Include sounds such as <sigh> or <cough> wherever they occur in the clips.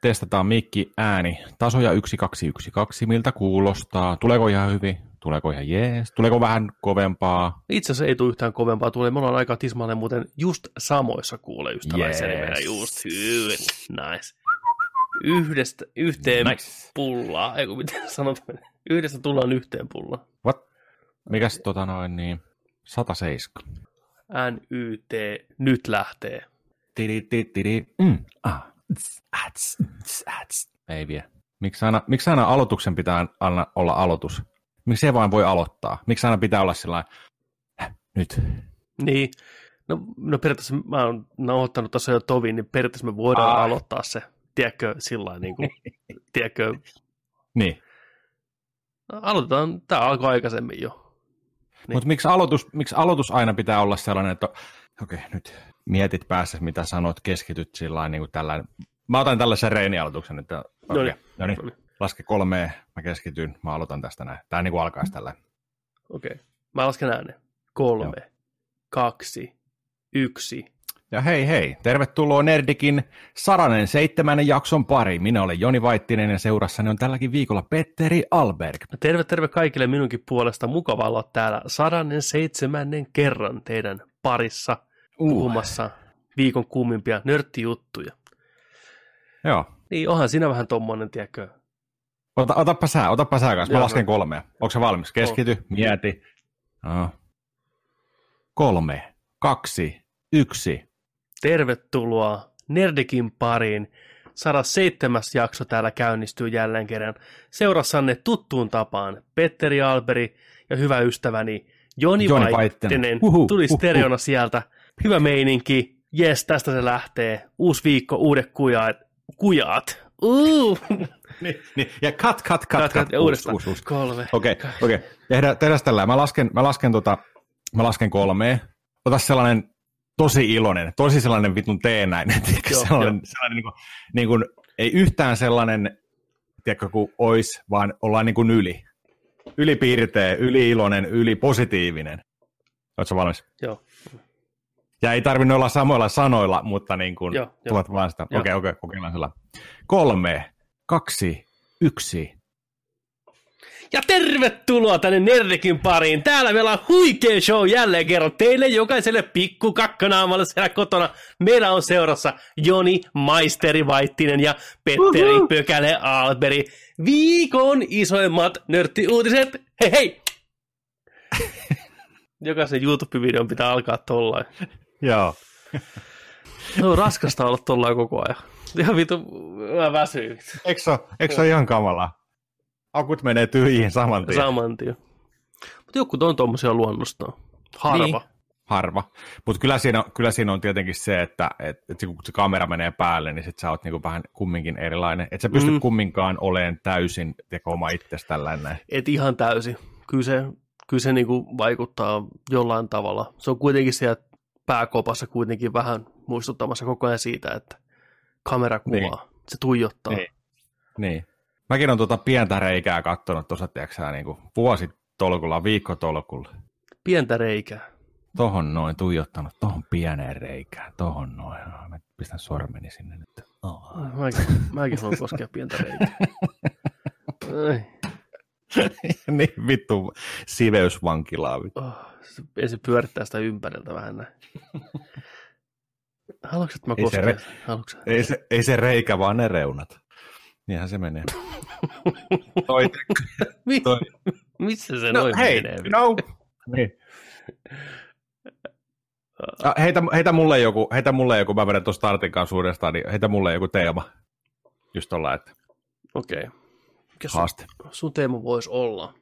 testataan mikki ääni. Tasoja 1212, miltä kuulostaa? Tuleeko ihan hyvin? Tuleeko ihan jees? Tuleeko vähän kovempaa? Itse asiassa ei tule yhtään kovempaa. Tulee. Me ollaan aika tismalleen muuten just samoissa kuule ystävällisiä yes. Just hyvin. Nice. Yhdestä, yhteen nice. pullaa. Ei kun miten sanotaan. Yhdestä tullaan yhteen pullaan. What? Mikäs tota noin niin? 107. NYT nyt lähtee. Tiri, tiri, tiri. Mm. Ah. Ats, ats. Ei vie. Miksi aina, miksi aina aloituksen pitää aina olla aloitus? Miksi se vain voi aloittaa? Miksi aina pitää olla sillä nyt? Niin. No, no periaatteessa mä oon nauhoittanut tässä jo tovin, niin periaatteessa me voidaan ah. aloittaa se, tiedätkö, sillä niin kuin, <laughs> tiedätkö. Niin. No, aloitetaan, tämä alkoi aikaisemmin jo. Niin. Mutta miksi aloitus, miksi aloitus aina pitää olla sellainen, että okei, okay, nyt mietit päässä, mitä sanot, keskityt sillä niin kuin tällainen. Mä otan tällaisen reinialoituksen, että no niin. No niin. laske kolmeen, mä keskityn, mä aloitan tästä näin. Tämä niin kuin alkaisi tällä. Okei, okay. mä lasken äänen. Kolme, Joo. kaksi, yksi. Ja hei hei, tervetuloa Nerdikin saranen seitsemännen jakson pari. Minä olen Joni Vaittinen ja seurassani on tälläkin viikolla Petteri Alberg. Terve terve kaikille minunkin puolesta. Mukava olla täällä saranen seitsemännen kerran teidän parissa uh. puhumassa viikon kummimpia nörttijuttuja. Joo. Niin, onhan siinä vähän tommonen, tiedätkö. Ota, otappa sä, otappa sä kanssa. Mä lasken kolmea. Onko se valmis? Keskity, oh. mieti. No. Kolme, kaksi, yksi. Tervetuloa Nerdikin pariin. 107. jakso täällä käynnistyy jälleen kerran. Seurassanne tuttuun tapaan Petteri Alberi ja hyvä ystäväni Joni, Joni Vaittinen. Tuli stereona uhu. sieltä. Hyvä meininki. Jes, tästä se lähtee. Uusi viikko, uudet kujaat. Kujaat. Uh. <laughs> niin, niin. Ja cut, cut, cut, cut, cut. Ja uudestaan. Uus, uus. Kolme. Okei, okay, okei. Okay. Tehdään, tällä. Mä lasken, mä lasken, tota, mä lasken kolmeen. Ota sellainen tosi iloinen, tosi sellainen vitun teenäinen, <laughs> joo, sellainen, jo. sellainen niin kuin, niin kuin, ei yhtään sellainen, tiedätkö, kuin ois, vaan ollaan niin kuin yli. Ylipiirteä, yli-iloinen, yli-positiivinen. Oletko valmis? Joo. Ja ei tarvinnut olla samoilla sanoilla, mutta niin kuin, joo, tulet vaan sitä. Okei, okei, okay, okay, kokeillaan sillä. Kolme, kaksi, yksi. Ja tervetuloa tänne Nerdikin pariin. Täällä meillä on huikea show jälleen kerran teille jokaiselle pikku kakkanaamalle siellä kotona. Meillä on seurassa Joni Maisteri Vaittinen ja Petteri Uhuh. Pökäle Alberi. Viikon isoimmat nörttiuutiset. Hei hei! <laughs> Jokaisen YouTube-videon pitää alkaa tollain. Joo. Se on raskasta olla tollain koko ajan. Ihan vitu, mä väsyin. Eikö se ole ihan kamalaa? akut menee tyhjiin saman tien. Saman tien. Mutta joku on tuommoisia luonnostaan. Harva. Niin. Harva. Mutta kyllä siinä, kyllä siinä on tietenkin se, että et, et kun se kamera menee päälle, niin sit sä oot niinku vähän kumminkin erilainen. Et sä pysty mm. kumminkaan olemaan täysin teko oma itsesi tällainen. Et ihan täysin. Kyllä se, kyllä se niinku vaikuttaa jollain tavalla. Se on kuitenkin siellä pääkopassa kuitenkin vähän muistuttamassa koko ajan siitä, että kamera kuvaa. Niin. Se tuijottaa. Niin. niin. Mäkin on tuota pientä reikää kattonut tuossa, tiedätkö niin kuin vuositolkulla, viikkotolkulla. Pientä reikää? Tohon noin, tuijottanut tohon pieneen reikään, tohon noin. Mä pistän sormeni sinne nyt. Oh. Mäkin, mäkin haluan koskea pientä reikää. <laughs> niin vittu siveysvankilaa. Oh, ensin pyörittää sitä ympäriltä vähän näin. <laughs> Haluatko, että mä? Ei se, re- ei, se, ei se reikä, vaan ne reunat. Niinhän se menee. <laughs> toi, toi. Missä se no, noin hei, menee? No, niin. Ah, heitä, heitä, mulle joku, heitä mulle joku, mä vedän tuosta startin kanssa uudestaan, niin heitä mulle joku teema. Just olla, että... Okei. Okay. Haaste. Sun, sun teema voisi olla.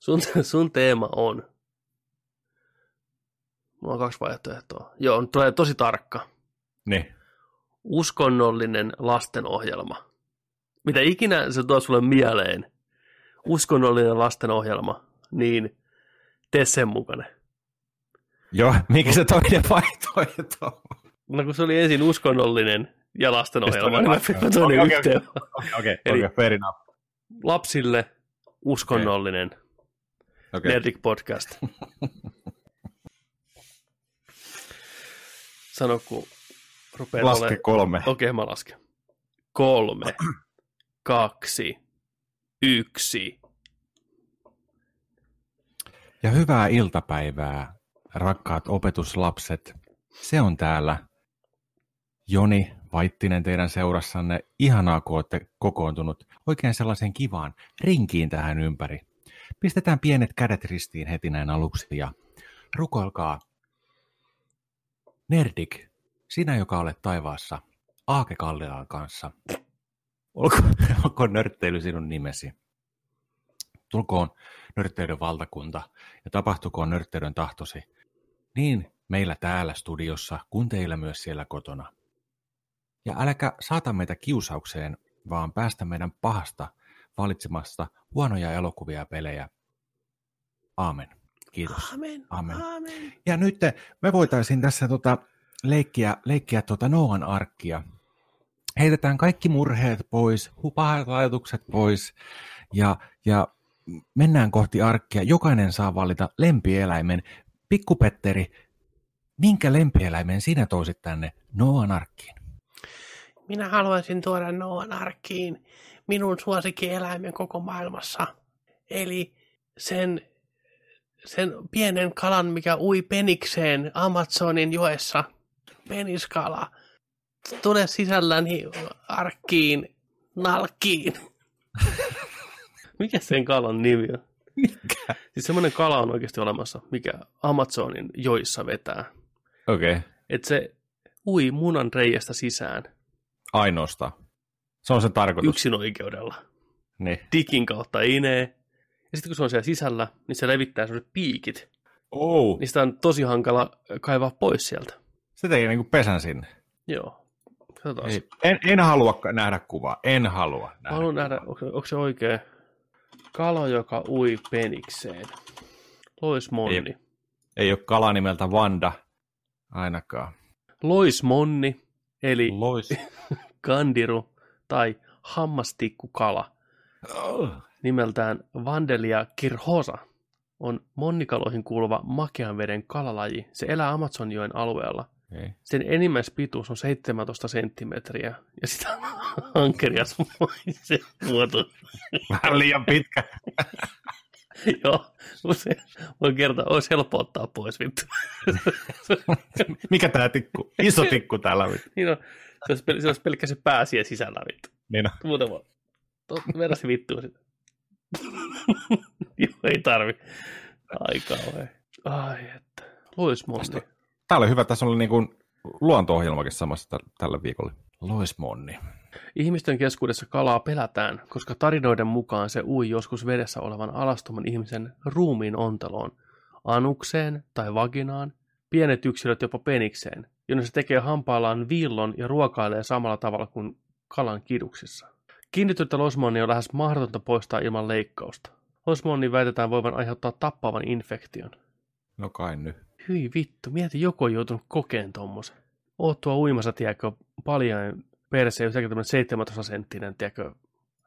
Sun, <laughs> sun teema on. Mulla on kaksi vaihtoehtoa. Joo, tulee tosi tarkka. Niin uskonnollinen lastenohjelma. Mitä ikinä se tuo sulle mieleen, uskonnollinen lastenohjelma, niin tee sen mukana. Joo, <laughs> mikä se toinen vaihtoehto No kun se oli ensin uskonnollinen ja lastenohjelma, niin mä okay, yhteen. Okei, okei, okei, fair enough. Lapsille uskonnollinen okay. Okay. Nerdik podcast. Sano, kun Rupeat Laske ole... kolme. Okei, okay, mä lasken. Kolme, kaksi, yksi. Ja hyvää iltapäivää, rakkaat opetuslapset. Se on täällä Joni Vaittinen teidän seurassanne. Ihanaa, kun olette kokoontunut oikein sellaisen kivaan rinkiin tähän ympäri. Pistetään pienet kädet ristiin heti näin aluksi ja rukoilkaa. Nerdik, sinä joka olet taivaassa, Aake Kallilan kanssa. Olko, <laughs> olko nörtteily sinun nimesi? Tulkoon nörtteyden valtakunta ja tapahtukoon nörtteyden tahtosi niin meillä täällä studiossa kuin teillä myös siellä kotona. Ja äläkä saata meitä kiusaukseen, vaan päästä meidän pahasta valitsemasta huonoja elokuvia ja pelejä. Aamen. Kiitos. Amen. Amen. Amen. Ja nyt me voitaisiin tässä tota leikkiä, leikkiä tota Noan arkkia. Heitetään kaikki murheet pois, pahat ajatukset pois ja, ja mennään kohti arkkia. Jokainen saa valita lempieläimen. Pikkupetteri, minkä lempieläimen sinä toisit tänne Noan arkkiin? Minä haluaisin tuoda Noan arkkiin minun suosikkieläimen koko maailmassa. Eli sen, sen pienen kalan, mikä ui penikseen Amazonin joessa. Peniskala. Tule sisälläni arkkiin, nalkkiin. <laughs> Mikä sen kalan nimi on? Mikä? Siis semmoinen kala on oikeasti olemassa, mikä Amazonin joissa vetää. Okei, okay. Että se ui munan reiästä sisään ainoastaan. Se on se tarkoitus. yksin oikeudella. Niin. Dikin kautta inee. Ja sitten kun se on siellä sisällä, niin se levittää sellaiset piikit. Oh. Niin sitä on tosi hankala kaivaa pois sieltä. Se teki niinku pesän sinne. Joo. Katsotaan. Ei, en, en halua nähdä kuvaa. En halua nähdä. Mä haluan nähdä, onko, onko se oikea kala, joka ui penikseen. Lois Monni. Ei, ei ole kala nimeltä Vanda ainakaan. Lois Monni, eli Lois. <laughs> kandiru tai hammastikkukala Oh. nimeltään Vandelia kirhosa on monnikaloihin kuuluva makean veden kalalaji. Se elää Amazonjoen alueella. Okay. Sen enimmäispituus on 17 senttimetriä ja sitä <laughs> ankerias <laughs> se muoto. Vähän liian pitkä. <laughs> Joo, se voi kertoa, olisi helppo ottaa pois vittu. <laughs> Mikä tää tikku? Iso tikku täällä. vittu. niin on, se olisi, pel- se olisi pelkkä se pää siellä sisällä vittu. Niin on. Muuten vaan. Verran se vittuu sitä. <laughs> Joo, ei tarvi. Ai kauhean. Ai että. Lois Monni. Tää oli hyvä. Tässä oli niinku luonto-ohjelmakin samassa tä- tällä viikolla. Lois Monni. Ihmisten keskuudessa kalaa pelätään, koska tarinoiden mukaan se ui joskus vedessä olevan alastoman ihmisen ruumiin onteloon, anukseen tai vaginaan, pienet yksilöt jopa penikseen, jonne se tekee hampaillaan viillon ja ruokailee samalla tavalla kuin kalan kiduksissa. Kiinnityttä losmonni on lähes mahdotonta poistaa ilman leikkausta. Losmonni väitetään voivan aiheuttaa tappavan infektion. No kai nyt. Hyi vittu, mieti joku on joutunut kokeen tommosen. Oot tuo uimassa, tiedätkö, paljain perse, yhtäkkiä tämmöinen 17 senttinen, tiedätkö,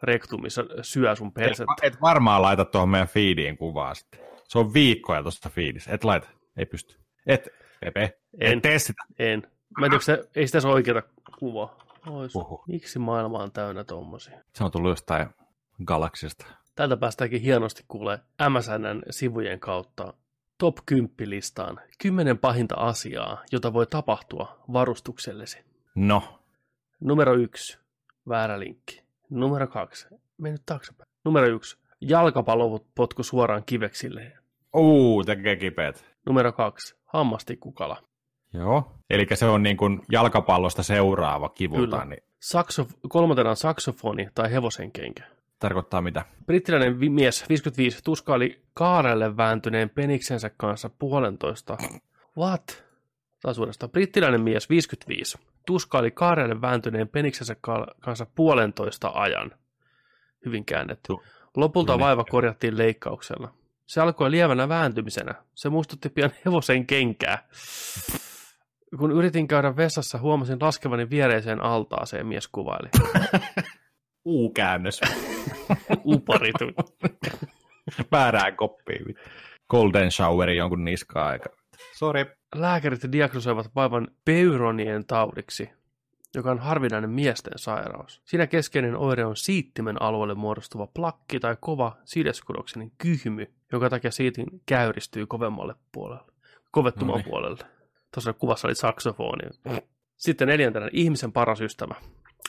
rektu, missä syö sun Et, persettä. et varmaan laita tuohon meidän feediin kuvaa sitten. Se on viikkoja tuosta feedissä. Et laita. Ei pysty. Et, Pepe. En. Et tee sitä. En. Mä en tiedä, se, ei sitä ole oikeata kuvaa. Ois. Uhu. Miksi maailma on täynnä tommosia? Se on tullut jostain galaksista. Tältä päästäänkin hienosti kuulee MSNn sivujen kautta top 10 listaan. Kymmenen pahinta asiaa, jota voi tapahtua varustuksellesi. No. Numero yksi, väärä linkki. Numero kaksi, mene nyt taaksepäin. Numero yksi, jalkapallo potku suoraan kiveksille. Uu, tekee kipeät. Numero kaksi, hammastikkukala. Joo. Eli se on niin kuin jalkapallosta seuraava Kyllä. kivultaan, niin Sakso, kolmantena on saksofoni tai hevosen kenkä. tarkoittaa mitä? Brittiläinen vi- mies 55 tuskaili kaarelle vääntyneen peniksensä kanssa puolentoista. What? Taas uudestaan. Brittiläinen mies 55 tuskaili kaarelle vääntyneen peniksensä ka- kanssa puolentoista ajan. Hyvin käännetty. Lopulta Kyllä. vaiva korjattiin leikkauksella. Se alkoi lievänä vääntymisenä. Se muistutti pian <laughs> hevosen kenkää. Kun yritin käydä vessassa, huomasin laskevani viereiseen altaaseen, mies kuvaili. <laughs> U-käännös. <laughs> Uparitu. Väärään koppiin. Golden showeri jonkun niskaa aika. Sori. Lääkärit diagnosoivat vaivan peyronien taudiksi. joka on harvinainen miesten sairaus. Siinä keskeinen oire on siittimen alueelle muodostuva plakki tai kova sideskudoksinen kyhmy, jonka takia siitin käyristyy kovemmalle puolelle, kovettumaan Noniin. puolelle. Tuossa kuvassa oli saksofoni. Sitten neljäntenä ihmisen paras ystävä.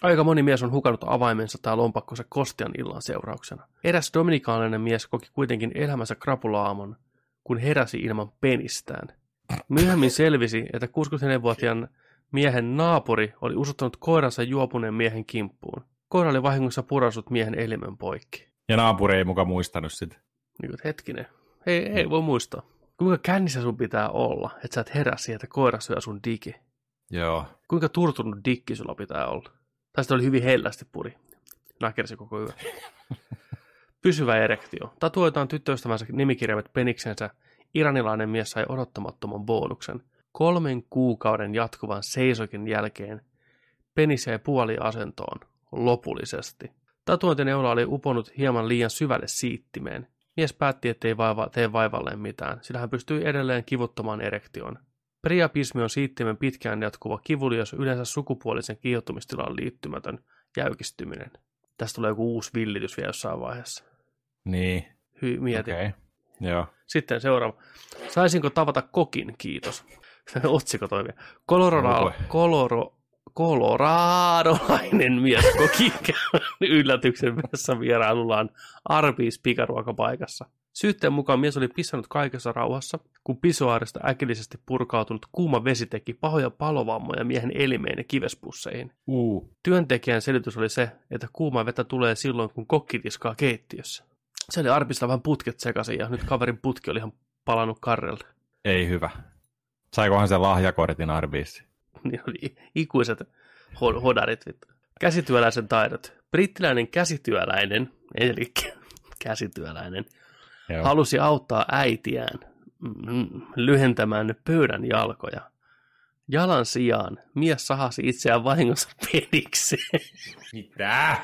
Aika moni mies on hukannut avaimensa tai lompakkonsa kostian illan seurauksena. Eräs dominikaaninen mies koki kuitenkin elämänsä krapulaamon, kun heräsi ilman penistään. Myöhemmin selvisi, että 64-vuotiaan miehen naapuri oli usuttanut koiransa juopuneen miehen kimppuun. Koira oli vahingossa purasut miehen elimen poikki. Ja naapuri ei muka muistanut sitä. Niin hetkinen, ei, ei voi muistaa. Kuinka kännissä sun pitää olla, että sä et herää siihen, että koira syö sun digi? Joo. Kuinka turtunut dikki sulla pitää olla? Tai sitten oli hyvin hellästi puri. Nakersi koko yö. <laughs> Pysyvä erektio. Tatuoitaan tyttöystävänsä nimikirjaimet peniksensä. Iranilainen mies sai odottamattoman bonuksen. Kolmen kuukauden jatkuvan seisokin jälkeen penis jäi puoliasentoon. Lopullisesti. Tatuointineula oli uponut hieman liian syvälle siittimeen. Mies päätti, ettei vaiva, tee vaivalleen mitään, sillä hän pystyi edelleen kivuttamaan erektioon. Priapismi on siittimen pitkään jatkuva kivulias yleensä sukupuolisen kiihottumistilaan liittymätön jäykistyminen. Tästä tulee joku uusi villitys vielä jossain vaiheessa. Niin. Hy, mieti. Okay. Joo. Sitten seuraava. Saisinko tavata kokin? Kiitos. <laughs> Otsikko toimii. Colorado, Oi. Coloro, Coloradolainen mies koki <laughs> yllätyksen vessa vierailullaan Arby's pikaruokapaikassa. Syytteen mukaan mies oli pissannut kaikessa rauhassa, kun pisoaarista äkillisesti purkautunut kuuma vesi teki pahoja palovammoja miehen elimeen ja kivespusseihin. Uu. Työntekijän selitys oli se, että kuuma vettä tulee silloin, kun kokki tiskaa keittiössä. Se oli Arpista vähän putket sekaisin ja nyt kaverin putki oli ihan palannut karrelle. Ei hyvä. Saikohan se lahjakortin Arbiisi? <laughs> Niin oli ikuiset ho- hodarit. Käsityöläisen taidot. Brittiläinen käsityöläinen, eli <laughs> käsityöläinen, Joo. halusi auttaa äitiään mm, lyhentämään pöydän jalkoja. Jalan sijaan mies sahasi itseään vahingossa <laughs> penikseen. Mitä?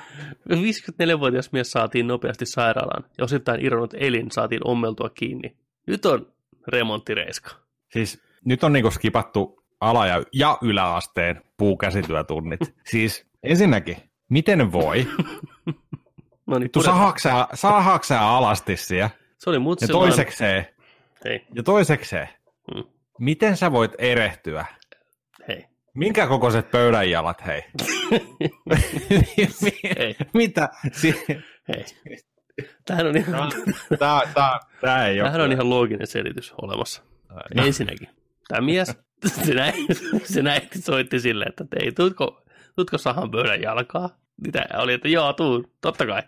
54-vuotias mies saatiin nopeasti sairaalaan ja osittain irronnut elin saatiin ommeltua kiinni. Nyt on remonttireiska. Siis nyt on niinku skipattu ala- ja, ja yläasteen puukäsityötunnit. <laughs> siis ensinnäkin, miten voi? <laughs> No niin, Tu sahaksää, sahaksää alasti siellä? Se oli Ja mutsi toisekseen, Hei, ja toisekseen, Hmm. miten sä voit erehtyä? Minkä kokoiset pöydänjalat, hei? <laughs> Hei. Mitä? Si- Hei. Tämähän on ihan, tää, tää, tää ei tämähän ole. on ihan looginen selitys olemassa. No. Ensinnäkin, tämä mies, <laughs> se näin, se näin soitti silleen, että ei, tuutko, tuutko sahan pöydän jalkaa? Mitä oli, että joo, tuu, totta kai.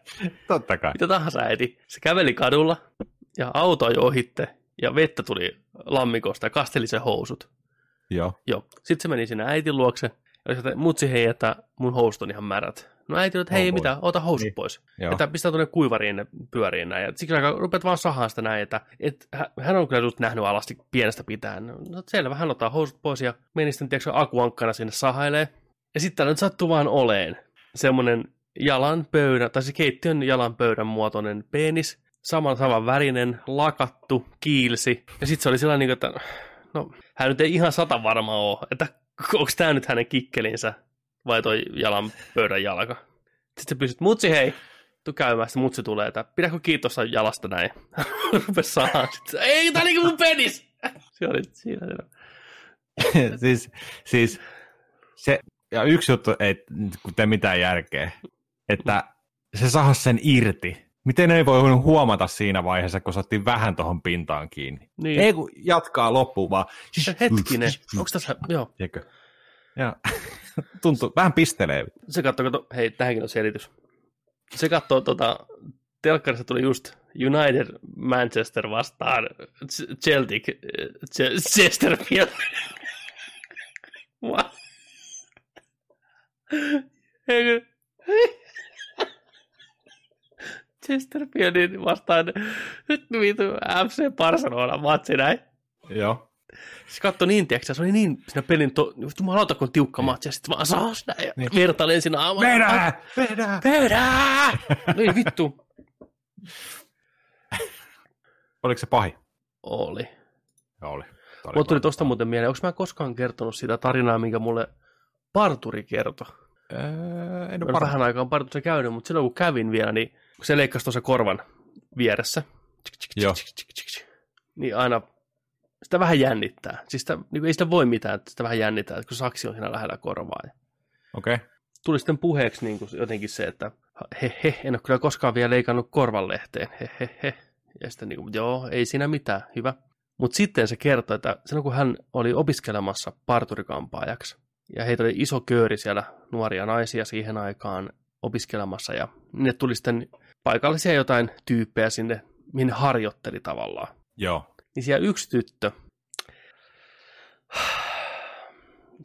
Totta kai. Mitä tahansa äiti. Se käveli kadulla ja auto ajoi ohitte ja vettä tuli lammikosta ja kasteli sen housut. Joo. Joo. Sitten se meni sinne äitin luokse ja sanoi, että mutsi hei, että mun housut on ihan märät. No äiti että hei, Oh mitä, ota housut Niin. pois. Joo. Että pistää tuonne kuivariin ne pyöriin näin. Ja siksi aikaa rupeat vaan sahaan sitä näin, että, hä- hän on kyllä just nähnyt alasti pienestä pitäen. No selvä, hän ottaa housut pois ja meni sitten tiedätkö, akuankkana sinne sahailee. Ja sitten nyt sattuu vaan oleen semmoinen jalan pöydän, tai se keittiön jalan pöydän muotoinen penis, saman saman värinen, lakattu, kiilsi. Ja sitten se oli sellainen, niin että no, hän nyt ei ihan sata varma ole, että onko tämä nyt hänen kikkelinsä vai toi jalan pöydän jalka. Sitten pystyt, mutsi hei, tuu käymään, sitten mutsi tulee, että pidäkö kiitos jalasta näin. <laughs> Rupes saamaan, sitten ei, tää oli mun penis! <laughs> Se oli siinä. siinä. <laughs> siis, siis se, ja yksi juttu ei kun tee mitään järkeä, että se sahas sen irti. Miten ei voi huomata siinä vaiheessa, kun saatiin vähän tuohon pintaan kiinni? Niin. Ei kun jatkaa loppuun vaan. Hetkinen, onko tässä, joo, Tiedätkö? Ja, <laughs> tuntuu, vähän pistelee. se katsoo, kato, hei, tähänkin on selitys. Se katsoo, tota, telkkarissa tuli just United Manchester vastaan Celtic, eh, Ch- Chesterfield. <laughs> What? <laughs> Eikö? Chesterfieldin vastaan nyt vitu FC Barcelona matsi näin. Joo. Se katsoi niin, tiedätkö, se oli niin siinä pelin, to... jumalauta kun tiukka matsi, ja sitten vaan saas näin, ja Niin. vertailen siinä aivan. Vedä! Vedä! <laughs> Vedä! Niin vittu. Oliko se pahi? Oli. Joo, oli. Mulla tuli tosta muuten mieleen, onko mä koskaan kertonut sitä tarinaa, minkä mulle parturi kertoi. Öö, en ole vähän aikaa partussa käynyt, mutta silloin kun kävin vielä, niin se leikkasi tuossa korvan vieressä, Joo. niin aina sitä vähän jännittää. Siis sitä, niin ei sitä voi mitään, että sitä vähän jännittää, että kun saksi on siinä lähellä korvaa. Okei. Okay. tuli sitten puheeksi niin kuin jotenkin se, että he he, en ole kyllä koskaan vielä leikannut korvanlehteen, he he he. Ja sitten niin kuin, joo, ei siinä mitään, hyvä. Mutta sitten se kertoi, että silloin kun hän oli opiskelemassa parturikampaajaksi, ja heitä oli iso kööri siellä nuoria naisia siihen aikaan opiskelemassa, ja ne tuli sitten paikallisia jotain tyyppejä sinne, minne harjoitteli tavallaan. Joo. Niin siellä yksi tyttö,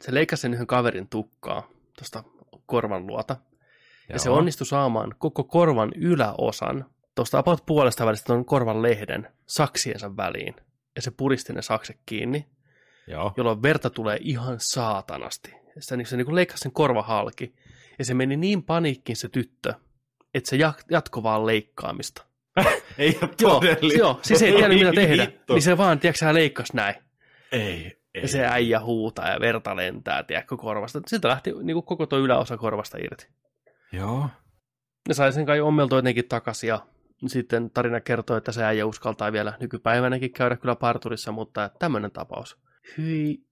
se leikkasi sen yhden kaverin tukkaa tuosta korvan luota, ja se Joo. onnistui saamaan koko korvan yläosan tuosta about puolesta välistä tuon korvan lehden saksiensa väliin. Ja se puristi ne sakset kiinni, Joo. jolloin verta tulee ihan saatanasti. Ja Se, se niin leikkasi sen korva halki. Ja se meni niin paniikkiin se tyttö, että se jat- jatko vaan leikkaamista. <laughs> Ei Joo, todellista. joo, siis ei tiedä mitä tehdä. Vittu. Niin se vaan, tiedätkö sä, leikkasi näin. Ei, ei. Ja se äijä huutaa ja verta lentää, tiedätkö, korvasta. Sitten lähti niin kuin koko tuo yläosa korvasta irti. Joo. Ne sai sen kai ommeltua jotenkin takaisin ja sitten tarina kertoo, että se äijä uskaltaa vielä nykypäivänäkin käydä kyllä parturissa, mutta tämmöinen tapaus. Hyi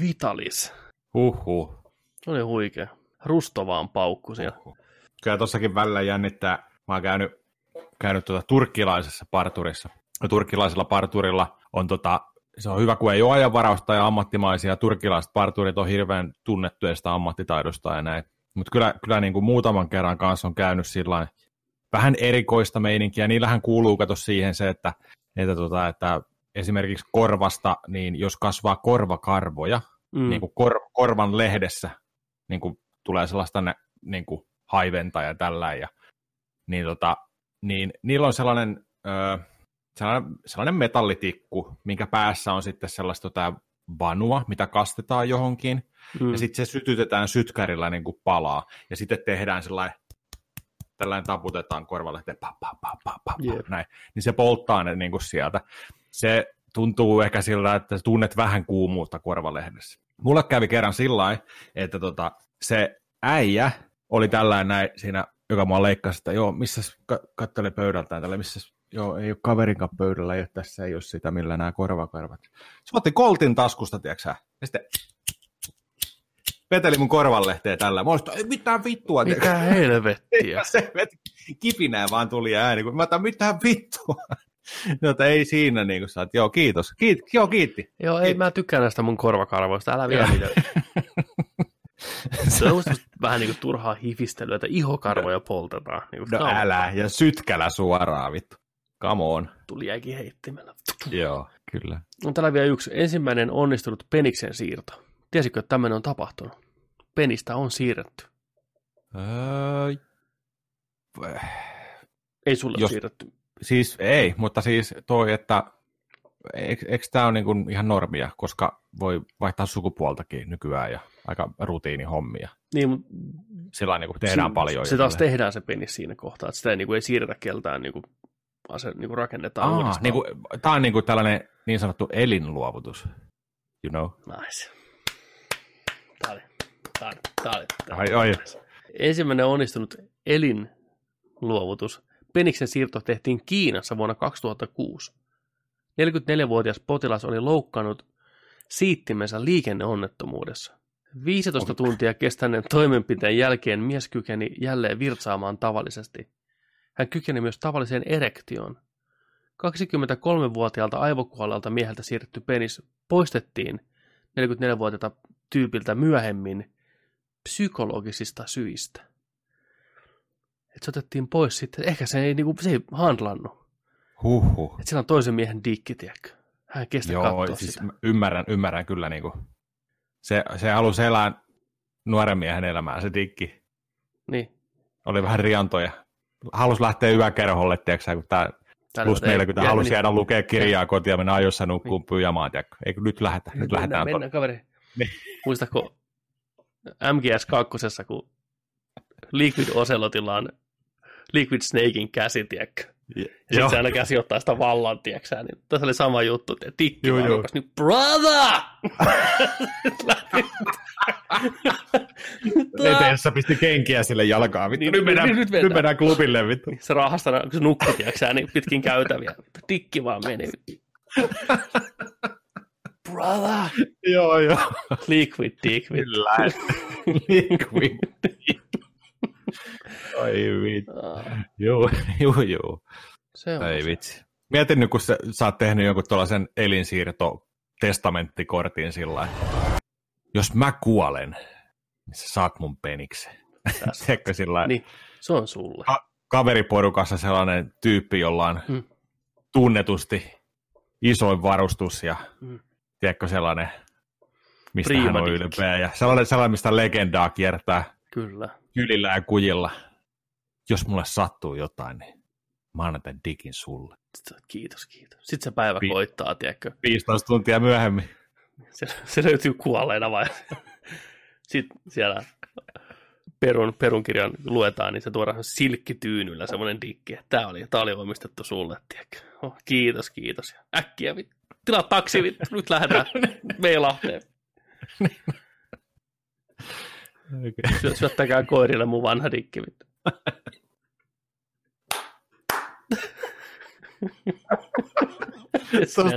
Vitalis. Huhhuh. Se oli huikea. Rusto vaan paukku siellä. Huhhuh. Kyllä tossakin välillä jännittää. Mä oon käynyt, käynyt tuota turkkilaisessa parturissa. Ja turkkilaisella parturilla on tota, se on hyvä, kun ei ole ajanvarausta ja ammattimaisia. Turkkilaiset parturit on hirveän tunnettuja sitä ammattitaidosta ja näin. Mutta kyllä, kyllä niin kuin muutaman kerran kanssa on käynyt sillä vähän erikoista meininkiä. Niillähän kuuluu kato siihen se, että, että, tota, että esimerkiksi korvasta, niin jos kasvaa korvakarvoja, Mm. niin kuin kor, korvan lehdessä niin kuin tulee sellaista ne, niin kuin haiventa ja tällä. Ja, niin, tota, niin niillä on sellainen, ö, sellainen, sellainen metallitikku, minkä päässä on sitten sellaista tota, vanua, mitä kastetaan johonkin, mm. ja sitten se sytytetään sytkärillä niin kuin palaa, ja sitten tehdään sellainen, tällainen taputetaan korvalehteen, pa, pa, pa, pa, pa, pa, näin, niin se polttaa ne niin kuin sieltä. Se tuntuu ehkä siltä, että tunnet vähän kuumuutta korvalehdessä. Mulle kävi kerran sillä että tota, se äijä oli tällainen näin siinä, joka mua leikkasi, että joo, missä ka- kattele pöydältään tällä, missä joo, ei ole kaverinkaan pöydällä, ja tässä ei ole sitä, millä nämä korvakarvat. Se otti koltin taskusta, tiedätkö? Ja sitten veteli mun korvanlehteen tällä. Mä olisin, ei mitään vittua. Mitä helvettiä. <laughs> Se veti, kipinää vaan tuli ääni, kun mä otan mitään vittua. No, ei siinä niin kuin sä oot, joo kiitos, Kiit, joo kiitti. Joo, ei mä tykkään näistä mun korvakarvoista, älä vielä niitä. <laughs> Se on vähän niin kuin turhaa hifistelyä, että ihokarvoja poltetaan. Niin kuin, No älä, ja sytkälä suoraan vittu. Come on. Tuli jäikin heittimellä. Joo, kyllä. On täällä vielä yksi ensimmäinen onnistunut peniksen siirto. Tiesitkö, että tämmöinen on tapahtunut? Penistä on siirretty. Öö, Ei sulle Jos... Siirretty. siis ei, mutta siis toi, että eikö, eikö tämä ole niin kuin ihan normia, koska voi vaihtaa sukupuoltakin nykyään ja aika rutiinihommia. Niin, mutta Sillä niin kuin tehdään se, paljon. Se taas tehdään se penis siinä kohtaa, että sitä ei, niin kuin, ei siirretä keltään, niin kuin, vaan se niin kuin rakennetaan Aa, uudestaan. niin kuin, tämä on niin kuin tällainen niin sanottu elinluovutus, you know. Nice. Tää oli, tää oli, tää oli, Ai, oli. ai. Ensimmäinen onnistunut elinluovutus. Peniksen siirto tehtiin Kiinassa vuonna 2006. 44-vuotias potilas oli loukkaannut siittimensä liikenneonnettomuudessa. 15 tuntia kestäneen toimenpiteen jälkeen mies kykeni jälleen virtsaamaan tavallisesti. Hän kykeni myös tavalliseen erektioon. 23-vuotiaalta aivokuolleelta mieheltä siirretty penis poistettiin 44-vuotiaalta tyypiltä myöhemmin psykologisista syistä. Et se otettiin pois sitten. Ehkä se ei, niinku, se ei handlannut. Huhhuh. Et sillä on toisen miehen dikki, tiedätkö? Hän kestä Joo, siis sitä. mä ymmärrän, ymmärrän kyllä. Niin kuin. Se, se halusi elää nuoren miehen elämää, se dikki. Niin. Oli vähän riantoja. Halusi lähteä yökerholle, tiedätkö, kun tämä plus ei- 40 ei- halusi niin. jäädä lukea kirjaa kotiin ja mennä ajoissa nukkuun pyjamaan, tiedätkö. Eikö nyt lähdetä, nyt lähdetään. Mennään, mennään kaveri. Niin. Muistatko MGS 2, kun Liquid Ocelotilla on Liquid Snakein käsi, tiedätkö? Ja, Ja sitten se aina käsi ottaa sitä vallan, tiedätkö niin tässä oli sama juttu, että tikki Joo, joo. niin brother! <laughs> eteessä pisti kenkiä sille jalkaan. Vittu, Niin, nyt, mennään, nyt nyt, vetää. mennään klubille, vittu. Se rahasta, kun se nukkui, tiiäksä, niin pitkin käytäviä. Tikki vaan meni. <laughs> Brother! joo, joo. Liquid dick. vittu. Kyllä. <laughs> Liquid. Ai. Ah, Joo, <laughs> joo, joo. Se on Ei se. vitsi. Mietin nyt, kun sä, sä oot tehnyt jonkun tuollaisen elinsiirto testamenttikortin sillä Jos mä kuolen, niin sä saat mun peniksen. <laughs> Tiedätkö sillä Niin, se on sulle. kaveriporukassa sellainen tyyppi, jolla on Hmm. tunnetusti isoin varustus ja Mm. tiedätkö sellainen, mistä Prima hän on ylpeä. Ja sellainen, sellainen, mistä legendaa kiertää Kyllä. kylillä ja kujilla. Jos mulle sattuu jotain, niin mä annan tämän dikin sulle. Kiitos, kiitos. Sitten se päivä Pi- koittaa, tiedätkö? 15 tuntia myöhemmin. Se, se löytyy kuolleena vai? Sitten siellä perun, perunkirjan luetaan, niin se tuodaan silkkityynyllä semmoinen dikki. Tämä oli, tää oli omistettu sulle, tiedätkö? Oh, kiitos, kiitos. Äkkiä, vittu. tilaa taksi, vittu. nyt lähdetään <laughs> Meilahteen. Okay. Syö, syöttäkää koirille mun vanha dikki, vittu.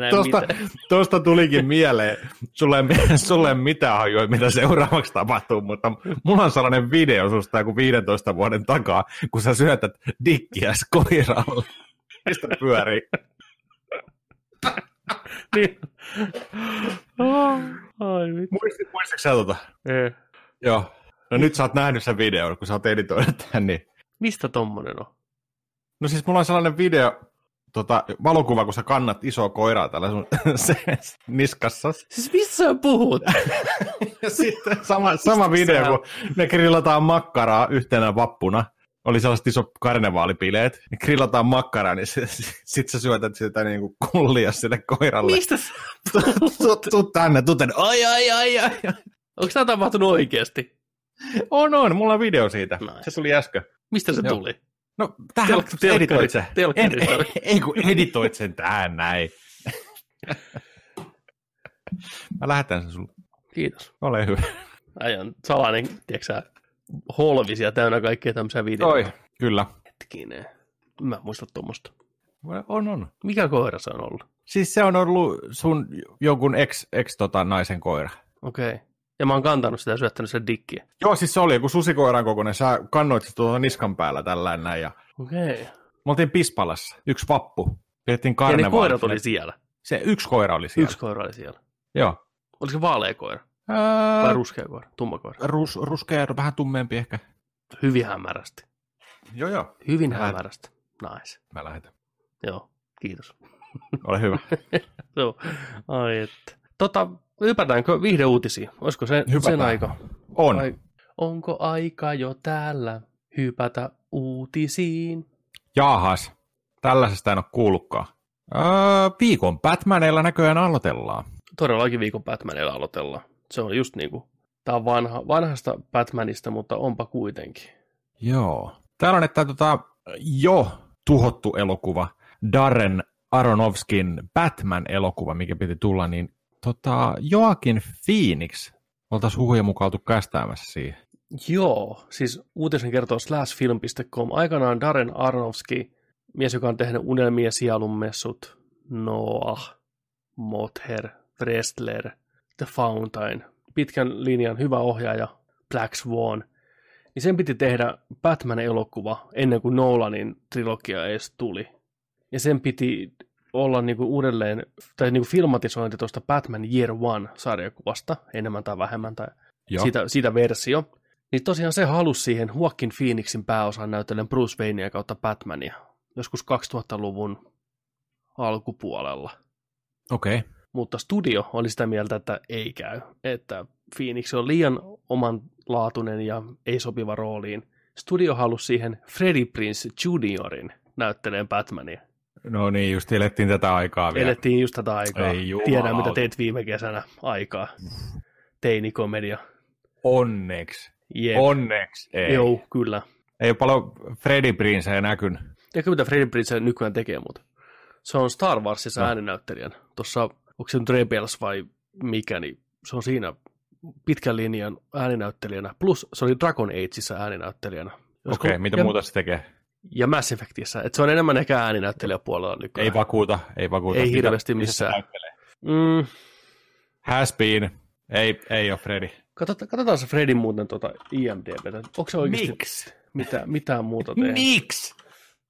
Tuosta, tuosta tulikin mieleen, sulle ei, <laughs> sulle ei mitään hajua, mitä seuraavaksi tapahtuu, mutta mulla on sellainen video susta joku 15 vuoden takaa, kun sä syötät dikkiä koiralle. Mistä pyörii? <laughs> Niin. Ai. Muistit, muistatko sä tota? Ei. Joo. No nyt sä oot nähnyt sen videon, kun sä oot editoinut tämän, niin... Mistä tommonen on? No siis mulla on sellainen video, tota, valokuva, kun sä kannat isoa koiraa tällä sun <laughs> se, niskassa. Siis mistä sä puhut? Ja sitten sama, sama video, kun me grillataan makkaraa yhtenä vappuna. Oli sellaiset iso karnevaalipileet. Ne grillataan makkaraa, niin sitten sä syötät sitä niin kuin kullia sille koiralle. Mistä sä Tuu, tuu tänne, tuu tänne. Ai, ai, ai. ai. Onko tämä tapahtunut oikeasti? <laughs> On, on. Mulla on video siitä. Nice. Se tuli äsken. Mistä se Joo. tuli? No, tähän Telk- telkkari- editoit se. telkkari- En- <laughs> Ei, kun editoit sen tähän näin. <laughs> Mä lähetän sen sulle. Kiitos. Ole hyvä. Ajan salainen, tiedätkö holvisia täynnä kaikkea tämmöisiä videoita. Toi, kyllä. Hetkinen. Mä en muista tuommoista. On, on. Mikä koira se on ollut? Siis se on ollut sun jonkun ex, ex tota, naisen koira. Okei. Okay. Ja mä oon kantanut sitä ja syöttänyt sen dikkiä. Joo, siis se oli joku susikoiran kokoinen. Sä kannoit sitä tuolla niskan päällä tällä näin. Ja... Okei. Okay. Me oltiin Pispalassa. Yksi vappu. Pidettiin Ja karnevaali. ne koirat oli siellä. Se yksi koira oli siellä. Yksi koira oli siellä. Joo. Oliko se vaalea koira? Ää, Vai ruskea koira? Tumma koira? rus, ruskea, vähän tummempi ehkä. Hyvin hämärästi. Joo, joo. Hyvin Mä- hämärästi. Nice. Mä lähetän. Joo. Kiitos. Ole hyvä. <laughs> Joo. Ai että. Tota, hypätäänkö viihdeuutisiin? Olisiko se Hypätään. sen aika? On. Vai onko aika jo täällä hypätä uutisiin? Jaahas. Tällaisesta en ole kuullutkaan. Öö, viikon Batmaneilla näköjään aloitellaan. Todellakin viikon Batmanilla aloitellaan. Se on just niinku, tää on vanha, vanhasta Batmanista, mutta onpa kuitenkin. Joo. Täällä on, että tota, jo tuhottu elokuva, Darren Aronofskin Batman-elokuva, mikä piti tulla, niin tota, Joakin Phoenix oltaisiin huhujen mukaan oltu kästäämässä siihen. Joo, siis uutisen kertoo slashfilm.com. Aikanaan Darren Aronofsky, mies, joka on tehnyt Unelmien sielun messut, Noah, Mother, Wrestler, The Fountain, pitkän linjan hyvä ohjaaja, Black Swan, niin sen piti tehdä Batman-elokuva ennen kuin Nolanin trilogia edes tuli. Ja sen piti olla niinku uudelleen, tai niinku filmatisointi tuosta Batman Year One-sarjakuvasta, enemmän tai vähemmän, tai Joo. siitä, siitä versio. Niin tosiaan se halusi siihen Joaquin Phoenixin pääosan näytellen Bruce Waynea kautta Batmania joskus 2000-luvun alkupuolella. Okei. Okay. Mutta studio oli sitä mieltä, että ei käy, että Phoenix on liian omanlaatuinen ja ei sopiva rooliin. Studio halusi siihen Freddie Prince Juniorin näytteleen Batmania. No niin, just elettiin tätä aikaa vielä. Elettiin just tätä aikaa. Ei jumalauta. Tiedän, mitä teit viime kesänä aikaa. Teinikomedia. Onneksi. Jep. Onneksi. Ei. Joo, kyllä. Ei ole paljon Freddy Princeä näkynyt. Tiedätkö, mitä Freddie Prinze nykyään tekee muuta? Se on Star Warsissa No. ääninäyttelijän. Tuossa, onko se nyt Rebels vai mikä, niin se on siinä pitkän linjan ääninäyttelijänä, plus se oli Dragon Ageissa ääninäyttelijänä. Okei, okay, mitä ja, muuta se tekee? Ja Mass Effectissä, että se on enemmän ehkä ääninäyttelijäpuolella nykyään. Ei vakuuta, ei vakuuta. Ei hirveästi missään. Mm. Has been. Ei, ei ole Freddy. Katsotaan, katsotaan se Fredin muuten tuota IMDb. Onko se oikeasti Miksi? Mitä, mitään muuta tehnyt? Miksi?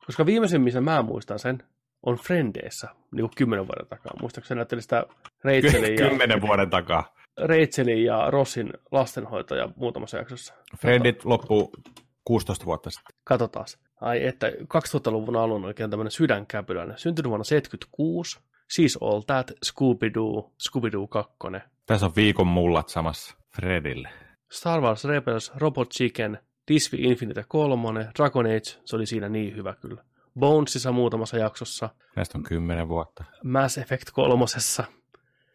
Koska viimeisen, missä mä muistan sen, on Frendeissä, niin kuin kymmenen vuoden takaa. Muistaakseni näytteli sitä Rachelin ja, Kymmenen vuoden takaa. Rachelin ja Rossin lastenhoitaja muutamassa jaksossa. Friendit loppuu 16 vuotta sitten. Katsotaan. Ai että 2000-luvun alun oikein tämmöinen sydänkäpyläinen. Syntynyt vuonna 76. She's All That, Scooby-Doo, Scooby-Doo 2. Tässä on viikon mullat samassa Fredille. Star Wars Rebels, Robot Chicken, Disney Infinite 3, Dragon Age, se oli siinä niin hyvä kyllä. Bonesissa muutamassa jaksossa. Näistä on kymmenen vuotta. Mass Effect kolmosessa.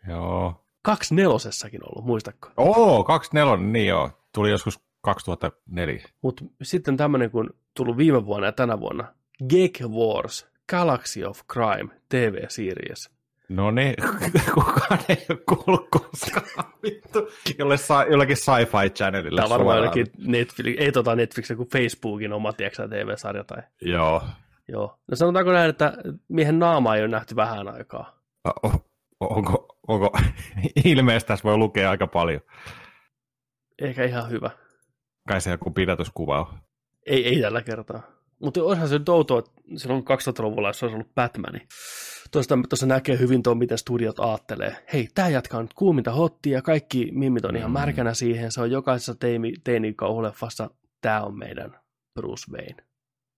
Joo. Kaksi nelosessakin ollut, muistatko? Oo, 24, niin joo. Tuli joskus 2004. Mutta sitten tämmöinen, kun tullut viime vuonna ja tänä vuonna, Gag Wars, Galaxy of Crime, TV-series. No niin, <laughs> kukaan ei ole kuullut koskaan, vittu, jolle sa- jollakin sci-fi channelilla. Tämä on varmaan jollakin Netflix, ei tota Netflix, kuin Facebookin oma, tiedätkö, TV-sarja tai... Joo. Joo. No sanotaanko näin, että miehen naama ei ole nähty vähän aikaa. O- onko, onko, <laughs> ilmeisesti tässä voi lukea aika paljon. Eikä ihan hyvä. Kai se joku pidätyskuva on. Ei, ei tällä kertaa. Mutta onhan se nyt outoa, että silloin 2000-luvulla, jos olisi ollut Batmani. Tuosta, tuossa näkee hyvin tuon, miten studiot aattelee. Hei, tämä jatkaa nyt kuuminta hottia ja kaikki mimmit on ihan Mm. märkänä siihen. Se on jokaisessa teini, teinikauhuleffassa, tämä on meidän Bruce Wayne.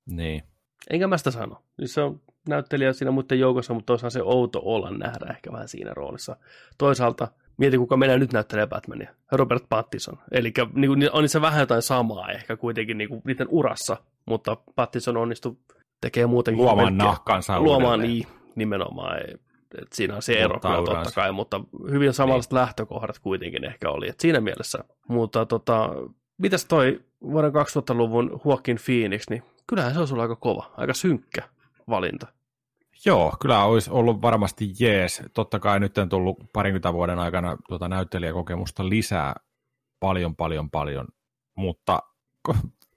Niin. Enkä mä sitä sano. Siis se on näyttelijä siinä muiden joukossa, mutta toisaalta se outo olla nähdä ehkä vähän siinä roolissa. Toisaalta mieti, kuka meillä nyt näyttelee Batmania. Robert Pattinson. Eli niin on se vähän jotain samaa ehkä kuitenkin niin kuin niiden urassa, mutta Pattinson onnistui tekemään muutenkin. Luomaan nahkansa Luomaan niin, nimenomaan. Et siinä on se ero kyllä totta kai, mutta hyvin samanlaiset lähtökohdat kuitenkin ehkä oli. Et siinä mielessä. Mutta tota, mitäs toi vuoden 2000-luvun Joaquin Phoenix, niin kyllähän se olisi ollut aika kova, aika synkkä valinta. Joo, kyllä olisi ollut varmasti jees. Totta kai nyt on tullut parinkymmentä vuoden aikana tuota näyttelijäkokemusta lisää paljon, paljon, paljon, mutta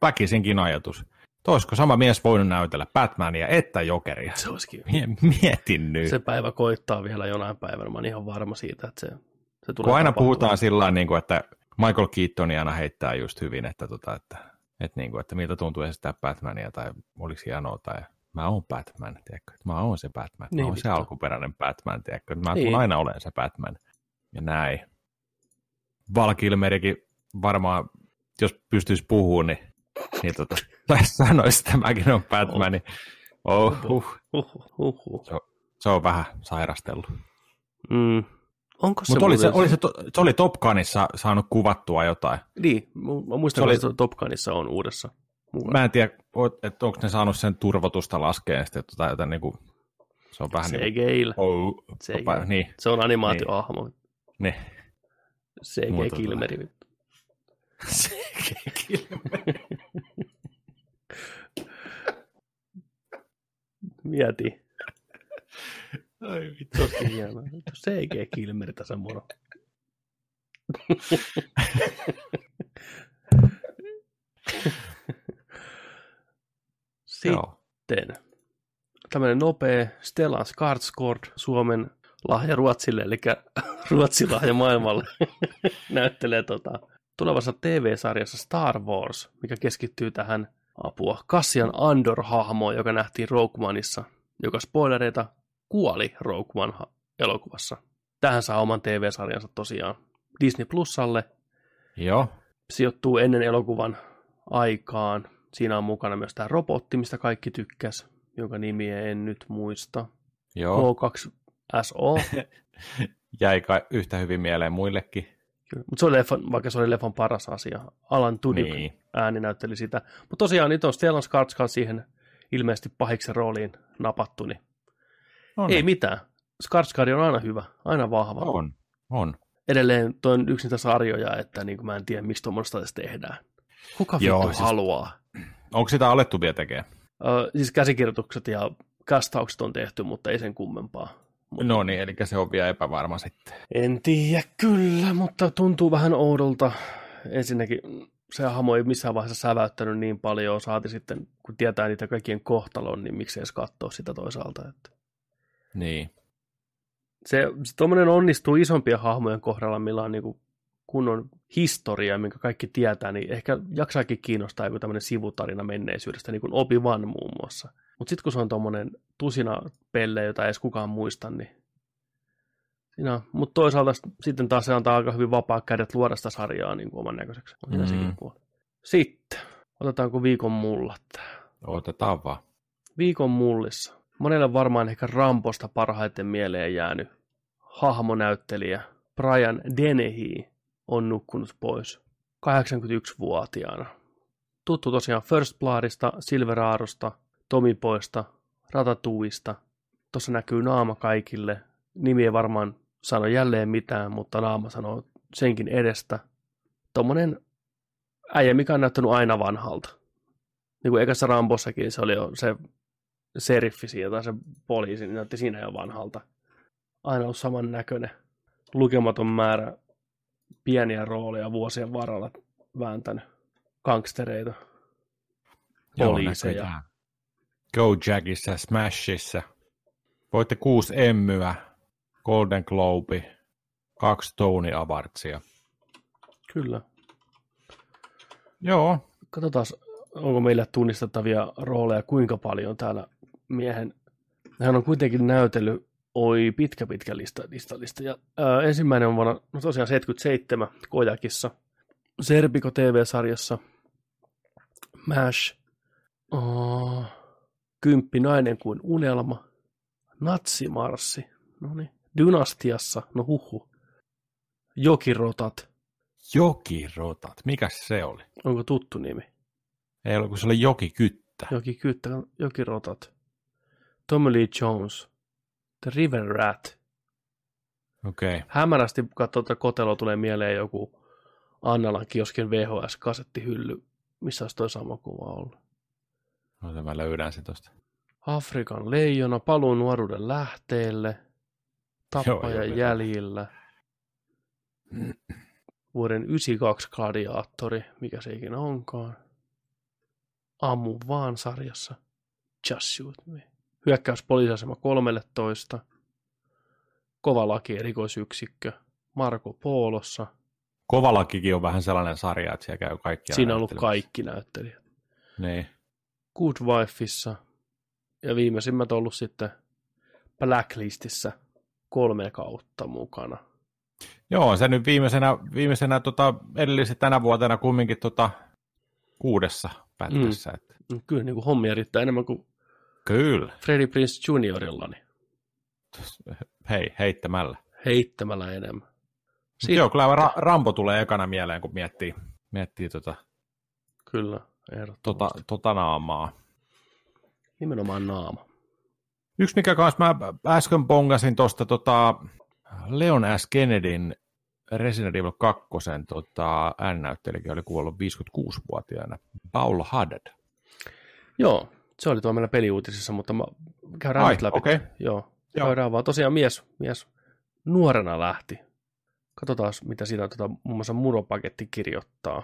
väkisinkin ajatus. Olisiko sama mies voinut näytellä Batmania että Jokeria? Se olisikin. Mie- Mietin nyt. Se päivä koittaa vielä jonain päivänä. Mä oon ihan varma siitä, että se, se tulee Kun aina tapahtumaan. puhutaan sillä niin kuin, että Michael Keaton aina heittää just hyvin, että, tota, että, että, niin kuin, että miltä tuntuu esittää Batmania tai oliko hienoa tai mä oon Batman, tiedätkö? Mä oon se Batman, mä Niin, oon se alkuperäinen Batman, tiedätkö? Mä Niin. aina olen se Batman ja näin. Val Kilmerikin varmaan, jos pystyisi puhumaan, niin, niin tota, <laughs> tai sanoisi, että mäkin on Batman, niin oh, huh, Huhhuh, huhhuh. se on vähän sairastellut. Mm. Onko se Mutta oli, se, oli se, to- se oli Top Gunissa saanut kuvattua jotain. Niin, mä muistan, Se oli- että se Top Gunissa on uudessa. Mä en tiedä, että onko ne saanut sen turvotusta laskeen sitten, tai jotain niin kuin, se on vähän niin kuin, CGI. oh, CGI. niin, Se on animaatiohahmo. niin. CG Muuta Kilmeri. <laughs> vittu. Mieti. Ai vittu. Tosi hienoa. CG Kilmeri tässä moro. <laughs> Joo. Sitten tämmöinen nopea Stellan Skarsgård, Suomen lahja Ruotsille, eli <laughs> Ruotsin lahja maailmalle, <laughs> näyttelee tota, tulevassa TV-sarjassa Star Wars, mikä keskittyy tähän apua Cassian Andor-hahmoon, joka nähtiin Rogue Oneissa, joka spoilereita kuoli Rogue One elokuvassa. Tähän saa oman TV-sarjansa tosiaan Disney Plusalle. Joo. Sijoittuu ennen elokuvan aikaan. Siinä on mukana myös tämä robotti, mistä kaikki tykkäs, jonka nimiä en nyt muista. Joo. K2SO. <laughs> Jäi kai yhtä hyvin mieleen muillekin. Mutta se oli leffan, vaikka se oli leffan paras asia. Alan Tudyk Niin. ääni näytteli sitä. Mutta tosiaan nyt on Stellan Skarsgård siihen ilmeisesti pahiksen rooliin napattu, niin ei mitään. Skarsgård on aina hyvä, aina vahva. on. On. Edelleen tuo on yksi niitä sarjoja, että niin mä en tiedä, miksi tuommoista edes tehdään. Kuka Joo, vittu siis- haluaa? Onko sitä alettu vielä tekemään? Ö, siis käsikirjoitukset ja kastaukset on tehty, mutta ei sen kummempaa. No niin, eli se on vielä epävarma sitten. En tiedä kyllä, mutta tuntuu vähän oudolta. Ensinnäkin se hahmo ei missään vaiheessa säväyttänyt niin paljon, saati sitten, kun tietää niitä kaikkien kohtalon, niin miksi edes katsoa sitä toisaalta. Että. Niin. Se, se tuommoinen onnistuu isompien hahmojen kohdalla, millä on niin kunnon historia, minkä kaikki tietää, niin ehkä jaksaakin kiinnostaa joku tämmöinen sivutarina menneisyydestä, niin kuin Obi Wan muun muassa. Mutta sitten kun se on tuommoinen tusina pelle, jota ei edes kukaan muista, niin Siinä, mutta toisaalta sitten taas se antaa aika hyvin vapaa kädet luoda sitä sarjaa niin kuin oman näköiseksi. On mm. sekin puoli. Sitten, otetaanko viikon mullat Otetaan vaan. Viikon mullissa. Monelle varmaan ehkä Ramposta parhaiten mieleen jäänyt hahmonäyttelijä Brian Dennehy on nukkunut pois 81-vuotiaana. Tuttu tosiaan First Bloodista, Silveraarosta, Tomipoista, Ratatuista. Tuossa näkyy naama kaikille. Nimi ei varmaan sano jälleen mitään, mutta naama sanoo senkin edestä. Tuommoinen äijä, mikä on näyttänyt aina vanhalta. Niin kuin ekassa Rambossakin se oli jo se seriffi siitä, se poliisi, niin näytti siinä jo vanhalta. Aina ollut saman näköinen. Lukematon määrä pieniä rooleja vuosien varrella vääntänyt gangstereita, poliiseja. Go Jackissa, Smashissa. Voitte kuusi emmyä, Golden Globe, kaksi Tony Awardsia. Kyllä. Joo. Katsotaan, onko meillä tunnistettavia rooleja kuinka paljon täällä miehen. Hän on kuitenkin näytellyt, oi pitkä pitkä lista, lista, lista. Ja, ää, ensimmäinen on vuonna, no tosiaan 77 Kojakissa, Serpiko TV-sarjassa, MASH, oh, Kymppi nainen kuin unelma, Natsimarssi, no niin, Dynastiassa, no huhu. Jokirotat. Jokirotat, mikä se oli? Onko tuttu nimi? Ei ollut, kun se oli Jokikyttä. Jokikyttä, Jokirotat. Tommy Lee Jones. The River Rat. Okei. Okay. Hämärästi, kun katsoo tätä koteloa, tulee mieleen joku Annalan kioskin VHS-kasettihylly. Missä olisi toi sama kuva ollut? No, mä löydän se tosta. Afrikan leijona, paluu nuoruuden lähteelle – tappajan joo, jäljillä. Vuoden 92 gladiaattori, mikä se ikinä onkaan. Ammu vaan sarjassa. Just shoot me. Hyökkäys poliisiasema 13. Kova laki erikoisyksikkö. Marko Poolossa. Kovalakikin on vähän sellainen sarja, että siellä käy kaikki Siinä on ollut kaikki näyttelijät. Niin. Good Wifeissa. Ja viimeisimmät on ollut sitten Blacklistissä kolme kautta mukana. Joo, se nyt viimeisenä, viimeisenä tota, edellisen tänä vuotena kumminkin tota, kuudessa pätkässä. Mm. Että. Kyllä, niin kuin hommia riittää enemmän kuin Kyllä. Freddie Prince Juniorilla. Niin. Hei, heittämällä. Heittämällä enemmän. Sitten... Joo, kyllä Ra- Rambo tulee ekana mieleen, kun miettii, miettii tota, kyllä, tota, tota naamaa. Nimenomaan naama. Yksi, mikä kanssa mä äsken pongasin tuosta tota Leon S. Kennedyn Resident Evil 2 tota, ääninäyttelijäkin oli kuollut 56-vuotiaana, Paul Haddad. Joo, se oli tuolla meillä peliuutisissa, mutta mä käydään Ai, nyt läpi. Okay. Joo, Joo. käydään vaan. Tosiaan mies, mies nuorena lähti. Katsotaan, mitä siitä tota, muun muassa muropaketti kirjoittaa.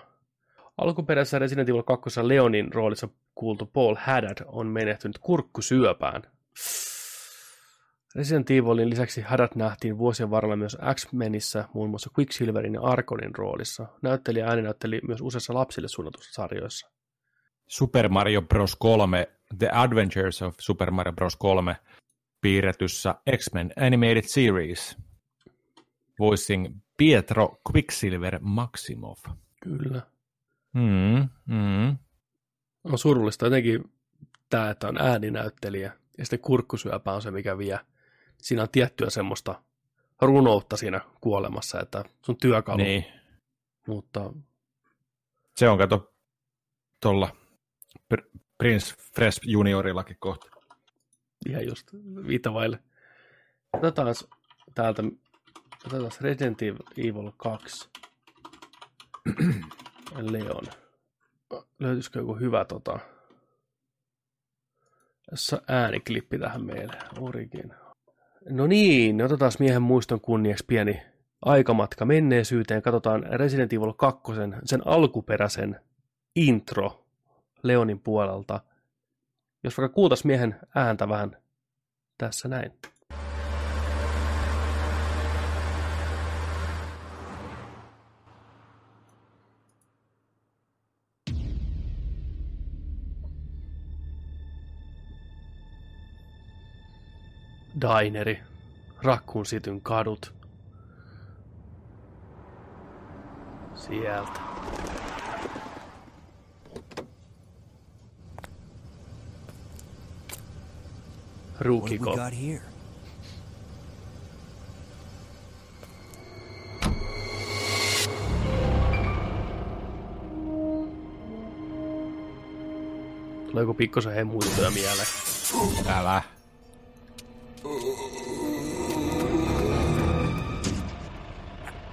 Alkuperäisessä Resident Evil 2 Leonin roolissa kuultu Paul Haddad on menehtynyt kurkkusyöpään Resident Evilin lisäksi Haddad nähtiin vuosien varrella myös X-Menissä, muun muassa Quicksilverin ja Arkonin roolissa. Näyttelijä ääni näytteli myös useissa lapsille suunnatussa sarjoissa. Super Mario Bros. 3, The Adventures of Super Mario Bros. 3 piirretyssä X-Men Animated Series, voicing Pietro Quicksilver Maximov. Kyllä. Mm, mm. On surullista jotenkin tämä, että on ääninäyttelijä ja sitten kurkkusyöpä on se, mikä vie. Siinä on tiettyä semmoista runoutta siinä kuolemassa, että sun työkalu. Niin. Mutta... Se on, kato, tuolla Prince Fresh juniorillakin kohta. Ihan just viitavaille. Otetaan täältä, otetaan Resident Evil 2. <clears throat> Leon. Löytyisikö joku hyvä tota, ääniklippi tähän meille. Origin. No niin, otetaan miehen muiston kunniaksi pieni aikamatka menneisyyteen. Katsotaan Resident Evil 2, sen alkuperäisen intro Leonin puolelta. Jos vaikka kuultaisiin miehen ääntä vähän tässä näin. Dineri, Raccoon Cityn kadut. Sieltä. What we Ruukiko. got here? Tuleeko pikkusen hemmuiltoja mieleen? Älä.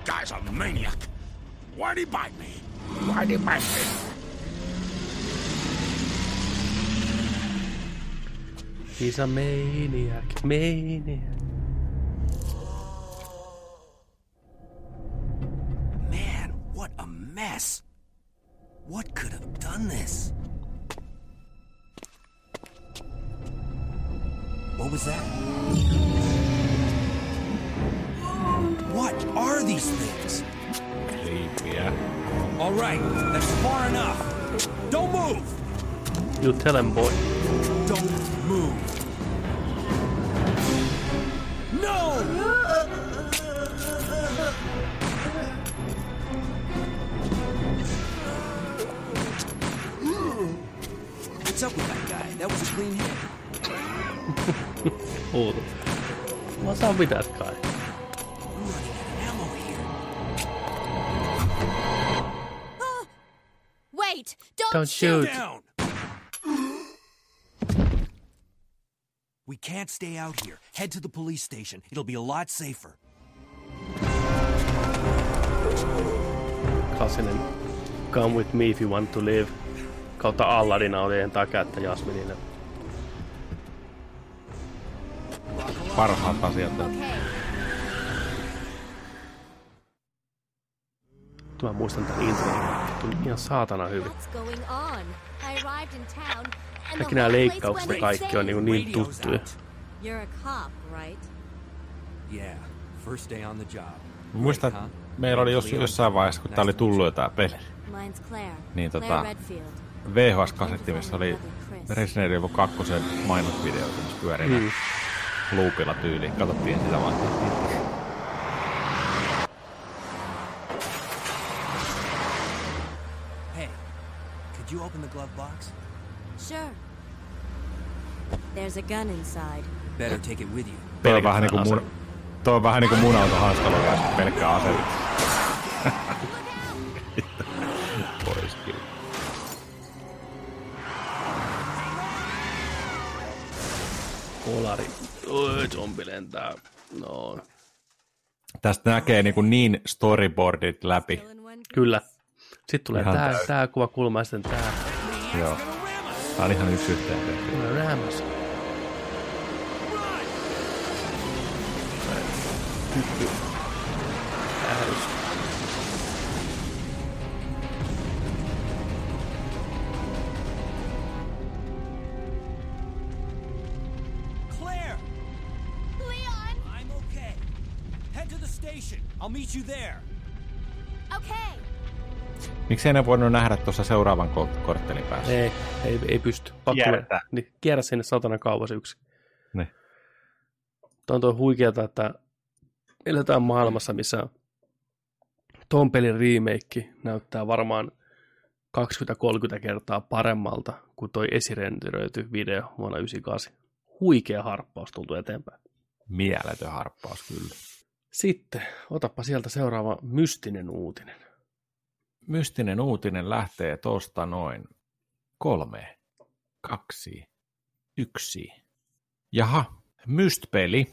Guy's a maniac. Why'd he bite me? Why'd he bite me? He's a maniac, maniac. Police station. It'll be a lot safer. Kasinen, come with me if you want to live. Kautta Alladina oli entää kättä Jasminille. Parhaat asiat. Mä muistan tän intron. Tuli ihan saatana hyvin. Kaikki nämä leikkaukset kaikki on insane. niin, niin tuttuja. You're a cop, right? Yeah, first day on the job. Muistan, huh? meillä oli jos, jossain vaiheessa, kun tää oli tullut jo tää peli. Mine's Claire. Niin, tota. VHS-kasetti, missä oli Resident Evil 2 mainosvideoita, missä pyörii mm. loopilla tyyliin. Katsottiin sitä vaan. Hey, could you open the glove box? Sure. There's a gun inside. Better take it with you. Toi on vähän niinku mun, toi on vähän niinku mun auto hanskalla kanssa, pelkkää asetta. <laughs> Pois kyllä. Kolari. Oi, zombi lentää. No, Tästä näkee niinku niin storyboardit läpi. Kyllä. Sitten tulee Ihan tää, tää kuva kulma ja sitten tää. Joo. Tää on ihan yksi yhteen tehty. Tulee Hyppy. Ähys. Claire! Leon! I'm okay. Head to the station. I'll meet you there. Okay. Miksi ei voinut nähdä tuossa seuraavan ko- korttelin päässä? Ei, ei, ei pysty. Pakko Kiertää. Niin, kierrä sinne satana kauas yksi. Ne. Tuo on tuo huikeata, että eletään maailmassa, missä ton pelin remake näyttää varmaan 20-30 kertaa paremmalta kuin toi esirenderöity video vuonna 98. Huikea harppaus tultu eteenpäin. Mieletön harppaus kyllä. Sitten, otappa sieltä seuraava mystinen uutinen. Mystinen uutinen lähtee tosta noin kolme, kaksi, yksi. Jaha, Myst-peli,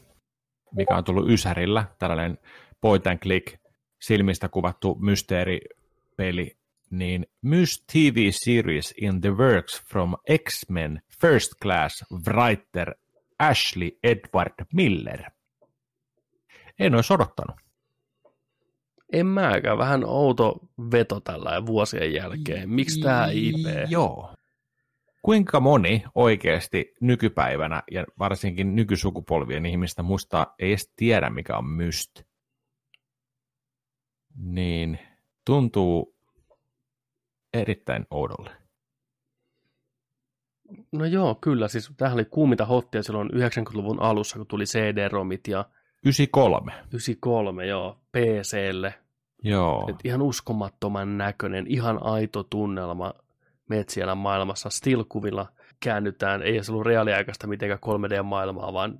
mikä on tullut Ysärillä, tällainen point and click, silmistä kuvattu mysteeripeli, niin Myst TV series in the works from X-Men First Class writer Ashley Edward Miller. en olisi odottanut. En mäkään, vähän outo veto tällä vuosien jälkeen. Miksi tämä IP? Joo. Kuinka moni oikeasti nykypäivänä ja varsinkin nykysukupolvien ihmistä muistaa ei edes tiedä, mikä on myst? Niin tuntuu erittäin oudolle. No joo, kyllä. Siis tämähän oli kuuminta hottia silloin 90-luvun alussa, kun tuli CD-romit ja 93. 93, joo, PClle. Joo. Et ihan uskomattoman näköinen, ihan aito tunnelma. Meet siellä maailmassa still-kuvilla käännytään. Ei se ollut reaaliaikaista mitenkään 3D-maailmaa, vaan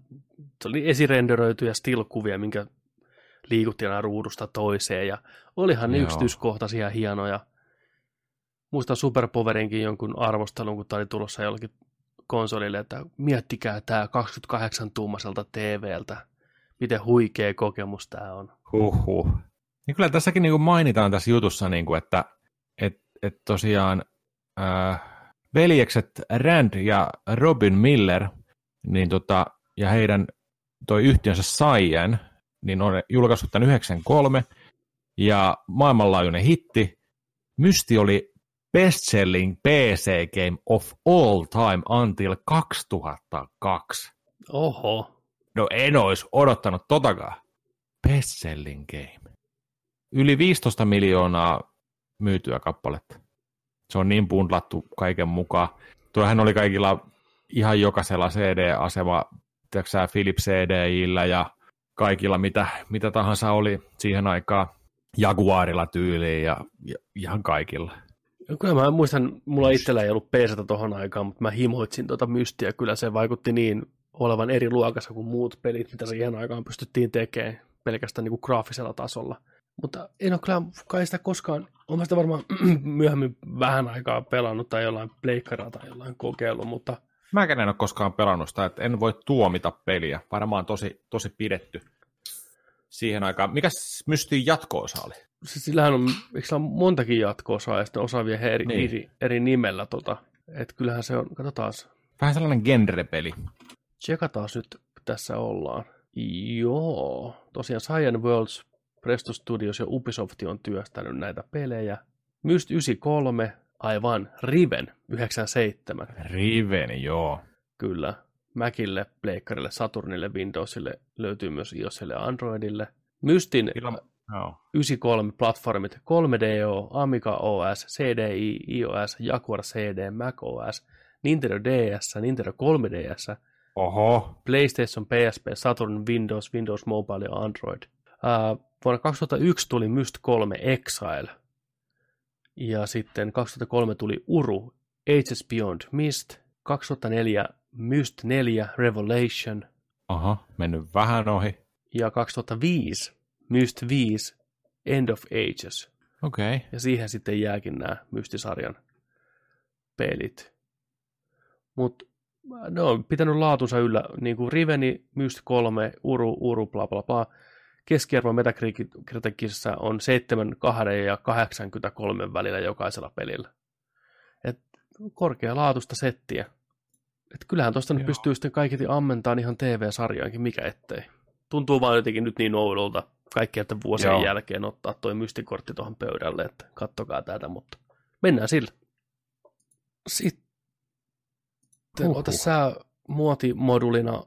se oli esirenderöityjä still-kuvia, minkä liikuttiin aina ruudusta toiseen. Ja olihan ne Joo. yksityiskohtaisia ja hienoja. Muistan Superpowerinkin jonkun arvostelun, kun tämä oli tulossa jollakin konsolille, että miettikää tämä 28-tuumaiselta TVltä. Miten huikea kokemus tämä on. Huhhuh. Niin kyllä tässäkin niin kuin mainitaan tässä jutussa, niin kuin, että et, et tosiaan äh, veljekset Rand ja Robin Miller niin tota, ja heidän toi yhtiönsä Cyan, niin on julkaissut tämän 93 ja maailmanlaajuinen hitti. Mysti oli best-selling PC game of all time until 2002. Oho. No en olisi odottanut totakaan. Best-selling game. Yli 15 miljoonaa myytyä kappaletta. Se on niin bundlattu kaiken mukaan. Tuohan oli kaikilla ihan jokaisella CD-asema, tiedätkö Philips CDIllä ja kaikilla mitä, mitä tahansa oli siihen aikaan. Jaguarilla tyyliin ja, ja ihan kaikilla. Kyllä mä muistan, mulla itsellä ei ollut PCtä tohon aikaan, mutta mä himoitsin tuota mystiä. Kyllä se vaikutti niin olevan eri luokassa kuin muut pelit, mitä siihen aikaan pystyttiin tekemään pelkästään niin kuin graafisella tasolla. Mutta en ole kyllä kai sitä koskaan, olen sitä varmaan <clears throat> myöhemmin vähän aikaa pelannut tai jollain pleikkaraa tai jollain kokeillut, mutta Mäkään en ole koskaan pelannut sitä, että en voi tuomita peliä. Varmaan tosi, tosi pidetty siihen aikaan. Mikäs Mystiin jatko-osa oli? siis sillähän on, eikö sillä ole montakin jatko-osaa ja sitten osa vie eri, Niin. eri, eri nimellä tota. Että kyllähän se on, katsotaan, Vähän sellainen genrepeli. tsekataan nyt, tässä ollaan. Joo, tosiaan Cyan Worlds, Presto Studios ja Ubisoft on työstänyt näitä pelejä. Myst 93, aivan, Riven 97, Riven, joo. kyllä. Macille, Pleikkarille, Saturnille, Windowsille löytyy myös iOSille ja Androidille. Mystin Ilma, joo. 93 platformit 3DO, Amiga OS, CDI, iOS, Jaguar CD, Mac OS, Nintendo DS, Nintendo 3DS, Oho, PlayStation, PSP, Saturn, Windows, Windows Mobile ja Android. Ää, vuonna 2001 tuli Myst 3 Exile. Ja sitten 2003 tuli Uru, Ages Beyond Mist. 2004 Myst 4 Revelation. aha, mennyt vähän ohi. Ja 2005 Myst 5 End of Ages. Okei. Okay. Ja siihen sitten jääkin nämä Mystisarjan pelit. Mutta ne on pitänyt laatunsa yllä, niin kuin Riveni, Myst 3, Uru, Uru, bla bla bla. Keskiarvo Metacriticissa on 7, 2 ja 83 välillä jokaisella pelillä. Et korkealaatuista settiä. Et kyllähän tuosta nyt pystyy sitten kaiketi ammentamaan ihan TV-sarjaankin, mikä ettei. Tuntuu vaan jotenkin nyt niin oudolta kaikkien että vuosien Joo. jälkeen ottaa toi mystikortti tuohon pöydälle, että kattokaa tätä, mutta mennään sillä. Sitten Huhhuh. ota sä muotimodulina,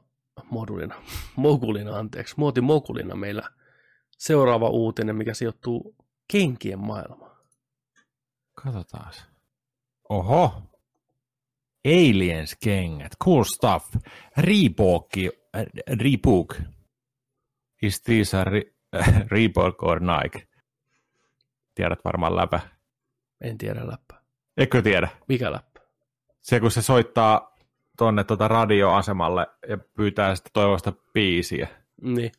modulina, mogulina, anteeksi, muotimokulina meillä seuraava uutinen, mikä sijoittuu kenkien maailmaan. Katsotaan. Oho. Aliens-kengät. Cool stuff. Reebok. Reebok. Is this a re- <laughs> Reebok or Nike? Tiedät varmaan läpä. En tiedä läppää. Eikö tiedä? Mikä läppä? Se, kun se soittaa tonne tuota radioasemalle ja pyytää sitä toivosta biisiä. Niin.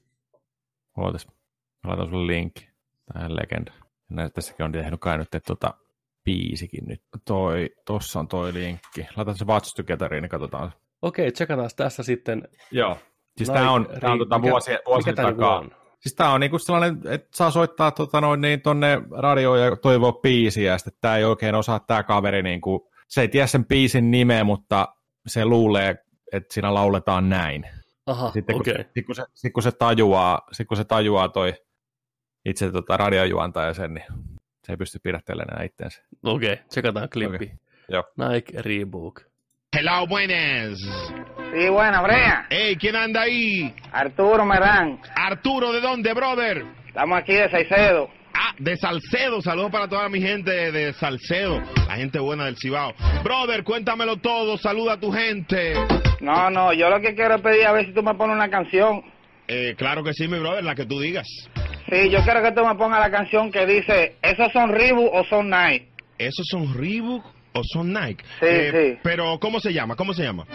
Ootas, mä laitan sulle linkki. Tämä on legenda. Näin, tässäkin on tehnyt kai nyt tuota biisikin nyt. Toi, tossa on toi linkki. Laitan se Watch Togetheriin, niin katsotaan. Okei, tsekataan tässä sitten. Joo. Siis tää on, tää on tota mikä- vuosien, vuosien mikä tää takaa. on? Siis tää on niinku sellainen, että saa soittaa tota noin, niin tonne radioon ja toivoa biisiä, ja sitten tää ei oikein osaa tää kaveri niinku, se ei tiedä sen biisin nimeä, mutta se luulee, että siinä lauletaan näin. Aha, Sitten kun, okay. sit, kun, se, sit, kun se tajuaa, sit kun se tajuaa toi itse tota radiojuontaja sen, niin se ei pysty pidättelemään enää itseensä. Okei, tsekataan klippi. Okei, joo. Nike Reebok. Hello, buenas. Sí, buena, Brea. Hey, ¿quién anda ahí? Arturo Merán. Arturo, ¿de dónde, brother? Estamos aquí de Saicedo. Ah, de Salcedo. Saludos para toda mi gente de Salcedo. La gente buena del Cibao. Brother, cuéntamelo todo. Saluda a tu gente. No, no, yo lo que quiero es pedir a ver si tú me pones una canción. Eh, claro que sí, mi brother, la que tú digas. Sí, yo quiero que tú me pongas la canción que dice, ¿esos son Reebok o son Nike? ¿Esos son Reebok o son Nike? Sí, Eh, sí. Pero, ¿cómo se llama? ¿Cómo se llama?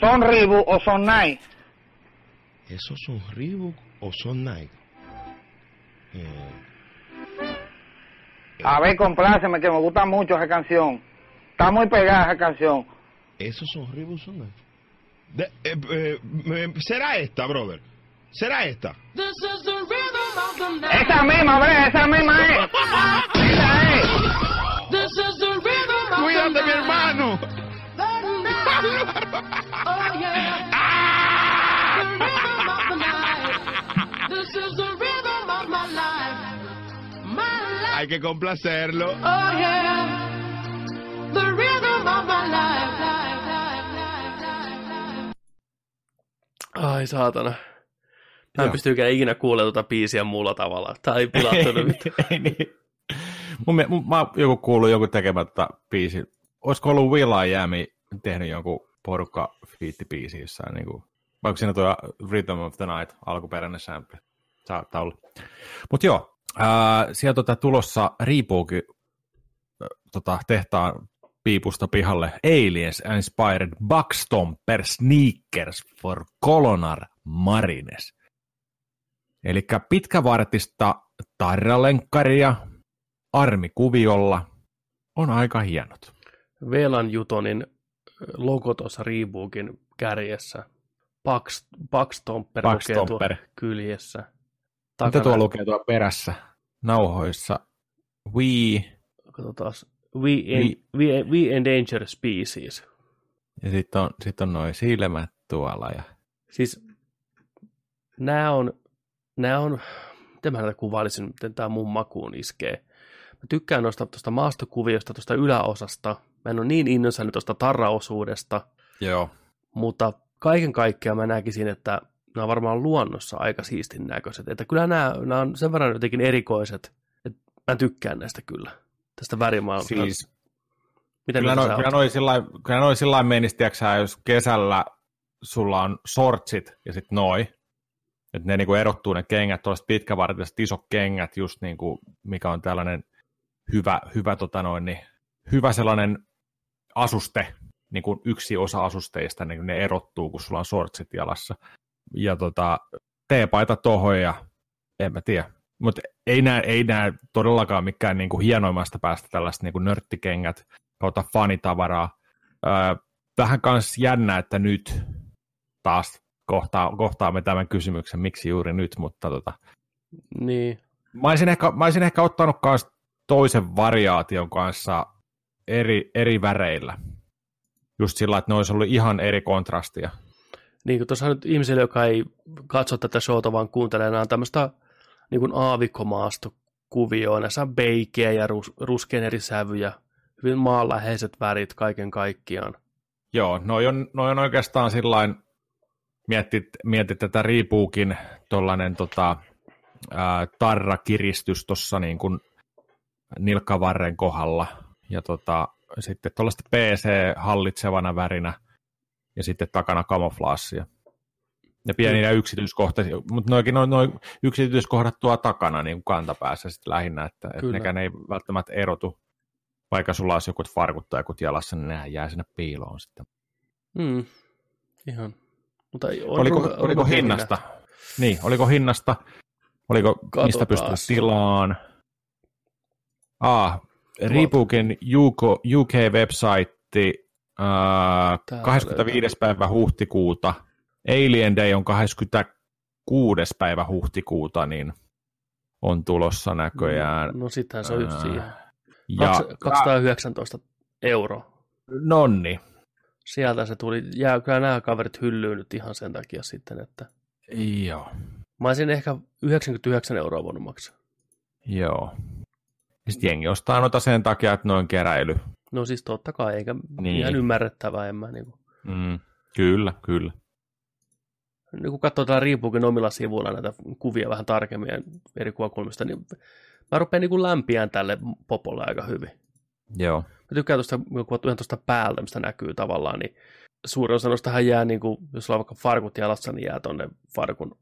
¿Son Reebok o son Nike? ¿Esos son Reebok o son Nike? Eh, A ver, <laughs> compláceme, que me gusta mucho esa canción. Está muy pegada esa canción. ¿Esos son? De- eh, eh, eh, ¿Será esta, brother? ¿Será esta? Esa misma, Brea, esa misma es. Esa es. ¡Cuídate, mi hermano! <laughs> Hay que complacerlo. Ai saatana. Mä en pystykään ikinä kuulemaan tuota biisiä muulla tavalla. Tää <laughs> ei pilattunut mitään. ei niin. Mun, mie- mun, mä oon joku kuullut joku tekemättä biisi. Olisiko ollut Will I Am tehnyt jonkun porukka fiittibiisi jossain, niin kuin, vaikka siinä tuo Rhythm of the Night, alkuperäinen sample. Saattaa olla. Mutta joo, ää, sieltä tota tulossa Reebokin tota, tehtaan piipusta pihalle Aliens Inspired Buckstomper Sneakers for Colonar Marines. Eli pitkävartista tarralenkkaria armikuviolla on aika hienot. Velan Jutonin logo tuossa Reebokin kärjessä. Paxtomper lukee tuo Kyljessä. Mitä tuo lukee tuo perässä? Nauhoissa. We, Katsotaan. We, en, we, we endanger species. ja sitten on, sit on noin silmät tuolla. Ja... Siis nämä on, nämä on, miten mä näitä kuvailisin, miten tämä mun makuun iskee. Mä tykkään noista tuosta maastokuviosta, tuosta yläosasta. Mä en ole niin innoissani tuosta tarraosuudesta, Joo. mutta kaiken kaikkiaan mä näkisin, että nämä on varmaan luonnossa aika siistin näköiset. Että kyllä nämä, nämä on sen verran jotenkin erikoiset, että mä tykkään näistä kyllä, tästä värimaailmasta. Siis Miten kyllä, no, sä kyllä, oot? noi sillä kyllä noi sillä tiiäksä, jos kesällä sulla on shortsit ja sitten noi, että ne niinku erottuu ne kengät, tuollaiset pitkävartiset isot kengät, just niinku, mikä on tällainen hyvä, hyvä, tota noin, niin, hyvä sellainen asuste, niin kuin yksi osa asusteista, niin ne erottuu, kun sulla on shortsit jalassa. Ja tota, teepaita tohon ja en mä tiedä. Mutta ei näe, ei näe todellakaan mikään niinku hienoimmasta päästä tällaista niinku nörttikengät kautta fanitavaraa. Öö, vähän kans jännä, että nyt taas kohtaa, kohtaamme tämän kysymyksen, miksi juuri nyt, mutta tota, Niin, mä, olisin ehkä, mä olisin ehkä ottanut kans toisen variaation kanssa eri, eri väreillä. Just sillä, että ne olisi ollut ihan eri kontrastia. Niin kuin tuossa nyt ihmiselle, joka ei katso tätä showta, vaan kuuntelee, nämä on tämmöistä niin kuin aavikkomaastokuvioa, näissä on beikeä ja rus, ruskean eri sävyjä, hyvin maanläheiset värit kaiken kaikkiaan. Joo, noi on, noi on oikeastaan sillain, mietit, mietit tätä riipuukin tuollainen tota, tarrakiristys tuossa niin kuin nilkkavarren kohdalla ja tota, sitten tuollaista PC hallitsevana värinä ja sitten takana kamoflaassia. Ja pieniä yksityiskohtaisia, mutta noikin noin noi yksityiskohdat tuo takana niin kuin kantapäässä sitten lähinnä, että, että Kyllä. nekään ei välttämättä erotu. Vaikka sulla olisi joku farkut tai joku jalassa, niin nehän jää sinne piiloon sitten. Hmm. Ihan. Mutta on, Oliko, on- oliko hinnasta? Niin, oliko hinnasta? Oliko, mistä pystyt Katsotaas. tilaan? Ah, Reebookin UK, UK-website äh, Täällä 25. päivä huhtikuuta. Alien Day on 26. päivä huhtikuuta, niin on tulossa näköjään. No sittenhän se on just Ää, siihen. Ja, Kaks- 219 euroa. nonni. Sieltä se tuli. Jää kyllä nämä kaverit hyllyyn nyt ihan sen takia sitten, että Joo. mä olisin ehkä 99 euroa voinut maksaa. Joo. Sitten jengi ostaa noita sen takia, että noin keräily. No siis totta kai, eikä Niin. ihan ymmärrettävää, en mä niin kuin, Mm. Kyllä, kyllä. niin kun katsoo täällä Riipukin omilla sivuilla näitä kuvia vähän tarkemmin eri kuvakulmista, niin mä rupean niin lämpiään tälle popolle aika hyvin. Joo. Mä tykkään tuosta, kun ihan tuosta päältä, mistä näkyy tavallaan, niin suurin osa nostahan jää, niin kuin, jos sulla on vaikka farkut jalassa, niin jää tonne farkun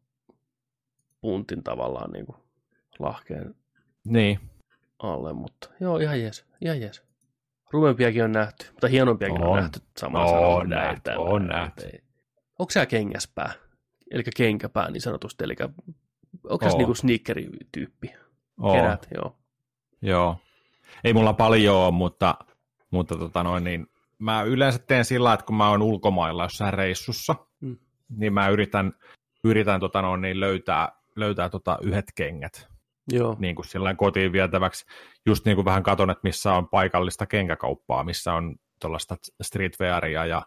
puntin tavallaan niin kuin lahkeen Niin. alle, mutta joo, ihan jees, ihan jees. Rumempiakin on nähty, mutta hienompiakin on, On. nähty samalla On sanolla. nähty, on nähty. Onko sä kengäspää? Eli kenkäpää niin sanotusti, eli onko se Oo. niinku sneakerityyppi? Oo. Kerät, joo. Joo. Ei mulla paljon ole, mutta, mutta tota noin, niin mä yleensä teen sillä, että kun mä oon ulkomailla jossain reissussa, Mm. niin mä yritän, yritän tota noin, niin löytää, löytää tota yhdet kengät Joo, niin kuin sillain kotiin vietäväksi. Just niin kuin vähän katon, että missä on paikallista kenkäkauppaa, missä on tuollaista streetwearia ja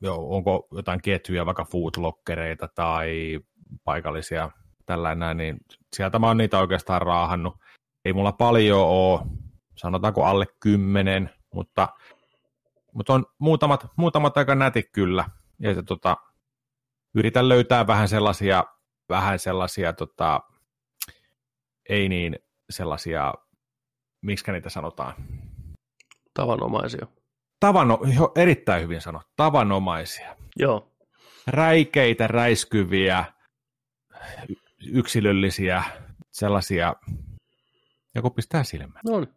joo, onko jotain ketjuja, vaikka footlockereita tai paikallisia tällainen, niin sieltä mä oon niitä oikeastaan raahannut. Ei mulla paljon ole, sanotaanko alle kymmenen, mutta, mutta on muutamat, muutamat aika nätit kyllä. Ja että, tota, yritän löytää vähän sellaisia, vähän sellaisia tota, ei niin sellaisia, miksi niitä sanotaan, tavanomaisia. Tavano, jo, erittäin hyvin sanottu, tavanomaisia, Joo, räikeitä, räiskyviä, yksilöllisiä, sellaisia, joku pistää silmään. no niin.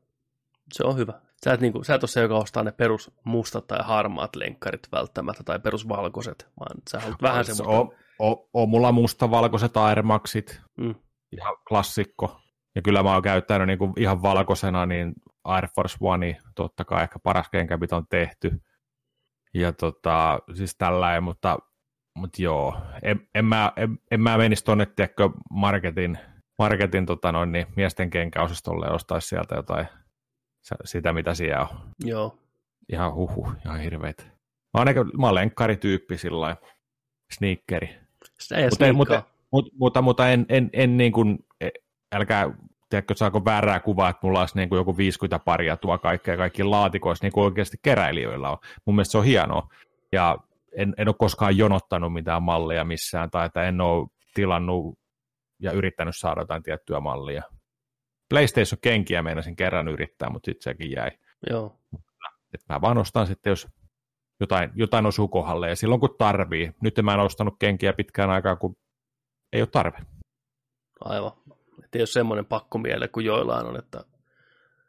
Se on hyvä. Sä et, niinku, sä et ole se, joka ostaa ne perus mustat tai harmaat lenkkarit välttämättä, tai perusvalkoiset, vaan sä haluat vähän Se semmoista. on, on, on mulla mustavalkoiset Air Maxit, Mm. Ihan klassikko. Ja kyllä mä oon käyttänyt niin kuin ihan valkoisena niin Air Force One, totta kai ehkä paras kenkä, mitä on tehty. Ja tota, siis tällä mutta, mutta joo, en, en, mä, en, en mä menisi tuonne, tiedätkö, marketin, marketin tota noin, niin miesten kenkäosastolle ja ostaisi sieltä jotain sitä, mitä siellä on. Joo, Ihan huhu, ihan hirveitä. Mä oon, mä oon lenkkarityyppi sillä lailla, sneakeri. sitä ei en, mutta, mutta, mutta, mutta en, en, en niin kuin, e- älkää, tiedätkö, saako väärää kuvaa, että mulla olisi niin kuin joku 50 paria tuo kaikkea kaikki laatikoissa, niin kuin oikeasti keräilijöillä on. Mun mielestä se on hienoa. Ja en, en ole koskaan jonottanut mitään mallia missään, tai että en ole tilannut ja yrittänyt saada jotain tiettyä mallia. PlayStation-kenkiä meinasin kerran yrittää, mutta sitten sekin jäi. Joo, Et mä vaan ostan sitten, jos jotain, jotain osuu kohdalle, ja silloin kun tarvii. Nyt mä en ostanut kenkiä pitkään aikaa, kun ei ole tarve. aivan. Että ei ole semmoinen pakkomiele kuin joillain on, että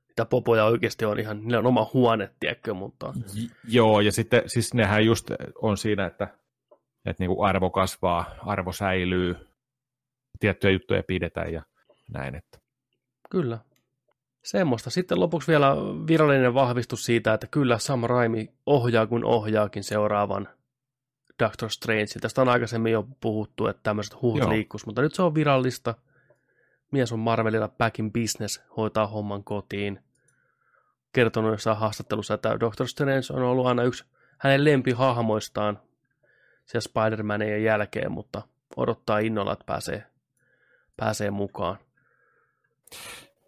mitä popoja oikeasti on ihan, niillä on oma huone, tiedätkö, mutta J- joo, ja sitten siis nehän just on siinä, että, että niin kuin arvo kasvaa, arvo säilyy, tiettyjä juttuja pidetään ja näin. Että. Kyllä. Semmoista. Sitten lopuksi vielä virallinen vahvistus siitä, että kyllä Sam Raimi ohjaa kun ohjaakin seuraavan Doctor Strange. Tästä on aikaisemmin jo puhuttu, että tämmöiset huhut Joo. liikkus, mutta nyt se on virallista. Mies on Marvelilla back in business, hoitaa homman kotiin. Kertonut jossain haastattelussa, että Doctor Strange on ollut aina yksi hänen lempihahmoistaan siellä Spider-Manien jälkeen, mutta odottaa innolla, että pääsee, pääsee mukaan.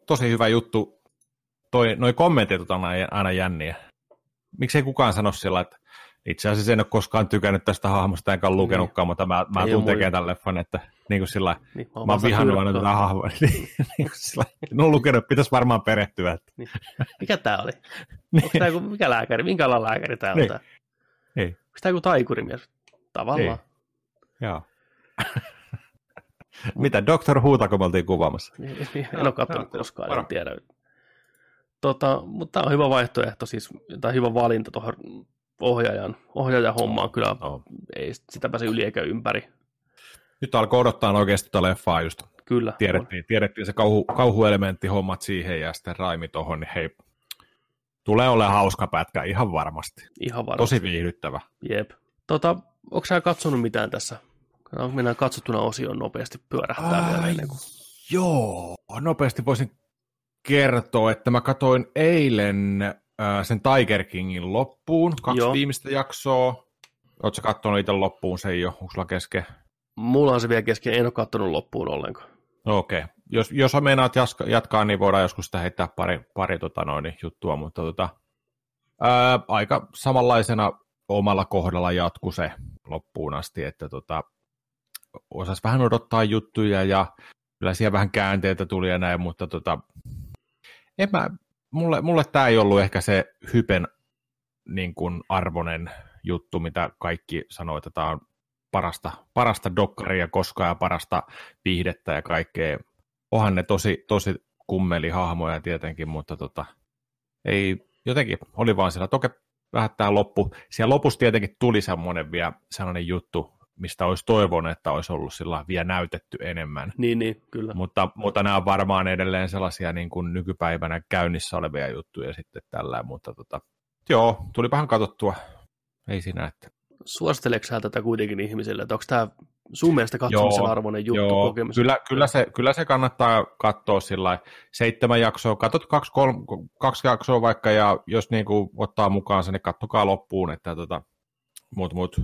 Tosi hyvä juttu. Toi, noi kommentit on aina, aina jänniä. Miksei kukaan sano sillä, että itse asiassa en ole koskaan tykännyt tästä hahmosta, enkä ole lukenutkaan, mutta mä, mä Niin. Tuun ole tekemään tämän leffan, että niin kuin sillä, Niin, mä oon vihannut aina tätä hahmoa. <laughs> niin, niin kuin sillä, en ole lukenut, pitäisi varmaan perehtyä. Että. Mikä tää oli? <laughs> Niin. Onko tää joku, mikä lääkäri? Minkälainen lääkäri tää on Niin. tää? Ei. Onko tää joku taikurimies? Tavallaan. Joo. <laughs> Mitä, Dr. Huutako me oltiin kuvaamassa? Niin, niin, en ole katsonut koskaan, en tiedä. Tota, mutta tämä on hyvä vaihtoehto, siis, tai hyvä valinta tuohon ohjaajan, ohjaajan hommaan. Kyllä No. ei sitä pääse yli eikä ympäri. Nyt alkoi odottaa oikeasti tuota leffaa just. Kyllä. Tiedettiin, tiedettiin se kauhu, kauhuelementti hommat siihen ja sitten Raimi tohon, niin hei, tulee olemaan hauska pätkä ihan varmasti. Ihan varmasti. Tosi viihdyttävä. Jep. Tota, onko sä katsonut mitään tässä? Mennään katsottuna osioon nopeasti pyörähtää vielä ennen kuin... Joo, nopeasti voisin kertoa, että mä katoin eilen sen Tiger Kingin loppuun, kaksi Joo. Viimeistä jaksoa. Oletko katsonut itse loppuun sen jo? Onko sulla kesken? Mulla on se vielä kesken, en ole kattonut loppuun ollenkaan. Okei. Okay. Jos, jos meinaat jatkaa, niin voidaan joskus sitä heittää pari, pari tota noin, juttua, mutta tota, ää, aika samanlaisena omalla kohdalla jatku se loppuun asti, että tota, osasi vähän odottaa juttuja ja kyllä siellä vähän käänteitä tuli ja näin, mutta tota, en mä, mulle, mulle tämä ei ollut ehkä se hypen niin kuin arvonen juttu, mitä kaikki sanoo, että tämä on parasta, parasta dokkaria koskaan ja parasta viihdettä ja kaikkea. Onhan ne tosi, tosi kummelihahmoja tietenkin, mutta tota, ei, jotenkin oli vaan siellä. Toki vähän tämä loppu. Siellä lopussa tietenkin tuli semmoinen vielä sellainen juttu, mistä olisi toivonut, että olisi ollut sillä vielä näytetty enemmän. Niin, niin, kyllä. Mutta, mutta nämä on varmaan edelleen sellaisia niin kuin nykypäivänä käynnissä olevia juttuja sitten tällä, mutta tota, joo, tuli vähän katsottua. Ei siinä, että Suositteleeko tätä kuitenkin ihmisille, että onko tämä sun mielestä katsomisen Joo, arvoinen juttu Joo, kokemus? kyllä, kyllä, se, kyllä se kannattaa katsoa sillä seitsemän jaksoa, katsot kaksi, kolme, kaksi jaksoa vaikka, ja jos niin kuin ottaa mukaan sen, niin kattokaa loppuun, että tota, mut, mut.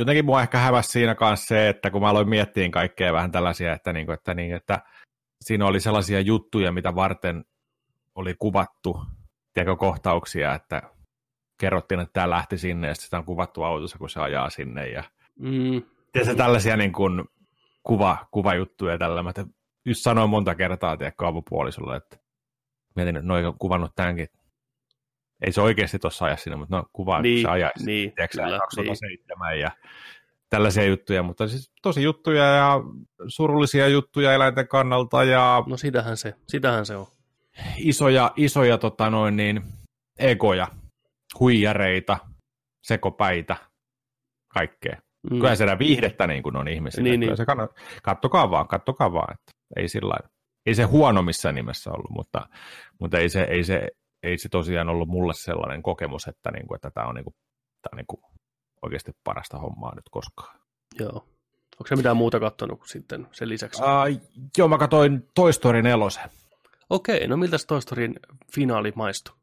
Jotenkin mua ehkä häväsi siinä kanssa se, että kun mä aloin miettiä kaikkea vähän tällaisia, että, niin kuin, että, niin, että siinä oli sellaisia juttuja, mitä varten oli kuvattu, tiedätkö, kohtauksia, että kerrottiin, että tämä lähti sinne, ja sitten sitä on kuvattu autossa, kun se ajaa sinne, ja Mm, Tiedätkö, tällaisia niin kuin kuva, kuvajuttuja tällä. Mä te- just sanoin monta kertaa, tiedätkö, avopuolisolle, että mietin, että noin on kuvannut tämänkin. Ei se oikeasti tuossa aja sinne, mutta no kuvaa, Niin, niin, se ajaisi. niin, tiedätkö, kyllä, 2007 ja tällaisia juttuja, mutta siis tosi juttuja ja surullisia juttuja eläinten kannalta ja no sitähän se, sitähän se on. isoja, isoja tota noin niin, egoja, huijareita, sekopäitä, kaikkea. Mm. Kyllä siellä viihdettä niin kuin on ihmisillä. Niin, Niin, niin. se kannat, kattokaa vaan, kattokaa vaan. Että ei, sillä ei se huono missään nimessä ollut, mutta, mutta ei, se, ei, se, ei se tosiaan ollut mulle sellainen kokemus, että, niin kuin, että tämä on, niin kuin, tämä on niin kuin oikeasti parasta hommaa nyt koskaan. Joo. Onko se mitään muuta kattonut kuin sitten sen lisäksi? Uh, joo, mä katsoin Toy Story 4. Okei, no miltä Toy Storyn finaali maistui?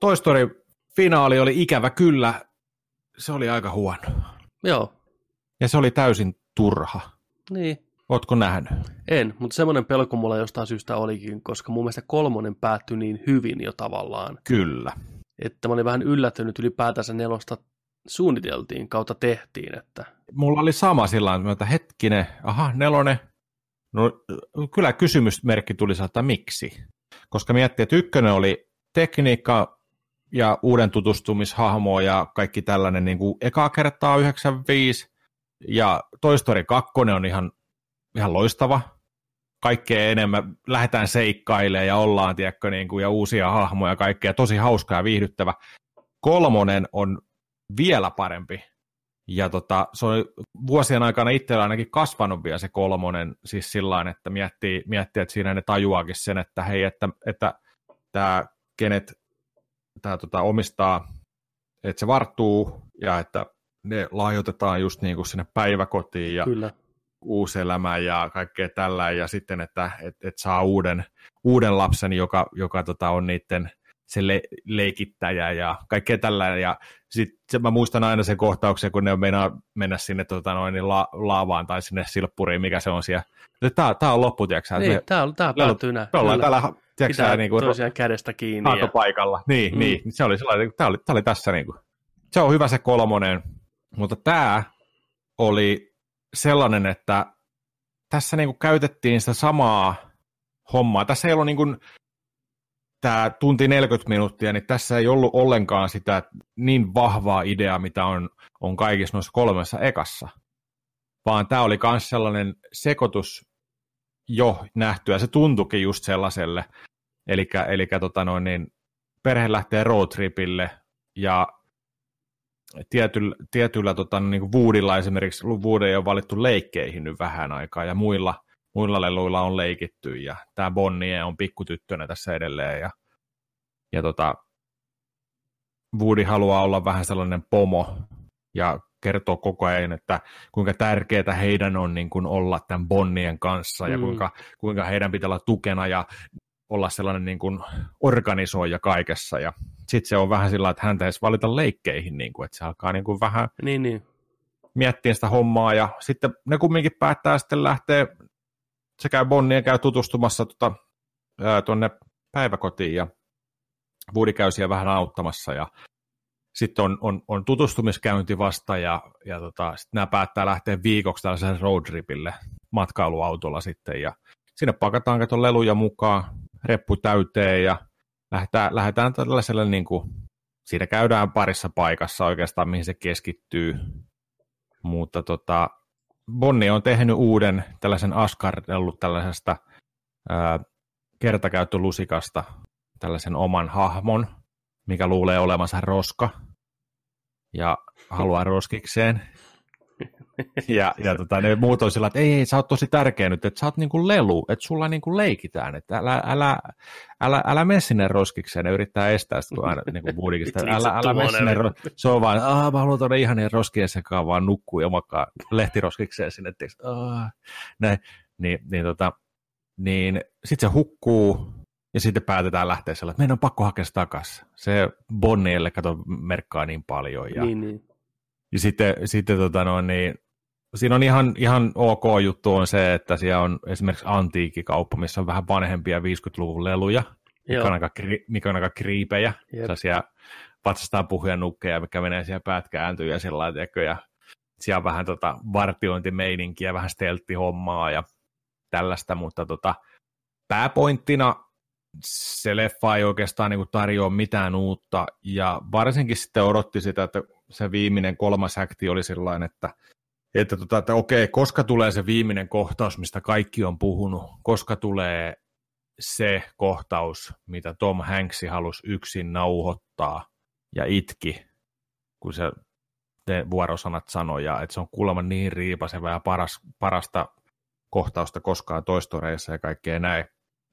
Toy Story finaali oli ikävä kyllä, se oli aika huono. Joo, Ja se oli täysin turha. niin. Ootko nähnyt? En, mutta semmoinen pelko mulla jostain syystä olikin, koska mun mielestä kolmonen päättyi niin hyvin jo tavallaan, Kyllä. että mä olin vähän yllättynyt ylipäätänsä nelosta suunniteltiin kautta tehtiin, että mulla oli sama sillä tavalla, että hetkinen, aha, nelonen. No kyllä kysymysmerkki tuli että miksi. Koska miettii, että ykkönen oli tekniikka ja uuden tutustumishahmo ja kaikki tällainen niin kuin ekaa kertaa 95 ja Toy Story 2 on ihan, ihan loistava. Kaikkea enemmän lähdetään seikkailemaan ja ollaan, tiedätkö, niin kuin, ja uusia hahmoja ja kaikkea, tosi hauska ja viihdyttävä. Kolmonen on vielä parempi, ja tota, se on vuosien aikana itsellä ainakin kasvanut vielä se kolmonen, siis sillä että miettii, miettii, että siinä ne tajuaakin sen, että hei, että, että tämä, kenet tämä tota, omistaa, että se varttuu ja että ne lahjoitetaan just niin kuin sinne päiväkotiin ja kyllä. Uusi elämä ja kaikkea tällä, ja sitten, että et, et saa uuden, uuden lapsen, joka, joka tota, on niiden se le- leikittäjä ja kaikkea tällä, ja sitten mä muistan aina sen kohtauksen, kun ne meinaa mennä sinne tota, noin, niin la- laavaan tai sinne silppuriin, mikä se on siellä. Tämä, tämä on loppu, tiedätkö Niin, me, tää, tää me, päättyy näin. me ollaan täällä, tiedätkö Pitää niin kuin, toisiaan kädestä kiinni. Ja... paikalla. Niin, mm. niin, se oli sellainen, tämä oli, tämä oli tässä niin kuin. Se on hyvä se kolmonen, mutta tämä oli sellainen, että tässä niin kuin käytettiin sitä samaa hommaa. Tässä ei ollut niin kuin, tämä tunti 40 minuuttia, niin tässä ei ollut ollenkaan sitä niin vahvaa ideaa, mitä on, on kaikissa noissa kolmessa ekassa. Vaan tämä oli myös sellainen sekoitus jo nähty, ja se tuntuikin just sellaiselle. Eli tota niin perhe lähtee roadtripille, ja tietyllä, tietyllä tota, niin kuin Woodilla esimerkiksi, Wood ei ole valittu leikkeihin nyt vähän aikaa, ja muilla, muilla leluilla on leikitty, ja tämä Bonnie on pikkutyttönä tässä edelleen, ja, ja tota, Woody haluaa olla vähän sellainen pomo, ja kertoo koko ajan, että kuinka tärkeää heidän on niin kuin olla tämän Bonnien kanssa, ja Mm. kuinka, kuinka heidän pitää olla tukena, ja olla sellainen niin kuin organisoija kaikessa, ja sitten se on vähän sillä että häntä edes valita leikkeihin, niin kuin, että se alkaa niin kuin vähän Niin, niin. miettiä sitä hommaa, ja sitten ne kumminkin päättää sitten lähteä, se käy Bonnie käy tutustumassa tota, tuonne päiväkotiin, ja Woody käy siellä vähän auttamassa, ja sitten on, on, on tutustumiskäynti vasta, ja, ja tota, sitten nämä päättää lähteä viikoksi tällaiselle roadtripille matkailuautolla sitten, ja sinne pakataan kato leluja mukaan, reppu täyteen, ja lähdetään, lähdetään tällaiselle, niin kuin, siinä käydään parissa paikassa oikeastaan, mihin se keskittyy, mutta tota, Bonni on tehnyt uuden tällaisen askardellut tällaisesta ää, kertakäyttölusikasta tällaisen oman hahmon, mikä luulee olevansa roska ja haluaa roskikseen. Ja, ja tota, ne muut on sillä, että ei, ei, sä oot tosi tärkeä nyt, että sä oot niinku lelu, että sulla niinku leikitään, että älä, älä, älä, älä mene sinne roskikseen, ne yrittää estää sitä, kun aina niin kuin älä, älä mene sinne, ro... se on vaan, aah, mä haluan tuonne ihan roskien sekaan vaan nukkuu ja makaa lehtiroskikseen sinne, että näin, niin, niin, tota, niin sitten se hukkuu, ja sitten päätetään lähteä sellainen, että meidän on pakko hakea se takaisin. Se Bonnielle, kato, merkkaa niin paljon. Ja, Niin, niin. ja sitten, sitten tota no, niin, siinä on ihan, ihan ok juttu on se, että siellä on esimerkiksi antiikikauppa, missä on vähän vanhempia 50-luvun leluja, mikä on, aika, kri- mikä on aika kriipejä. Jep. Sellaisia vatsastaan puhuja nukkeja, mikä menee siellä päät kääntyy ja sillä ja siellä on vähän tota vartiointimeininkiä, vähän stelttihommaa ja tällaista, mutta tota, pääpointtina se leffa ei oikeastaan niin tarjoa mitään uutta, ja varsinkin sitten odotti sitä, että se viimeinen kolmas akti oli sellainen, että, että, tota, että okei, koska tulee se viimeinen kohtaus, mistä kaikki on puhunut, koska tulee se kohtaus, mitä Tom Hanksi halusi yksin nauhoittaa ja itki, kun se ne vuorosanat sanoja, että se on kuulemma niin riipaseva ja paras, parasta kohtausta koskaan toistoreissa ja kaikkea näin,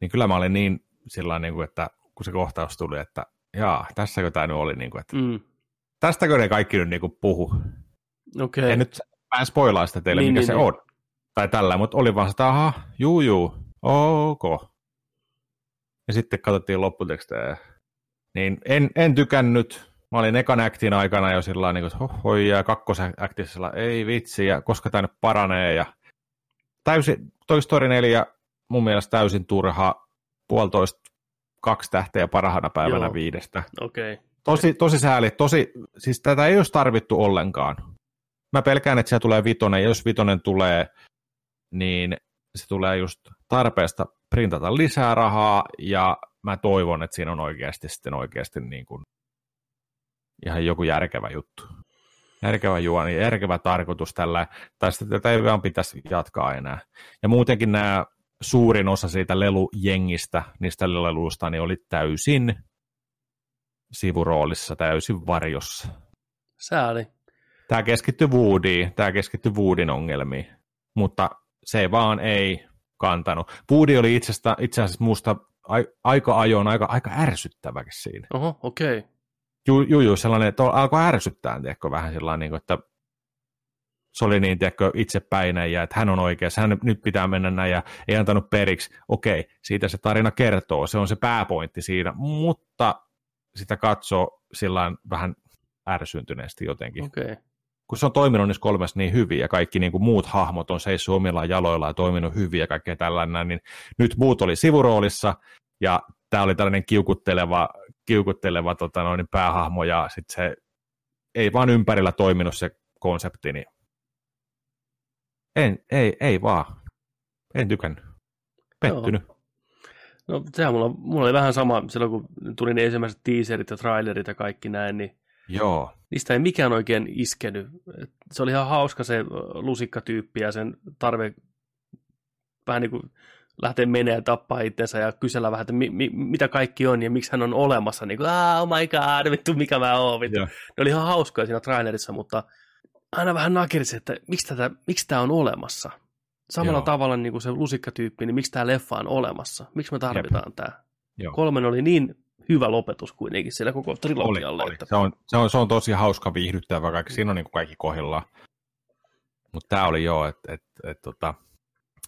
niin kyllä mä olin niin sillä niin kuin, että kun se kohtaus tuli, että jaa, tässäkö tämä nyt oli, niin kuin, että Mm. tästäkö ne kaikki nyt niin kuin puhu. Okei. En nyt mä en spoilaa sitä teille, Niin, mikä niin, se niin. on. Tai tällä, mutta oli vaan sitä, aha, juu, juu, ok. Ja sitten katsottiin lopputekstejä. Niin en, en tykännyt. Mä olin ekan aktin aikana jo sillä niin kuin, hohoi, ja kakkosaktisella ei vitsi, ja koska tämä nyt paranee. Ja täysin, Toy Story 4 mun mielestä täysin turha, puolitoista, kaksi tähteä parhaana päivänä Joo. viidestä. Okei. Tosi, tosi sääli, tosi, siis tätä ei olisi tarvittu ollenkaan. Mä pelkään, että siellä tulee vitonen, ja jos vitonen tulee, niin se tulee just tarpeesta printata lisää rahaa, ja mä toivon, että siinä on oikeasti sitten oikeasti niin kuin ihan joku järkevä juttu. Järkevä juoni, järkevä tarkoitus tällä, tai sitten tätä ei vaan pitäisi jatkaa enää. Ja muutenkin nämä suurin osa siitä lelujengistä, niistä leluista, niin oli täysin sivuroolissa, täysin varjossa. Sääli. Tämä keskittyi Woodyin, tämä keskittyi Woodin ongelmiin, mutta se vaan ei kantanut. Woody oli itsestä, itse asiassa musta ai, aika ajoin aika, aika ärsyttäväkin siinä. Oho, okei. Ju, ju, ju sellainen, että alkoi ärsyttää, tiedätkö, vähän sellainen, niin kuin, että se oli niin, tiedätkö, itsepäinen ja että hän on oikeassa, hän nyt pitää mennä näin ja ei antanut periksi. Okei, siitä se tarina kertoo, se on se pääpointti siinä, mutta sitä katsoo sillä vähän ärsyntyneesti jotenkin. Okei. Kun se on toiminut niissä kolmessa niin hyvin ja kaikki niin kuin muut hahmot on seissyt omilla jaloilla ja toiminut hyvin ja kaikkea tällainen, niin nyt muut oli sivuroolissa ja tämä oli tällainen kiukutteleva, kiukutteleva tota noin, päähahmo ja sitten se ei vaan ympärillä toiminut se konsepti, niin en, ei, ei vaan. En tykännyt. Pettynyt. No sehän mulla, mulla oli vähän sama silloin, kun tuli ne ensimmäiset teaserit ja trailerit ja kaikki näin, niin Joo. niistä ei mikään oikein iskenyt. Se oli ihan hauska se lusikkatyyppi ja sen tarve vähän niin kuin lähteä menee ja tappaa itsensä ja kysellä vähän, että mi, mi, mitä kaikki on ja miksi hän on olemassa. Niin kuin, oh my god, vittu mikä mä oon. Vittu. Joo. Ne oli ihan hauskoja siinä trailerissa, mutta aina vähän nakersi, että miksi, tätä, miksi tämä on olemassa. Samalla Joo. tavalla niin kuin se lusikkatyyppi, niin miksi tämä leffa on olemassa? Miksi me tarvitaan tämä? Joo. Kolmen oli niin hyvä lopetus kuitenkin siellä koko Oli, trilogialle. oli. Että... Se, on, se, on, se on tosi hauska viihdyttävä, kaikki, siinä on niin kuin kaikki kohdillaan. Mutta tämä oli joo, että et, et, tota,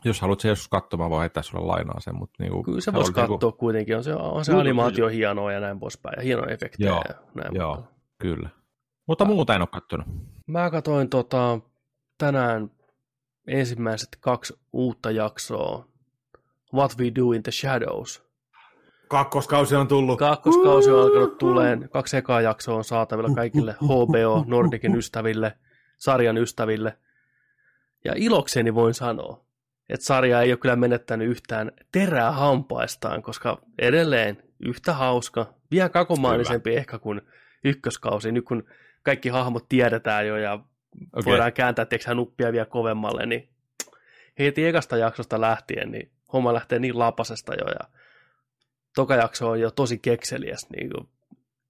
Jos haluat se joskus katsomaan, voi heittää sulle lainaa sen. Mutta niinku, Kyllä se oli voisi niinku- katsoa kuitenkin, on se, on se animaatio hienoa ja näin poispäin, ja hienoja efektejä Joo, ja näin Joo, poispäin. kyllä. Mutta muuta en ole kattonut. Mä katsoin tota, tänään ensimmäiset kaksi uutta jaksoa, What We Do in the Shadows. Kakkoskausi on tullut. Kakkoskausi on alkanut tuleen, kaksi ekaa jaksoa on saatavilla kaikille HBO Nordicin ystäville, sarjan ystäville. Ja ilokseni voin sanoa, että sarja ei ole kyllä menettänyt yhtään terää hampaistaan, koska edelleen yhtä hauska, vielä kakomaanisempi ehkä kuin ykköskausi, nyt kun kaikki hahmot tiedetään jo ja okay. Voidaan kääntää tiedätkö, sä, nuppia vielä kovemmalle, niin heti ekasta jaksosta lähtien, niin homma lähtee niin lapasesta jo ja toka jakso on jo tosi kekseliäs niin kuin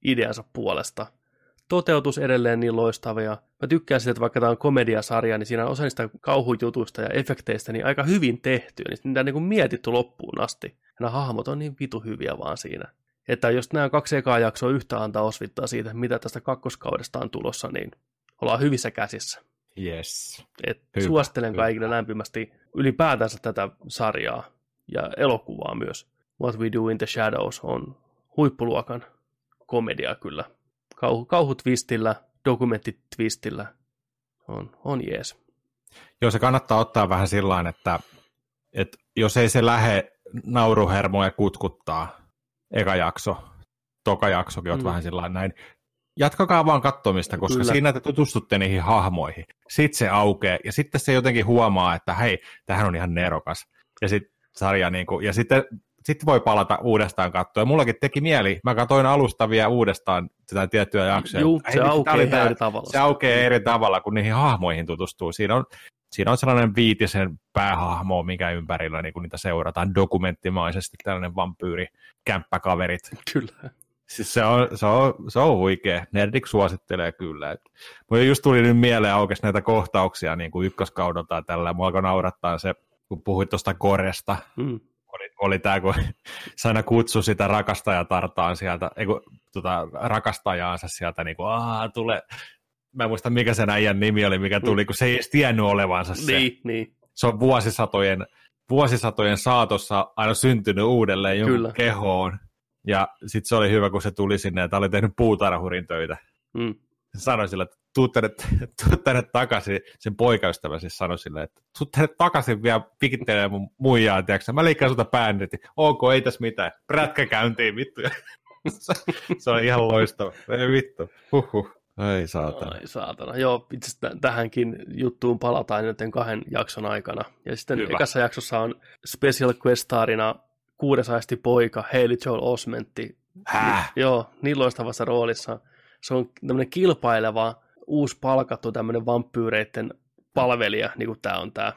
ideansa puolesta. Toteutus edelleen niin loistavia. Mä tykkään siitä, että vaikka tämä on komediasarja, niin siinä on osa niistä kauhujutuista ja efekteistä niin aika hyvin tehty. Niin niitä on niin kuin mietitty loppuun asti. Ja nämä hahmot on niin vitu hyviä vaan siinä. Että jos nämä kaksi ekaa jaksoa yhtä antaa osvittaa siitä, mitä tästä kakkoskaudesta on tulossa, niin ollaan hyvissä käsissä. Yes. Et Hyvä, suosittelen hyvä. kaikille lämpimästi ylipäätänsä tätä sarjaa ja elokuvaa myös. What We Do in the Shadows on huippuluokan komedia kyllä. Kauhu, kauhutvistillä, dokumenttitvistillä on, on jees. Joo, se kannattaa ottaa vähän sillä että, että jos ei se lähe nauruhermoja kutkuttaa, eka jakso, toka jaksokin Mm. vähän sillä näin, jatkakaa vaan katsomista, koska Kyllä. Kyllä. siinä te tutustutte niihin hahmoihin. Sitten se aukeaa, ja sitten se jotenkin huomaa, että hei, tähän on ihan nerokas. Ja sitten sarja, niin kuin, ja sitten sitten voi palata uudestaan katsoa. Ja mullakin teki mieli, mä katsoin alustavia uudestaan sitä tiettyä jaksoa. Juu, se aukeaa tää- eri tavalla. Se aukeaa eri tavalla, kun niihin hahmoihin tutustuu. Siinä on, siinä on sellainen viitisen päähahmo, mikä ympärillä niin niitä seurataan dokumenttimaisesti, tällainen vampyyri, kämppäkaverit. Kyllä. Siis se on, se on, se on huikea. Nerdik suosittelee kyllä. Mulla just tuli nyt mieleen aukesi näitä kohtauksia niin kuin ykköskaudelta tällä. Mua alkoi naurattaa se, kun puhuit tuosta koresta. Mm. Oli, oli tämä, kun <laughs> se aina kutsui sitä rakastajatartaan sieltä, ei kun, tota, rakastajaansa sieltä, niin kuin, Aa, tule. Mä en muista, mikä sen äijän nimi oli, mikä tuli, kun se ei edes tiennyt olevansa se. Niin, niin. Se on vuosisatojen, vuosisatojen saatossa aina syntynyt uudelleen jonkun Kyllä. kehoon. Ja sitten se oli hyvä, kun se tuli sinne, että oli tehnyt puutarhurin töitä. Mm. Se sanoi sille, että tuu tänne, tuu tänne takaisin, sen poikaystävä siis sanoi sille, että tuu tänne takaisin vielä pikittelee mun muijaa, tiedätkö? mä liikkaan sulta bändit, ok, ei tässä mitään, prätkä käyntiin, vittu. <laughs> se, on ihan loistava, ei vittu, huhhuh, ei saatana. Ai saatana. Joo, itse tähänkin juttuun palataan nyt kahden jakson aikana. Ja sitten Hyvä. ekassa jaksossa on special questarina kuudesaisti poika Haley Joel Osmentti. Häh? Joo, niin loistavassa roolissa. Se on tämmöinen kilpaileva, uusi palkattu tämmöinen vampyyreiden palvelija, niin kuin tämä on tämä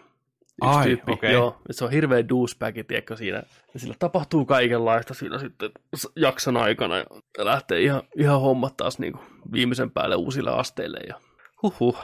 yksi Ai, tyyppi. okei. Joo, se on hirveä douchebag, tiedätkö, siinä. Ja sillä tapahtuu kaikenlaista siinä sitten jakson aikana. Ja lähtee ihan, ihan hommat taas niin kuin viimeisen päälle uusille asteille. Ja huhhuh.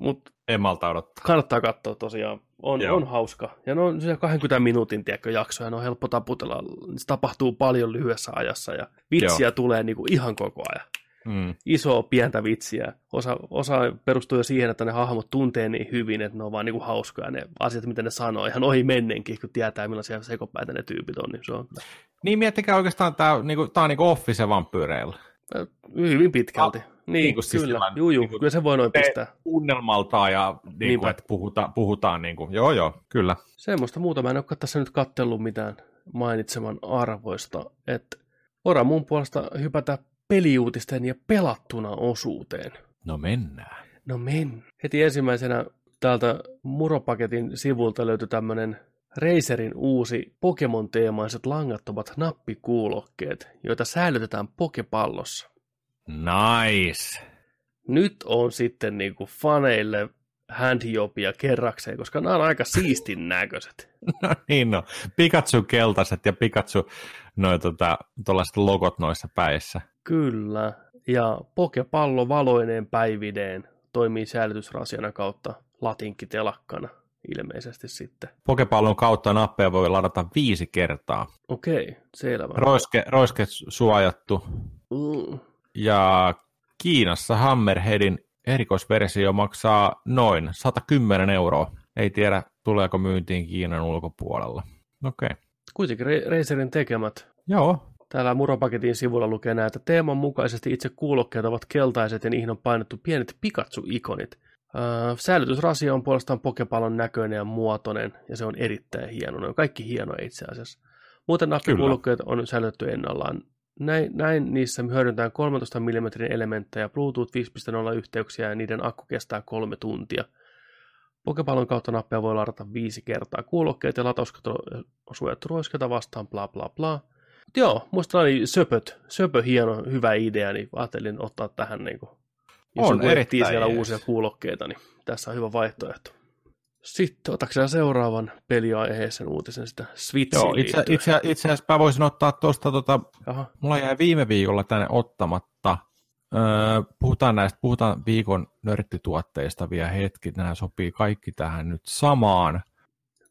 Mutta En malta odottaa. kannattaa katsoa tosiaan. On, Joo. on hauska. Ja ne on siellä 20 minuutin tiedätkö, jaksoja, ne on helppo taputella. Se tapahtuu paljon lyhyessä ajassa ja vitsiä Joo. tulee niin kuin ihan koko ajan. Mm. Isoa, pientä vitsiä. Osa, osa perustuu jo siihen, että ne hahmot tuntee niin hyvin, että ne on vaan niin kuin hauskoja. Ne asiat, mitä ne sanoo, ihan ohi mennenkin, kun tietää, millaisia sekopäitä ne tyypit on. Niin se on Niin miettikää oikeastaan, tämä niinku, tää on niinku office vampyyreillä. äh, hyvin pitkälti. niin, niin kuin siis kyllä. sellainen- Juu, juu, niin kuin kyllä se voi noin pistää. Tunnelmaltaan ja niinku, Niinpä. että puhuta, puhutaan, niinku, joo joo, kyllä. Semmoista muuta mä en ole tässä nyt kattellut mitään mainitseman arvoista. Että ora mun puolesta hypätä peliuutisten ja pelattuna osuuteen. No mennään. No men. Heti ensimmäisenä täältä Muropaketin sivulta löytyi tämmönen Razerin uusi Pokemon-teemaiset langattomat nappikuulokkeet, joita säilytetään pokepallossa. Nice. Nyt on sitten niinku faneille handjobia kerrakseen, koska nämä on aika siistin näköiset. <laughs> No niin no. Pikachu keltaiset ja Pikachu noin tota, logot noissa päissä. Kyllä. Ja pokepallo valoineen päivideen toimii säilytysrasiana kautta latinkitelakkana ilmeisesti sitten. Pokepallon kautta nappeja voi ladata viisi kertaa. Okei, selvä. Roiske, roiske suojattu. Mm. Ja Kiinassa Hammerheadin erikoisversio maksaa noin 110 euroa. Ei tiedä, tuleeko myyntiin Kiinan ulkopuolella. Okei. Okay. Kuitenkin Ra- Razerin tekemät. Joo, Täällä Muropaketin sivulla lukee näin, että teeman mukaisesti itse kuulokkeet ovat keltaiset ja niihin on painettu pienet Pikachu-ikonit. Öö, säilytysrasia on puolestaan pokepallon näköinen ja muotoinen, ja se on erittäin hieno. Ne on kaikki hienoja itse asiassa. Muuten nappikuulokkeet on säilytetty ennallaan. Näin, näin niissä hyödyntään 13 mm elementtejä, Bluetooth 5.0 yhteyksiä ja niiden akku kestää kolme tuntia. Pokepallon kautta nappeja voi ladata viisi kertaa. Kuulokkeet ja latauskatto on suojattu vastaan, bla bla bla. Joo, musta oli söpöt, söpö hieno, hyvä idea, niin ajattelin ottaa tähän niin kuin, jos On erittäin siellä jees. uusia kuulokkeita, niin tässä on hyvä vaihtoehto. Sitten otatko seuraavan peliaiheisen uutisen sitä Switchiin Joo itse, liittyen? itse, itse asiassa mä voisin ottaa tuosta, tota, Jaha, mulla jäi viime viikolla tänne ottamatta. Öö, puhutaan näistä, puhutaan viikon nörttituotteista vielä hetki. Nämä sopii kaikki tähän nyt samaan.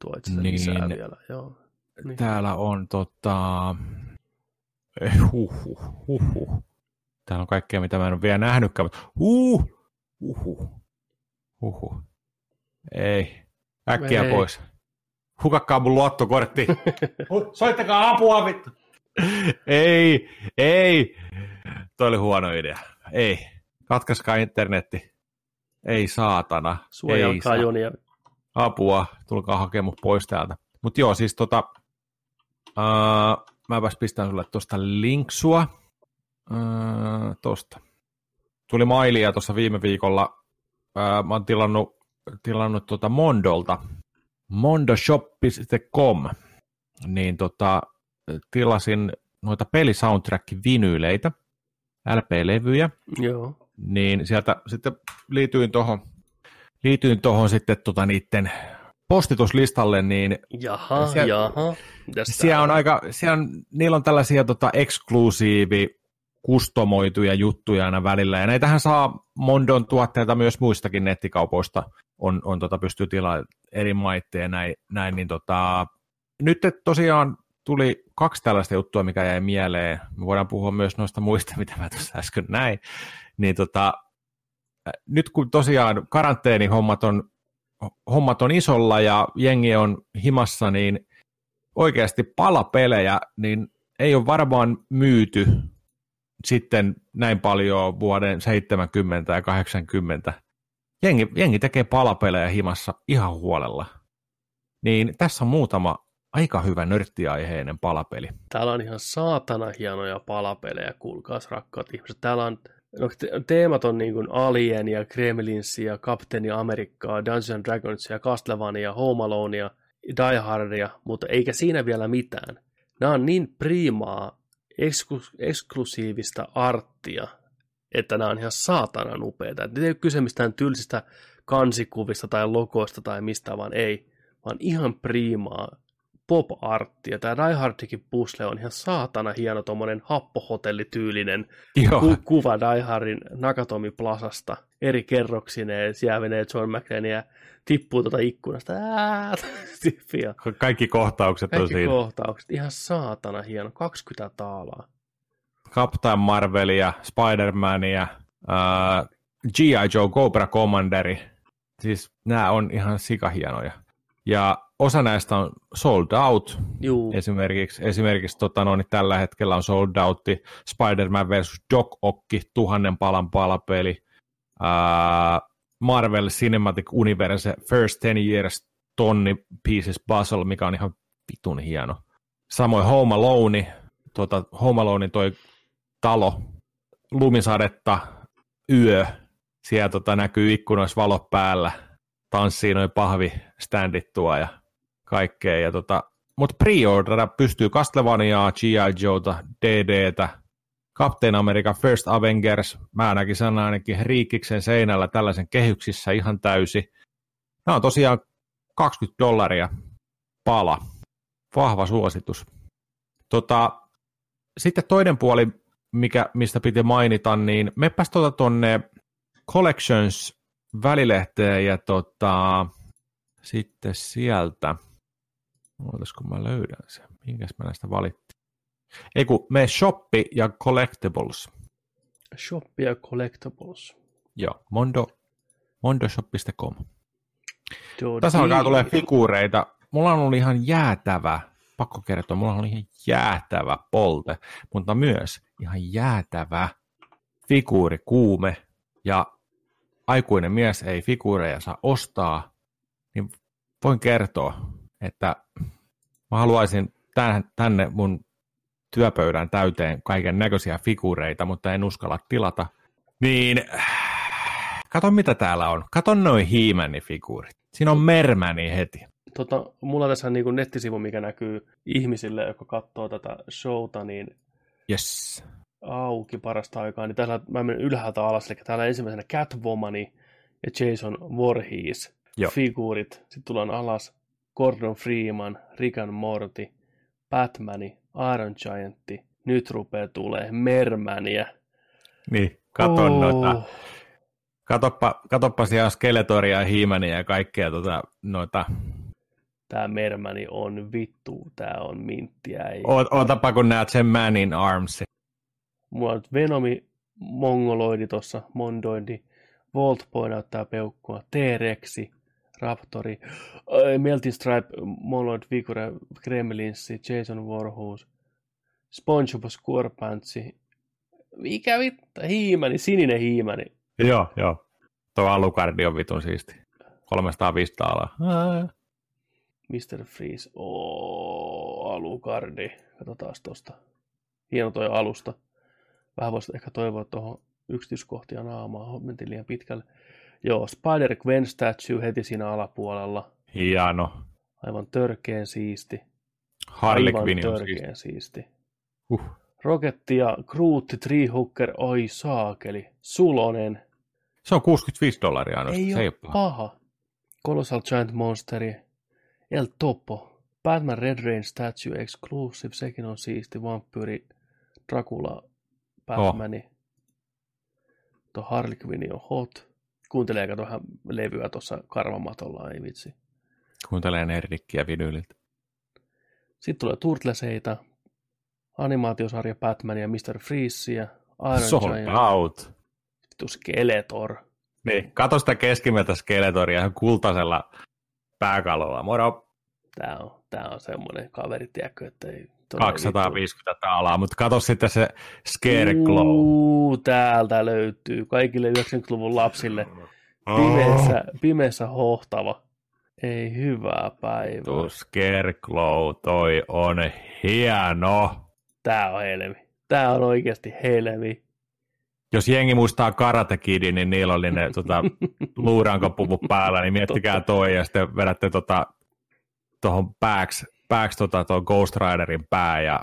tuo itse Niin. vielä. Joo. Niin. Täällä on tota... eh, Huhhuh, huhhuh. Täällä on kaikkea, mitä mä en ole vielä nähnytkään, mutta huh, huhhuh, huhhuh. Ei, äkkiä Ei. pois. Hukakkaa mun luottokortti. <laughs> Soittakaa apua, vittu. ei, ei. Toi oli huono idea. Ei. Katkaiskaa internetti. Ei saatana. ei Suojelkaa saa- Jonia. apua, tulkaa hakemaan mut pois täältä. Mutta joo, siis tota, uh, mäpäs pistän sulle tuosta linksua, uh, tosta. Tuli mailia tuossa viime viikolla, uh, mä oon tilannut, tilannut tota Mondolta, mondoshop.com, niin tota, tilasin noita pelisoundtrack-vinyyleitä, LP-levyjä, Joo. niin sieltä sitten liityin tuohon liityin tohon sitten tota niiden postituslistalle, niin Jaha, Siellä- jaha. Siellä on aika, siellä on, niillä on tällaisia tota eksklusiivi kustomoituja juttuja aina välillä, ja näitähän saa Mondon tuotteita myös muistakin nettikaupoista, on, on tota, pystyy tilaamaan eri maitteen ja näin, näin niin tota, nyt tosiaan tuli kaksi tällaista juttua, mikä jäi mieleen. Me voidaan puhua myös noista muista, <laughs> mitä mä tuossa äsken näin. Niin tota, nyt kun tosiaan karanteenihommat on, hommat on isolla ja jengi on himassa, niin oikeasti palapelejä, niin ei ole varmaan myyty sitten näin paljon vuoden 70 ja 80. Jengi, jengi tekee palapelejä himassa ihan huolella. Niin tässä on muutama aika hyvä nörttiaiheinen palapeli. Täällä on ihan saatana hienoja palapelejä, kuulkaas rakkaat ihmiset. Täällä on, no, te- teemat on niin kuin Alien ja Gremlins ja Kapteeni Amerikkaa, Dungeons Dragons ja Castlevania, Home Alone ja Die Hardia, mutta eikä siinä vielä mitään. Nämä on niin primaa, eksku- eksklusiivista arttia, että nämä on ihan saatanan upeita. Et Ei ole kyse mistään tylsistä kansikuvista tai logoista tai mistä vaan ei, vaan ihan primaa pop-arttia. Tämä Die Hardikin pusle on ihan saatana hieno tuommoinen happohotellityylinen Joo, ku- kuva Die Hardin Nakatomi Plasasta eri kerroksineen. Siellä menee John McClane ja tippuu tuota ikkunasta. Ää, <laughs> kaikki kohtaukset on Kaikki siinä. kohtaukset. Ihan saatana hieno. 20 taalaa. Captain Marvelia, Spider-Mania, uh, G.I. Joe, Cobra Commanderi. Siis nämä on ihan sikahienoja. Ja osa näistä on sold out. Juu, Esimerkiksi, esimerkiksi tota, no, niin tällä hetkellä on sold out Spider-Man vs. Doc Ock, tuhannen palan palapeli. Uh, Marvel Cinematic Universe First 10 Years tonni Pieces Puzzle, mikä on ihan vitun hieno. Samoin Home Alone, tuota, Home Alonein toi talo, lumisadetta, yö, siellä tota, näkyy ikkunoissa valot päällä, tanssii noin pahviständit tuo ja kaikkea. Ja tota, mutta pre-ordera pystyy Castlevaniaa, G.I. Joeta, DDtä, Captain America First Avengers, mä ainakin sanon ainakin Riikiksen seinällä tällaisen kehyksissä ihan täysi. Nämä on tosiaan 20 dollaria pala. Vahva suositus. Tota, sitten toinen puoli, mikä, mistä piti mainita, niin meppäs tuota tonne Collections välilehteen ja tota, sitten sieltä, olisiko mä löydän sen, minkäs mä näistä valittiin. Ei kun me shoppi ja collectibles. Shop ja Collectibles. Joo, mondo, mondoshop.com. Joo, Tässä alkaa niin. tulee figuureita. Mulla on ollut ihan jäätävä, pakko kertoa, mulla on ollut ihan jäätävä polte, mutta myös ihan jäätävä figuurikuume. Ja aikuinen mies ei figuureja saa ostaa, niin voin kertoa, että mä haluaisin tänne, tänne mun työpöydän täyteen kaiken näköisiä figuureita, mutta en uskalla tilata. Niin, kato mitä täällä on. Kato noin hiimäni figuurit. Siinä on mermäni heti. Tota, mulla on tässä niin nettisivu, mikä näkyy ihmisille, jotka katsoo tätä showta, niin Yes. auki parasta aikaa, niin täällä mä menen ylhäältä alas, eli täällä ensimmäisenä Catwomani ja Jason Voorhees Joo. figuurit. Sitten tullaan alas Gordon Freeman, Rick and Morty, Batmani, Iron Giantti. Nyt rupeaa tulee Mermäniä. Niin, kato oh. noita. Katoppa, katoppa siellä Skeletoria ja Hiimäniä ja kaikkea tota, noita. Tää Mermäni on vittu, tää on minttiä. Ei. Ootapa kun näet sen Man in Arms. Mulla on Venomi, Mongoloidi tossa, Mondoidi, Voltboy näyttää peukkua, T-Rexi, Raptori, äh, Melting Stripe, Moloid Vigore, Gremlinssi, Jason Warhouse, SpongeBob SquarePantsi, mikä vittu, hiimäni, sininen hiimäni. Joo, joo. Tuo alukardi on vitun siisti. 305 alaa. Mr. Freeze, ooo, alukardi. Katsotaan tosta. Hieno toi alusta. Vähän voisi ehkä toivoa tuohon yksityiskohtia naamaa. Mentiin liian pitkälle. Joo, Spider-Gwen statue heti siinä alapuolella. Hieno. Aivan törkeen siisti. Harley Aivan Quinn on törkeen siisti. siisti. Uh. Roketti ja Groot, Treehooker, oi saakeli. Sulonen, Se on 65 dollaria ainoastaan. ei se ei ole paha. paha. Colossal Giant Monsteri, El Topo, Batman Red Rain Statue Exclusive, sekin on siisti, Vampyri, Dracula, Batmani. Oh. Tuo Harley Quinn on hot. Kuuntelee kato vähän levyä tuossa karvamatolla, ei vitsi. Kuuntelee nerdikkiä vinyliltä. Sitten tulee Turtleseita, animaatiosarja Batman ja Mr. Freezea, Iron Sold Giant, out. vittu Skeletor. Niin, kato sitä keskimmäistä Skeletoria ihan kultaisella pääkalolla. Moro. Tää on, tää on semmoinen kaveri, tiedätkö, että ei... ei 250 taalaa, mutta kato sitten se Scarecrow. Uu, täältä löytyy kaikille 90-luvun lapsille pimeässä, pimeässä hohtava. Ei hyvää päivää. Tuo Scarecrow, toi on hieno. Tää on helmi. Tää on oikeasti helmi. Jos jengi muistaa Karate Kidin, niin niillä oli ne tota, <laughs> luurankopuvut päällä, niin miettikää toi ja sitten vedätte tota, tuohon pääksi, pääksi tota, tuon Ghost Riderin pää ja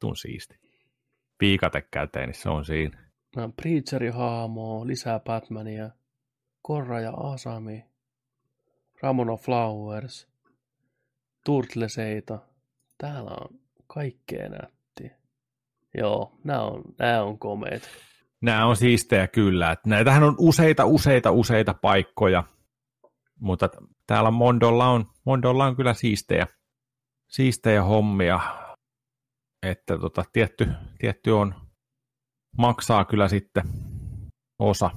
tuun siisti. Piikate käteen, niin se on siinä. On Preacheri haamoo, lisää Batmania, Korra ja Asami, Ramona Flowers, Turtleseita. Täällä on kaikkea nättiä. Joo, nämä on, nämä on komeet. Nämä on siistejä kyllä. Että näitähän on useita, useita, useita paikkoja, mutta täällä Mondolla on, Mondolla on kyllä siistejä, siistejä hommia, että tota, tietty, tietty on, maksaa kyllä sitten osa.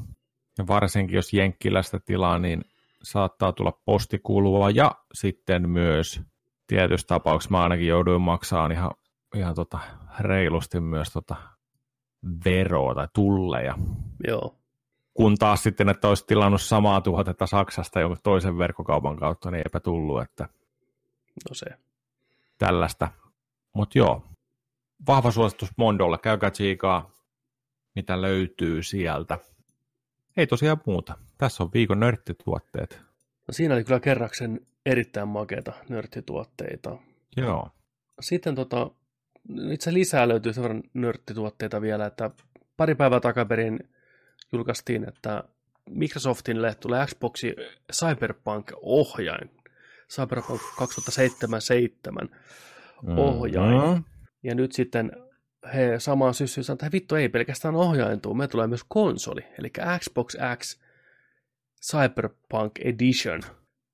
Ja varsinkin jos Jenkkilästä tilaa, niin saattaa tulla postikulua ja sitten myös tietyissä tapauksissa mä ainakin jouduin maksamaan ihan, ihan tota reilusti myös tota veroa tai tulleja. Joo, Kun taas sitten, että olisi tilannut samaa tuotetta Saksasta jonkun toisen verkkokaupan kautta, niin eipä tullut, että no se. tällaista. Mutta joo, vahva suositus Mondolle, käykää tsiikaa, mitä löytyy sieltä. Ei tosiaan muuta. Tässä on viikon nörttituotteet. No siinä oli kyllä kerraksen erittäin makeita nörttituotteita. Joo. Sitten tota, itse lisää löytyy sen verran nörttituotteita vielä, että pari päivää takaperin julkaistiin, että Microsoftille tulee Xboxi Cyberpunk-ohjain. Cyberpunk 2077 ohjain. Mm-hmm. Ja nyt sitten he samaan syssyyn sanoivat, että vittu ei pelkästään ohjaintuu, me tulee myös konsoli, eli Xbox X Cyberpunk Edition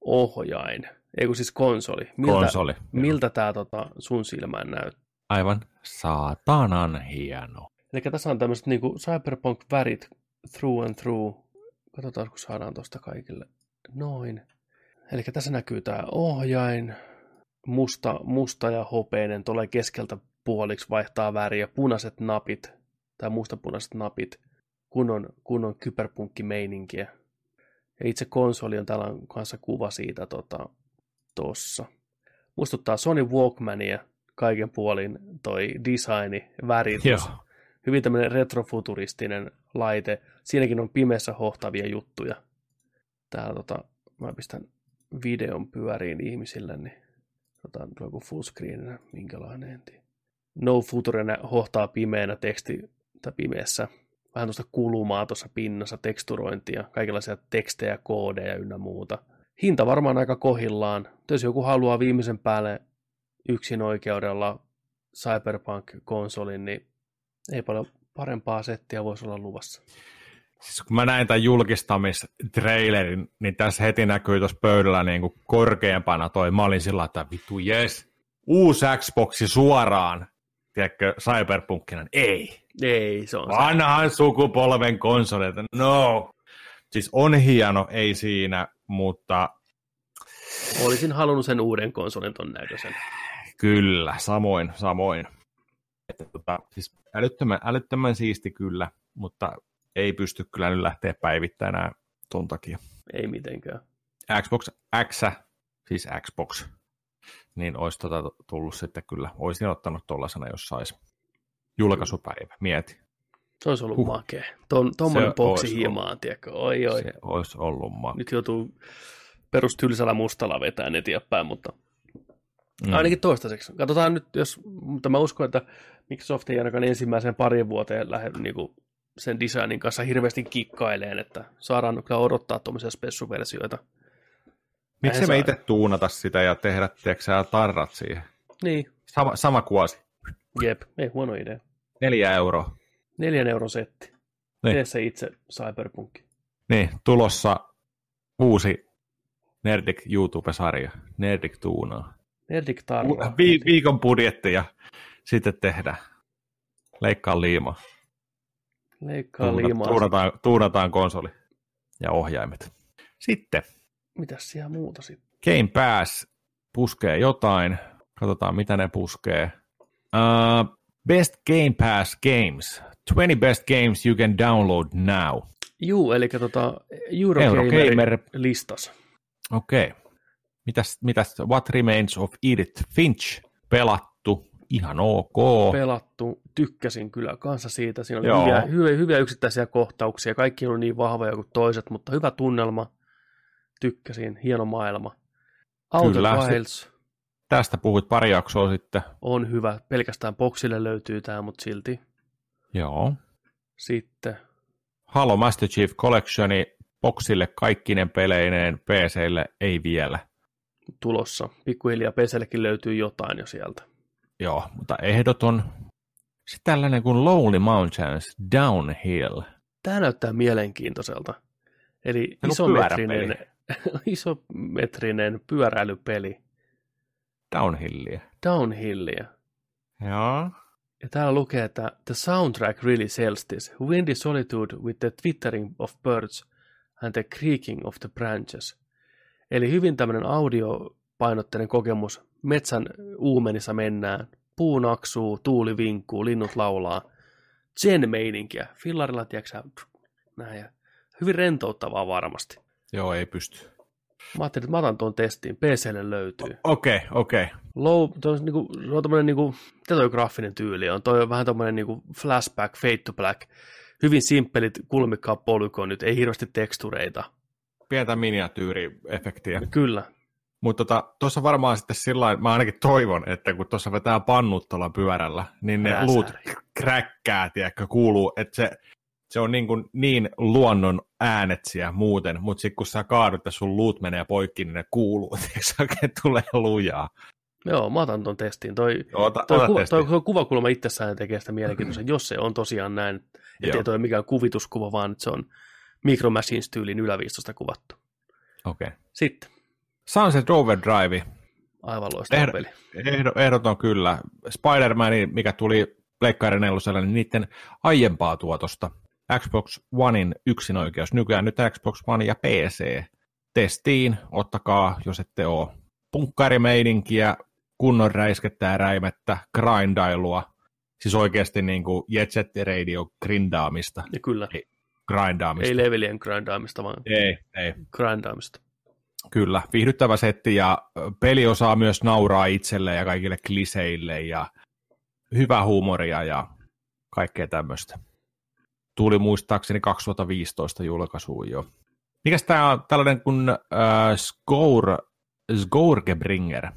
ohjain, ei kun siis konsoli. Miltä, Konsoli. Miltä tämä tota, sun silmään näyttää? Aivan saatanan hieno. Eli tässä on tämmöiset niinku Cyberpunk-värit through and through. Katsotaan, kun saadaan tuosta kaikille noin. Eli tässä näkyy tämä ohjain, musta, musta ja hopeinen, tulee keskeltä puoliksi vaihtaa väriä, punaiset napit, tai mustapunaiset napit, kunnon, kunnon kyberpunkkimeininkiä. Ja itse konsoli on täällä on kanssa kuva siitä tota, tossa. Muistuttaa Sony Walkmania kaiken puolin toi designi, värit. Joo. Hyvin tämmöinen retrofuturistinen laite. Siinäkin on pimeässä hohtavia juttuja. Täällä tota, mä pistän videon pyöriin ihmisille, niin otan joku fullscreen, minkälainen en tiedä. No Future hohtaa pimeänä teksti tai pimeässä. Vähän tuosta kulumaa tuossa pinnassa, teksturointia, kaikenlaisia tekstejä, koodeja ynnä muuta. Hinta varmaan aika kohillaan. Jos joku haluaa viimeisen päälle yksin oikeudella Cyberpunk-konsolin, niin ei paljon parempaa settiä voisi olla luvassa. Siis kun mä näin tämän julkistamistrailerin, niin tässä heti näkyy tuossa pöydällä niin kuin korkeampana toi. Mä olin sillä että vittu jes, uusi Xboxi suoraan, tiedätkö, Cyberpunkina. Ei, Ei, se on se. vanhan sukupolven konsoleita, no. Siis on hieno, ei siinä, mutta Olisin halunnut sen uuden konsolin ton näköisen. kyllä, samoin, samoin. Että, tota, siis älyttömän, älyttömän siisti kyllä, mutta ei pysty kyllä nyt lähteä päivittämään enää ton takia. Ei mitenkään. Xbox X, siis Xbox, niin olisi tota tullut sitten kyllä, olisin ottanut tuollaisena, jos saisi julkaisupäivä, mieti. Se olisi ollut Huh. makea. Ton, tommonen Se boksi himaan, tiedätkö? Oi, oi. Se olisi ollut ma- Nyt joutuu perustylsällä mustalla vetään eteenpäin, mutta mm. ainakin toistaiseksi. Katsotaan nyt, jos, mutta mä uskon, että Microsoft ei ainakaan ensimmäisen parin vuoteen lähde niin kuin sen designin kanssa hirveästi kikkaileen, että saadaan kyllä odottaa tuommoisia spessuversioita. Miksi me se- itse tuunata sitä ja tehdä, tiedätkö tarrat siihen? Niin, Sama, sama kuosi, jep, ei huono idea. neljä euroa. Neljän euron setti. Niin. Tee se itse Cyberpunk. Niin, tulossa uusi Nerdik YouTube-sarja, Nerdik tuunaa. Nerdik tarraa. Vi- viikon budjetti ja sitten tehdään. Leikkaa liimaa. Leikkaa Tuuna- liimaa. tuunataan, tuunataan konsoli ja ohjaimet. Sitten Mitäs siellä muuta sitten? Game Pass puskee jotain. Katsotaan, mitä ne puskee. Uh, best Game Pass games. 20 best games you can download now. Juu, eli tota Eurogamer, Eurogamer. listas. Okei. Okay. Mitäs, mitäs What Remains of Edith Finch? Pelattu. Ihan ok. Pelattu, tykkäsin kyllä kanssa siitä. Siinä oli Joo. hyviä, hyviä, hyviä yksittäisiä kohtauksia. Kaikki oli niin vahvoja kuin toiset, mutta hyvä tunnelma. Tykkäsin, hieno maailma. Outer Kyllä, se- Wilds Tästä puhuit pari jaksoa sitten. on hyvä. Pelkästään boksille löytyy tämä, mutta silti. Joo. Sitten Halo Master Chief Collectioni boksille kaikkinen peleineen, PClle ei vielä. Tulossa. Pikkuhiljaa PCllekin löytyy jotain jo sieltä. Joo, mutta ehdoton. Sitten tällainen kuin Lonely Mountains Downhill. Tämä näyttää mielenkiintoiselta. Eli isometrinen, <laughs> isometrinen pyöräilypeli Downhillia. downhillia. Joo. Ja täällä lukee, että the soundtrack really sells this. Windy solitude with the twittering of birds and the creaking of the branches. Eli hyvin tämmöinen audiopainotteinen kokemus. Metsän uumenissa mennään. Puu naksuu, tuuli vinkkuu, linnut laulaa. Zen meininkiä. Fillarilla, tiedätkö näin. Ja hyvin rentouttavaa varmasti. Joo, ei pysty. Mä ajattelin, että mä otan tuon testiin. PClle löytyy. Okei, okay, okei. Okay. Low, toi on, niinku, se on tommonen niinku, graafinen tyyli on? Toi on vähän tommonen niinku flashback, fade to black. Hyvin simppelit kulmikkaat polygonit, ei hirveästi tekstureita. Pientä miniatyyriefektiä. Kyllä. Mutta tota, tuossa varmaan sitten sillä mä ainakin toivon, että kun tuossa vetää pannut tuolla pyörällä, niin ne Rääsäri. luut kräkkää, tiedätkö, kuuluu, että se, se on niin, kuin niin luonnon äänetsiä muuten, mutta sitten kun sä kaadut ja sun luut menee poikki, niin ne kuuluu, <laughs> se oikein tulee lujaa. Joo, mä otan ton testiin. Toi, Ota, toi, ota kuva, testi. toi, kuvakulma itsessään tekee sitä mielenkiintoista, jos se on tosiaan näin, ettei Joo. toi mikään kuvituskuva, vaan se on Micro Machines-tyylin yläviistosta kuvattu. Okei. Okay. Sitten, Sunset Overdrive, aivan loistava Ehdo- peli. ehdo, ehdoton kyllä. Spider-Man, mikä tuli Pleikkari neloselle, niin niiden aiempaa tuotosta. Xbox Onein yksinoikeus. Nykyään nyt Xbox One ja PC. testiin, ottakaa, jos ette ole punkkarimeininkiä, kunnon räiskettä ja räimettä, grindailua, siis oikeasti niin kuin Jet Set Radio grindaamista, Ja kyllä, Ei, grindaamista. ei levelien grindaamista, vaan ei, ei. grindaamista. Kyllä, viihdyttävä setti ja peli osaa myös nauraa itselle ja kaikille kliseille ja hyvä huumoria ja kaikkea tämmöistä. Tuli muistaakseni 2015 julkaisuun jo. Mikäs tää on tällainen kuin äh, Scour, Scourgebringer?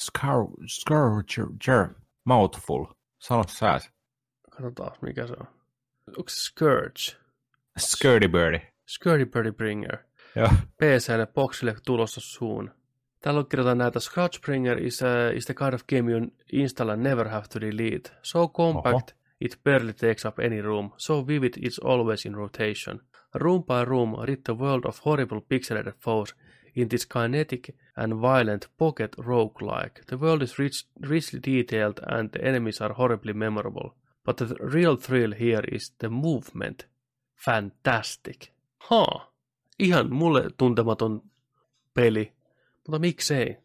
Scour, Scourger, Mouthful. Sano sä. Katsotaan, mikä se on. Onko se Scourge? Skirty Birdie. Skirty Birdie Bringer. Joo. PClle, Boxille tulossa suun. Täällä kirjoitetaan näitä. Scourgebringer is, a, is the kind of game you install and never have to delete. So compact, it barely takes up any room. So vivid, it's always in rotation. Room by room, rid the world of horrible pixelated foes in this kinetic and violent pocket roguelike. The world is rich, richly detailed and the enemies are horribly memorable. But the real thrill here is the movement. Fantastic. Ha, ihan mulle tuntematon peli, mutta miksei?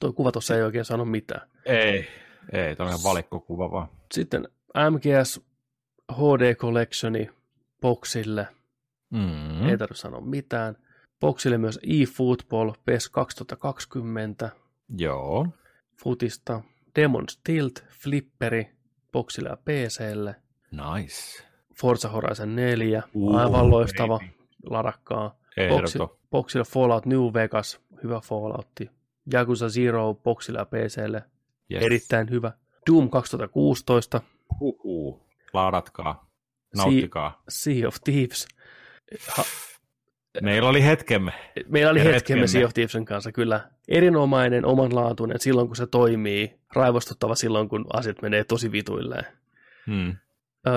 Tuo kuva tuossa ei oikein sano mitään. Ei, ei, tämmöinen valikkokuva vaan. Sitten MGS HD Collectioni Boxille, Mm. mm. ei tarvitse sanoa mitään. Boxille myös eFootball PES 2020 Joo. futista. Demon's Tilt, Flipperi, Boxille ja PClle. Nice. Forza Horizon 4, Uh, aivan loistava, baby. ladakkaa. Boxi- Boxille Fallout New Vegas, hyvä Falloutti. Yakuza Zero Boxille ja PClle, Yes. erittäin hyvä. Doom 2016, Huhuu. Laadatkaa. Nauttikaa. Sea of Thieves. Ha, Meillä oli hetkemme. meillä oli hetkemme hetkemme. Sea of Thievesin kanssa kyllä. Erinomainen, omanlaatuinen silloin, kun se toimii. Raivostuttava silloin, kun asiat menee tosi vituilleen. Hmm.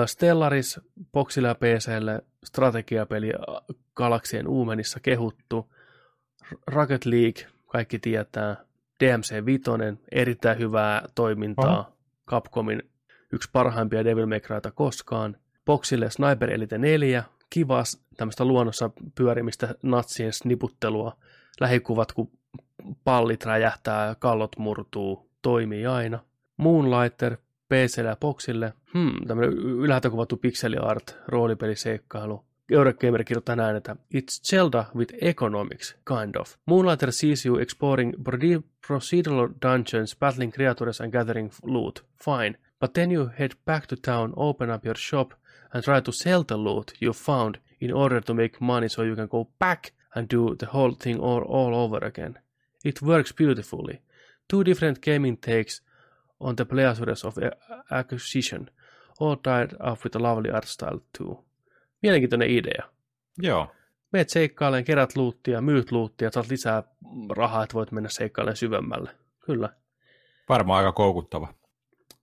Stellaris Boxille ja PClle strategiapeli ä, Galaksien uumenissa kehuttu. Rocket League, kaikki tietää. DMC 5, erittäin hyvää toimintaa. Oho. Capcomin yksi parhaimpia Devil May Cryta koskaan. Boxille Sniper Elite 4, kivas tämmöistä luonnossa pyörimistä, natsien sniputtelua. Lähikuvat, kun pallit räjähtää ja kallot murtuu, toimii aina. Moonlighter, PClle ja Boxille. Hmm, tämmöinen ylhäältä kuvattu pixel art, roolipeliseikkailu. Eurogamer kirjoittaa näin, että It's Zelda with economics, kind of. Moonlighter sees you exploring procedural dungeons, battling creatures and gathering loot. Fine. But then you head back to town, open up your shop and try to sell the loot you found in order to make money so you can go back and do the whole thing all, all over again. It works beautifully. Two different gaming takes on the pleasures of acquisition, all tied up with a lovely art style too. Mielenkiintoinen idea. Joo. Meet seikkailemaan, kerät luuttia, myyt luuttia, saat lisää rahaa, että voit mennä seikkailemaan syvemmälle. Kyllä. Varmaan aika koukuttava.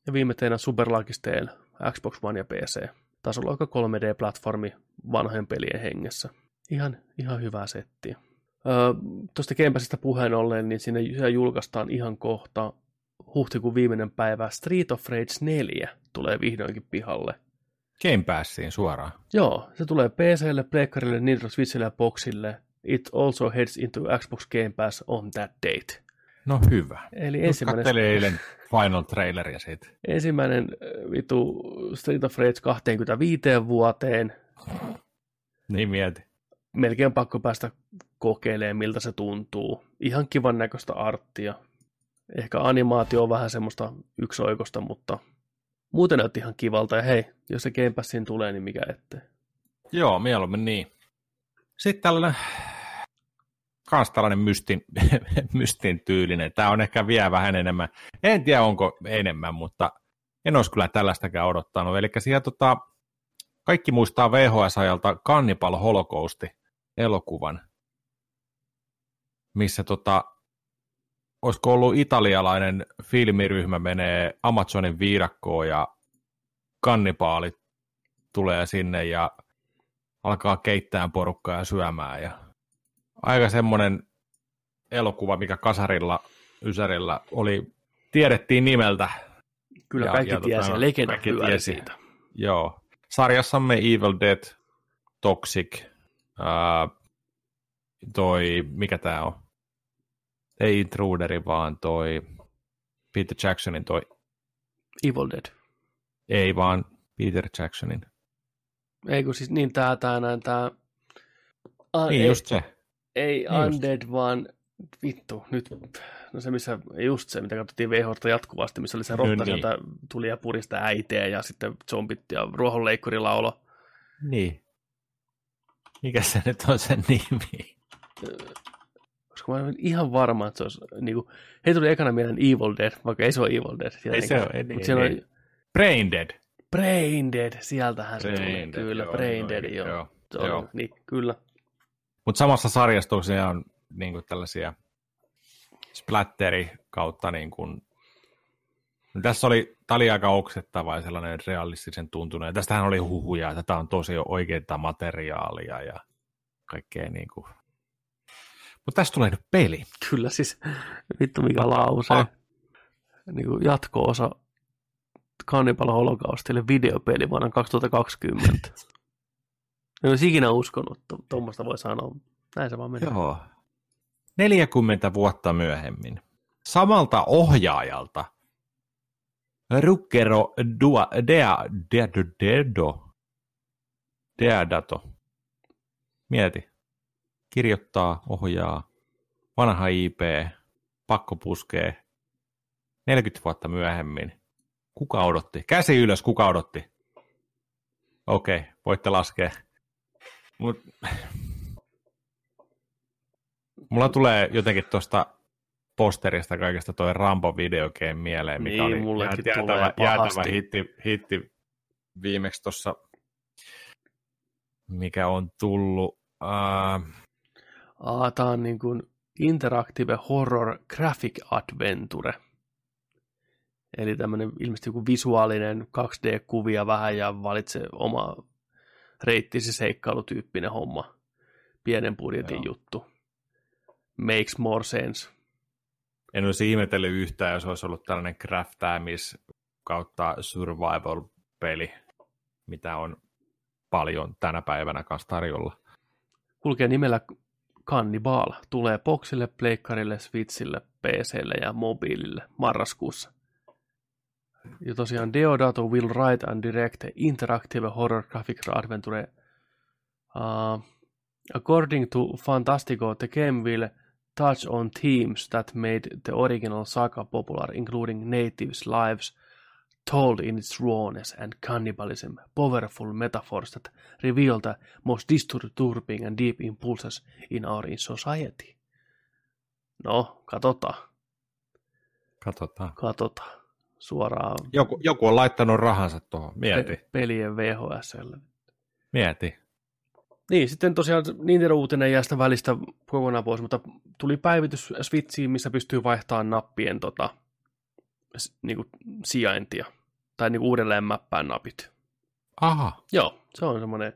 Ja viime teena Super Lucky Tale, Xbox One ja PC. Taisi olla aika 3D-platformi vanhojen pelien hengessä. Ihan, ihan hyvää settiä. Öö, Tuosta Game Passista puheen ollen, niin siinä julkaistaan ihan kohta huhtikuun viimeinen päivä Street of Rage 4 tulee vihdoinkin pihalle. Game Passiin suoraan. Joo, se tulee PClle, Pleikkarille, Nintendo Switchille ja Boxille. It also heads into Xbox Game Pass on that date. No hyvä. Eli Just ensimmäinen, kattelin eilen final traileria siitä. ensimmäinen äh, vitu Street of Rage 25 vuoteen. Niin mieti. Melkein pakko päästä kokeilemaan, miltä se tuntuu. Ihan kivan näköistä arttia. Ehkä animaatio on vähän semmoista yksioikosta, mutta muuten näytti ihan kivalta. Ja hei, jos se Game Passiin tulee, niin mikä ettei. Joo, mieluummin niin. Sitten tällainen, kans tällainen mystin, <laughs> mystin tyylinen. Tämä on ehkä vielä vähän enemmän. En tiedä, onko enemmän, mutta en olisi kyllä tällaistakään odottanut. Eli siellä tota, kaikki muistaa VHS-ajalta Cannibal Holocausti elokuvan, missä tota, olisiko ollut italialainen filmiryhmä menee Amazonin viidakkoon ja kannibaalit tulee sinne ja alkaa keittää porukkaa ja syömään. Ja aika semmoinen elokuva, mikä kasarilla, ysärillä oli, tiedettiin nimeltä. Kyllä Ja- kaikki ja tiesi, tota, ja legenda kaikki pyöri tiesi. siitä. Joo. Sarjassamme Evil Dead, Toxic, ää, toi, mikä tää on? Ei Intruderi, vaan toi Peter Jacksonin toi, Evil Dead. ei vaan Peter Jacksonin. Ei kun siis niin tää, tää näin tää... A, Niin ei, just se. ei just. Undead, vaan vittu, nyt, no se missä, just se, mitä katsottiin VHta jatkuvasti, missä oli se No rotta, niin. tuli ja purista äiteä ja sitten zombit ja ruohonleikkurilla olo. Niin. Mikä se nyt on sen nimi? Koska mä olen ihan varma, että se olisi, niin kuin, hei tuli ekana mieleen Evil Dead, vaikka ei se ole Evil Dead. Ei se ole, ei mutta siellä niin. oli Brain Dead. Brain Dead, sieltähän se tuli, Dead, kyllä, joo, Brain joo, Dead, joo. joo, on, joo. Niin, kyllä. Mutta samassa sarjassa tosiaan on niin kuin tällaisia splatteri kautta niin kuin, no tässä oli, tämä oli aika oksettava ja sellainen realistisen tuntunut. Ja tästähän oli huhuja, että tämä on tosi oikeaa materiaalia ja kaikkea niin kuin. Mutta tästä tulee nyt peli. Kyllä siis, vittu mikä lause. Ah. Niin kuin jatko-osa Cannibal Holocaustille videopeli vuonna 2020. En olisi ikinä uskonut, että tuommoista voi sanoa. Näin se vaan menee. Joo. 40 vuotta myöhemmin. Samalta ohjaajalta. Rukkero Dua, Dea, Deado, Dedo. Deadato. Mieti. Kirjoittaa, ohjaa. Vanha IP. Pakko puskee. 40 vuotta myöhemmin. Kuka odotti? Käsi ylös, kuka odotti? Okei, voitte laskea. Mut, Mulla tulee jotenkin tuosta posterista kaikesta toi Rambo videogame mieleen, mikä Niin, oli jäätävä, jäätävä hitti, hitti viimeksi tuossa, mikä on tullut. Uh, Aa, tää on niin kuin Interactive Horror Graphic Adventure. Eli tämmöinen ilmeisesti joku visuaalinen 2D-kuvia vähän ja valitse oma reittisi seikkailutyyppinen homma. Pienen budjetin Joo. juttu. Makes more sense. en olisi ihmetellyt yhtään, jos olisi ollut tällainen craftaamis kautta survival-peli, mitä on paljon tänä päivänä kanssa tarjolla. Kulkee nimellä Cannibal. Tulee Boxille, Pleikkarille, Switchille, PClle ja mobiilille marraskuussa. Ja tosiaan Deodato will write and direct interactive horror graphic adventure. Uh, according to Fantastico, the game will touch on themes that made the original saga popular, including natives' lives told in its rawness and cannibalism, powerful metaphors that reveal the most disturbing and deep impulses in our society. No, katsotaan, Katsotaan. katsotaan. Suoraan Joku, joku on laittanut rahansa tuohon. Mieti, pe- pelien VHSlle. mieti. Niin, sitten tosiaan Nintendo-uutinen jää sitä välistä kokonaan pois, mutta tuli päivitys Switchiin, missä pystyy vaihtamaan nappien tota, s- niinku, sijaintia. Tai niinku uudelleen mäppään napit. Aha, Joo, se on semmoinen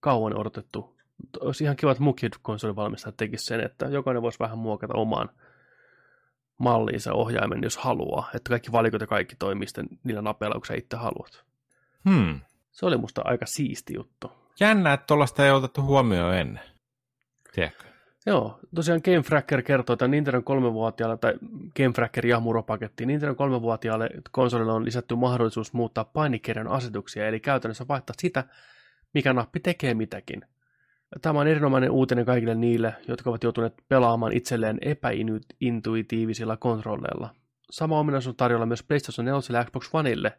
kauan odotettu. Olisi ihan kiva, että mukin konsolivalmistajat tekisi sen, että jokainen voisi vähän muokata omaan malliinsa ohjaimen, jos haluaa. Että kaikki valikot ja kaikki toimii sitten niillä napeilla, kun sä itse haluat. hmm. Se oli musta aika siisti juttu. Jännä, että tuollaista ei otettu huomioon ennen. Tiedätkö? Joo, tosiaan Game Fracker kertoo, että Nintendo 3-vuotiaalle, tai Game Fracker ja muropaketti, Nintendo 3-vuotiaalle konsolille on lisätty mahdollisuus muuttaa painikirjan asetuksia, eli käytännössä vaihtaa sitä, mikä nappi tekee mitäkin. Tämä on erinomainen uutinen kaikille niille, jotka ovat joutuneet pelaamaan itselleen epäintuitiivisilla kontrolleilla. Sama ominaisuus on tarjolla myös PlayStation 4 ja Xbox Oneille,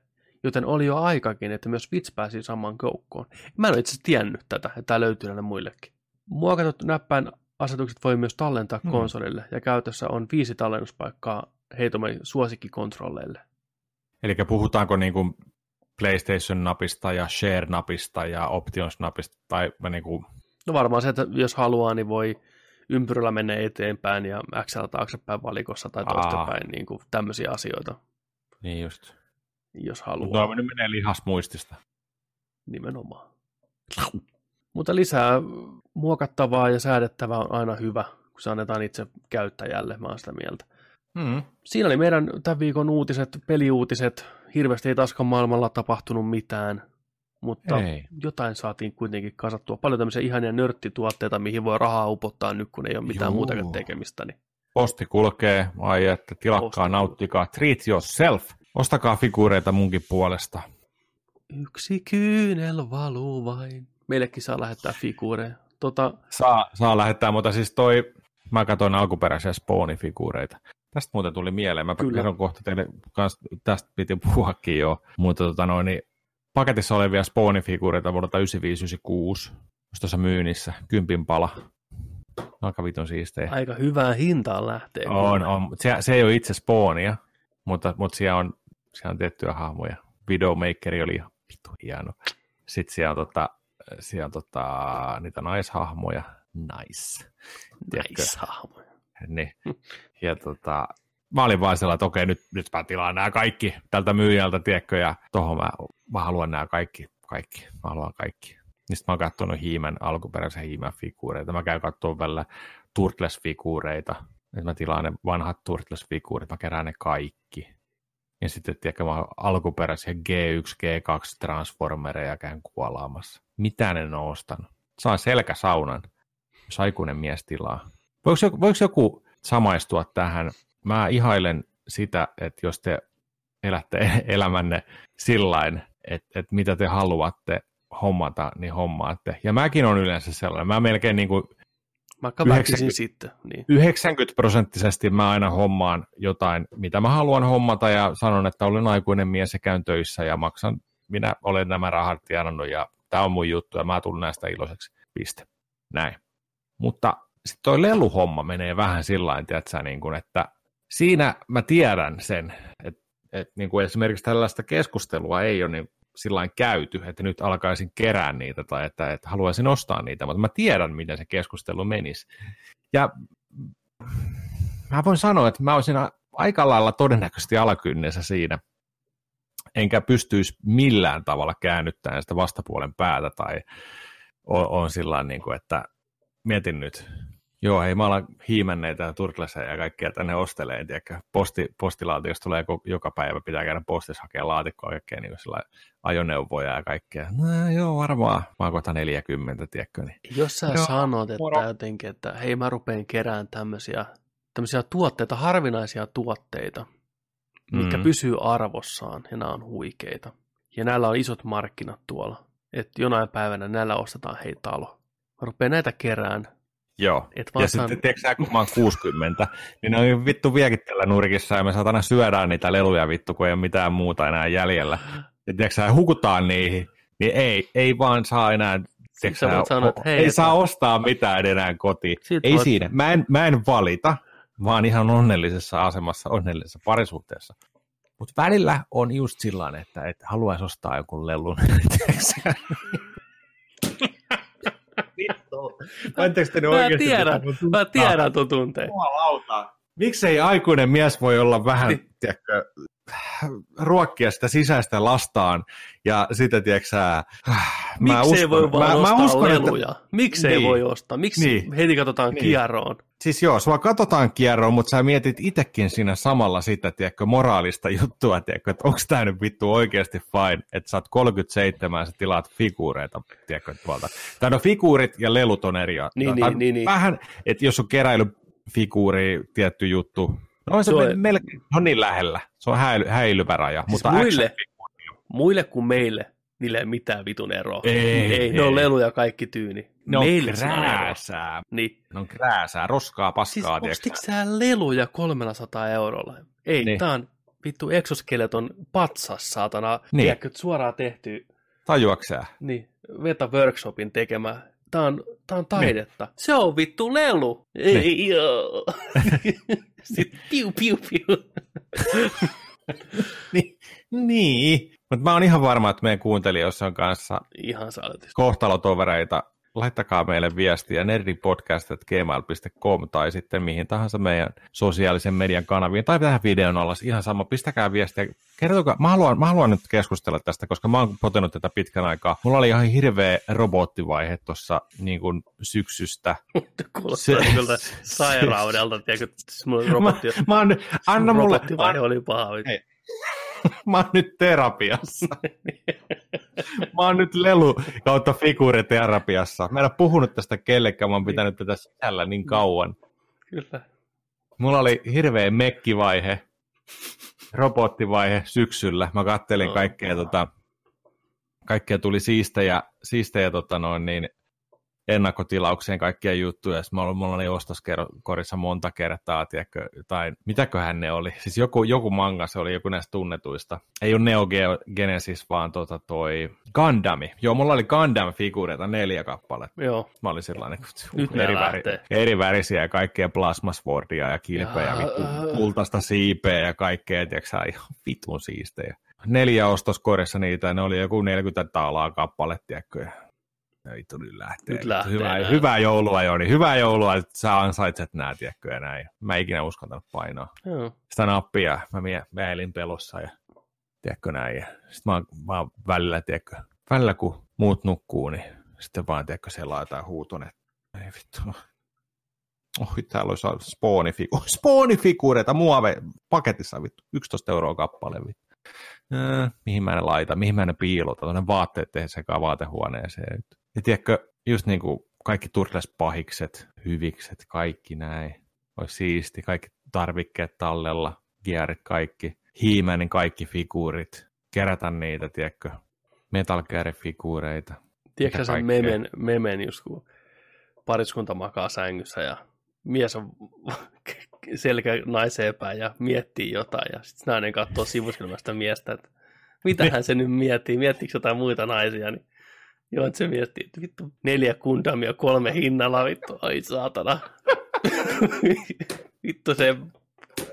joten oli jo aikakin, että myös Switch pääsi samaan koukkoon. Mä en ole itse tiennyt tätä, että tämä löytyy näille muillekin. Muokatut näppäin asetukset voi myös tallentaa Hmm. konsolille, ja käytössä on viisi tallennuspaikkaa heitomme suosikkikontrolleille. Eli puhutaanko niin kuin PlayStation-napista ja Share-napista ja Options-napista, tai niin kuin, No varmaan se, että jos haluaa, niin voi ympyrällä mennä eteenpäin ja XL taaksepäin valikossa tai toistepäin, niin kuin tämmöisiä asioita, niin just. jos Mutta haluaa. no, nyt menee lihasmuistista. Nimenomaan. Mutta lisää muokattavaa ja säädettävää on aina hyvä, kun se annetaan itse käyttäjälle, mä oon sitä mieltä. Mm. Siinä oli meidän tämän viikon uutiset, peliuutiset. Hirveästi ei taaskaan maailmalla tapahtunut mitään, mutta Ei. jotain saatiin kuitenkin kasattua. Paljon tämmöisiä ihania nörttituotteita, mihin voi rahaa upottaa nyt, kun ei ole mitään Juu. muutakaan tekemistä. Niin Posti kulkee, ai että tilakkaa, Posti nauttikaa, treat yourself. Ostakaa figuureita munkin puolesta. yksi kyynel valuu vain. Meillekin saa lähettää figuureja. Tota, Saa, saa lähettää, mutta siis toi, mä katsoin alkuperäisiä Spawn-figuureita. Tästä muuten tuli mieleen, mä Kyllä. kerron kohta teille, kans, tästä piti puhuakin jo, mutta tota noin, niin paketissa olevia Spawn-figuureita vuodelta 95-96, jos tuossa myynnissä, kympin pala. Aika vitun siistejä. aika hyvään hintaan lähtee. On, on. Se, se ei ole itse Spawnia, mutta, mutta siellä, on, siellä on tiettyjä hahmoja. Videomakeri oli ihan vitu hieno. Sitten siellä on, tota, siellä tota, niitä naishahmoja. Nice. Tiedätkö? Nice hahmoja. Niin. Ja tota, mä olin vaan sellainen, että okei, nyt, nyt mä tilaan nämä kaikki tältä myyjältä, tiedätkö, ja tohon mä, mä haluan nämä kaikki, kaikki, mä haluan kaikki. Niin mä oon katsonut Hiimän, alkuperäisen Hiimän figuureita, mä käyn katsomaan välillä Turtles-figuureita, että mä tilaan ne vanhat Turtles-figuurit, mä kerään ne kaikki. Ja sitten, tiedätkö, mä alkuperäisiä G1, G2 Transformereja käyn kuolaamassa. Mitä ne on ostanut? Saan selkäsaunan, jos aikuinen mies tilaa. Voiko joku, voiko joku samaistua tähän? Mä ihailen sitä, että jos te elätte <laughs> elämänne sillain, että, että mitä te haluatte hommata, niin hommaatte. Ja mäkin on yleensä sellainen. Mä melkein niin kuin Mä väkisin 90 sitten. Niin. 90 prosenttisesti mä aina hommaan jotain, mitä mä haluan hommata ja sanon, että olen aikuinen mies ja käyn töissä ja maksan, minä olen nämä rahat tienannut ja tämä on mun juttu ja mä tulen näistä iloiseksi. Piste. Näin. Mutta sitten toi leluhomma menee vähän sillä tavalla, niin kuin, että siinä mä tiedän sen, että, että niin kuin esimerkiksi tällaista keskustelua ei ole niin sillä käyty, että nyt alkaisin kerää niitä tai että, että haluaisin ostaa niitä, mutta mä tiedän, miten se keskustelu menisi. Ja mä voin sanoa, että mä olisin aika lailla todennäköisesti alakynnessä siinä, enkä pystyisi millään tavalla käännyttämään sitä vastapuolen päätä tai on, on sillä niin kuin, että mietin nyt, joo, hei mä alan hiimänneitä ja turtleseja ja kaikkea tänne osteleen, tiedätkö, Posti, postilaatiosta tulee joka päivä, pitää käydä postissa hakea laatikkoa kaikkea niin sillä ajoneuvoja ja kaikkea. No joo, varmaan, mä oon kohta 40, tiedätkö, niin Jos sä Joo, sanot, että moro. jotenkin, että hei mä rupeen kerään tämmöisiä, tämmöisiä tuotteita, harvinaisia tuotteita, mitkä Mm. pysyy arvossaan ja nämä on huikeita. Ja näillä on isot markkinat tuolla. Että jonain päivänä näillä ostetaan hei talo. Mä rupeen näitä kerään. Joo, Et ja sitten tiedätkö sä, kun mä oon 60, niin ne on vittu vieläkin tällä nurkissa ja me saatana syödään niitä leluja vittu, kun ei ole mitään muuta enää jäljellä. Ja tiedätkö sä, hukutaan niihin, niin ei, ei vaan saa enää, tiedätkö sä voit sanoa, että hei, ei että- saa ostaa mitään enää kotiin. Ei voit- siinä, mä en, mä en valita, vaan ihan onnellisessa asemassa, onnellisessa parisuhteessa. Mutta välillä on just sillä että, että haluaisi ostaa joku lelun. <laughs> sä? Voitteko te ne Mä tiedän, mä tiedän tuon tunteen. Jumalauta. Miksei aikuinen mies voi olla vähän, tiedätkö, ruokkia sitä sisäistä lastaan ja sitä, tiedätkö mä Miksei voi vaan mä, ostaa mä uskon, leluja? Että, Miksei Niin. voi ostaa? Miksi Niin. heti katsotaan Niin. kierroon? siis joo, sua katsotaan kierroon, mutta sä mietit itsekin siinä samalla sitä, tiedätkö, moraalista juttua, tiedätkö, että onko tämä nyt vittu oikeasti fine, että sä oot 37 ja sä tilaat figuureita, tiedätkö, tuolta. Tai no figuurit ja lelut on eri. Niin, Tai niin, niin, niin. Vähän, että jos on keräilyfiguuri, tietty juttu, no on se, Se on- melkein, on niin lähellä, se on häily, häilyvä raja, Siis mutta muille, muille kuin meille, niillä ei mitään vitun eroa. Ei, ei, ne on ei. leluja kaikki tyyni. ne on meille on krääsää, Niin. ne on krääsää, roskaa, Siis paskaa, tiedätkö ostitko sä leluja 300 eurolla? Ei, Niin. niin. tää on vittu exoskeleton patsas, saatana. Niin. Tiedätkö, suoraan tehty, tajuaksää? niin, Veta Workshopin tekemä. Tää on, tää on taidetta. Se on vittu lelu. Ei, Niin. joo. <laughs> Sitten piu, piu, piu. <laughs> Niin, niin. mutta mä oon ihan varma, että meidän kuuntelijoissa on kanssa Ihan kohtalotovereita. Laittakaa meille viestiä nerdipodcast.gmail.com tai sitten mihin tahansa meidän sosiaalisen median kanaviin tai tähän videon alla. Ihan sama, pistäkää viestiä. Kertokaa, mä haluan, mä haluan nyt keskustella tästä, koska mä oon potenut tätä pitkän aikaa. Mulla oli ihan hirveä robottivaihe tuossa niin kuin syksystä. Kuulostaa Se- kyllä sairaudelta, tiedätkö, mulla Mä, robotti, mä oon, anna mulle, oli paha. Hei. <laughs> mä oon nyt terapiassa. mä oon nyt lelu kautta figuuriterapiassa. Mä en ole puhunut tästä kellekään, mä oon pitänyt tätä sisällä niin kauan. Kyllä. Mulla oli hirveä mekkivaihe, robottivaihe syksyllä. Mä kattelin kaikkea, tota, kaikkea tuli siistejä, siistejä tota noin, niin, ennakkotilaukseen kaikkia juttuja. Sitten mulla, mulla oli ostoskorissa monta kertaa, tiedätkö, tai mitäköhän ne oli. Siis joku, joku manga, se oli joku näistä tunnetuista. Ei ole Neo Geo Genesis, vaan tota toi Gundami. Joo, mulla oli Gundam-figuureita neljä kappaletta. Joo. Mä olin sellainen, Nyt eri, lähtee. eri värisiä ja kaikkea plasmaswordia ja kilpeä ja vittu, kultaista siipeä ja kaikkea, tiedätkö ihan vitun siistejä. Neljä ostoskorissa niitä, ne oli joku 40 taalaa kappale, tiedätkö, ja vittu nyt lähtee. Nyt lähtee hyvää, nää. hyvää joulua, Joni, hyvää joulua, että sä ansaitset nää, tiedätkö, ja näin. Mä en ikinä uskaltanut painaa Joo. sitä nappia, mä mie- mä elin pelossa ja tiedätkö näin. Ja sit mä, oon- mä oon välillä, tiedätkö, välillä kun muut nukkuu, niin sitten vaan, tiedätkö, selaa jotain huuton, että ei vittu. Oi, täällä olisi spoonifigu- spoonifiguureita muove paketissa, vittu, 11 euroa kappale, vittu. Äh, mihin mä ne laitan, mihin mä ne piilotan, tuonne vaatteet tehdä sekä vaatehuoneeseen. Ja tiedätkö, just niin kuin kaikki turtlespahikset, hyvikset, kaikki näin. Olisi siisti, kaikki tarvikkeet tallella, gearit kaikki, hiimänin kaikki figuurit, kerätä niitä, tiedätkö, Metal Gear-figuureita. Tiedätkö sen memen, memen, just kun pariskunta makaa sängyssä ja mies on <laughs> selkä naiseen päin ja miettii jotain ja sitten nainen katsoo sivusilmästä miestä, että mitähän se nyt miettii, miettiikö jotain muita naisia, niin joo, että se miettii, että vittu neljä kundamia kolme hinnalla, vittu, ai saatana. <laughs> vittu se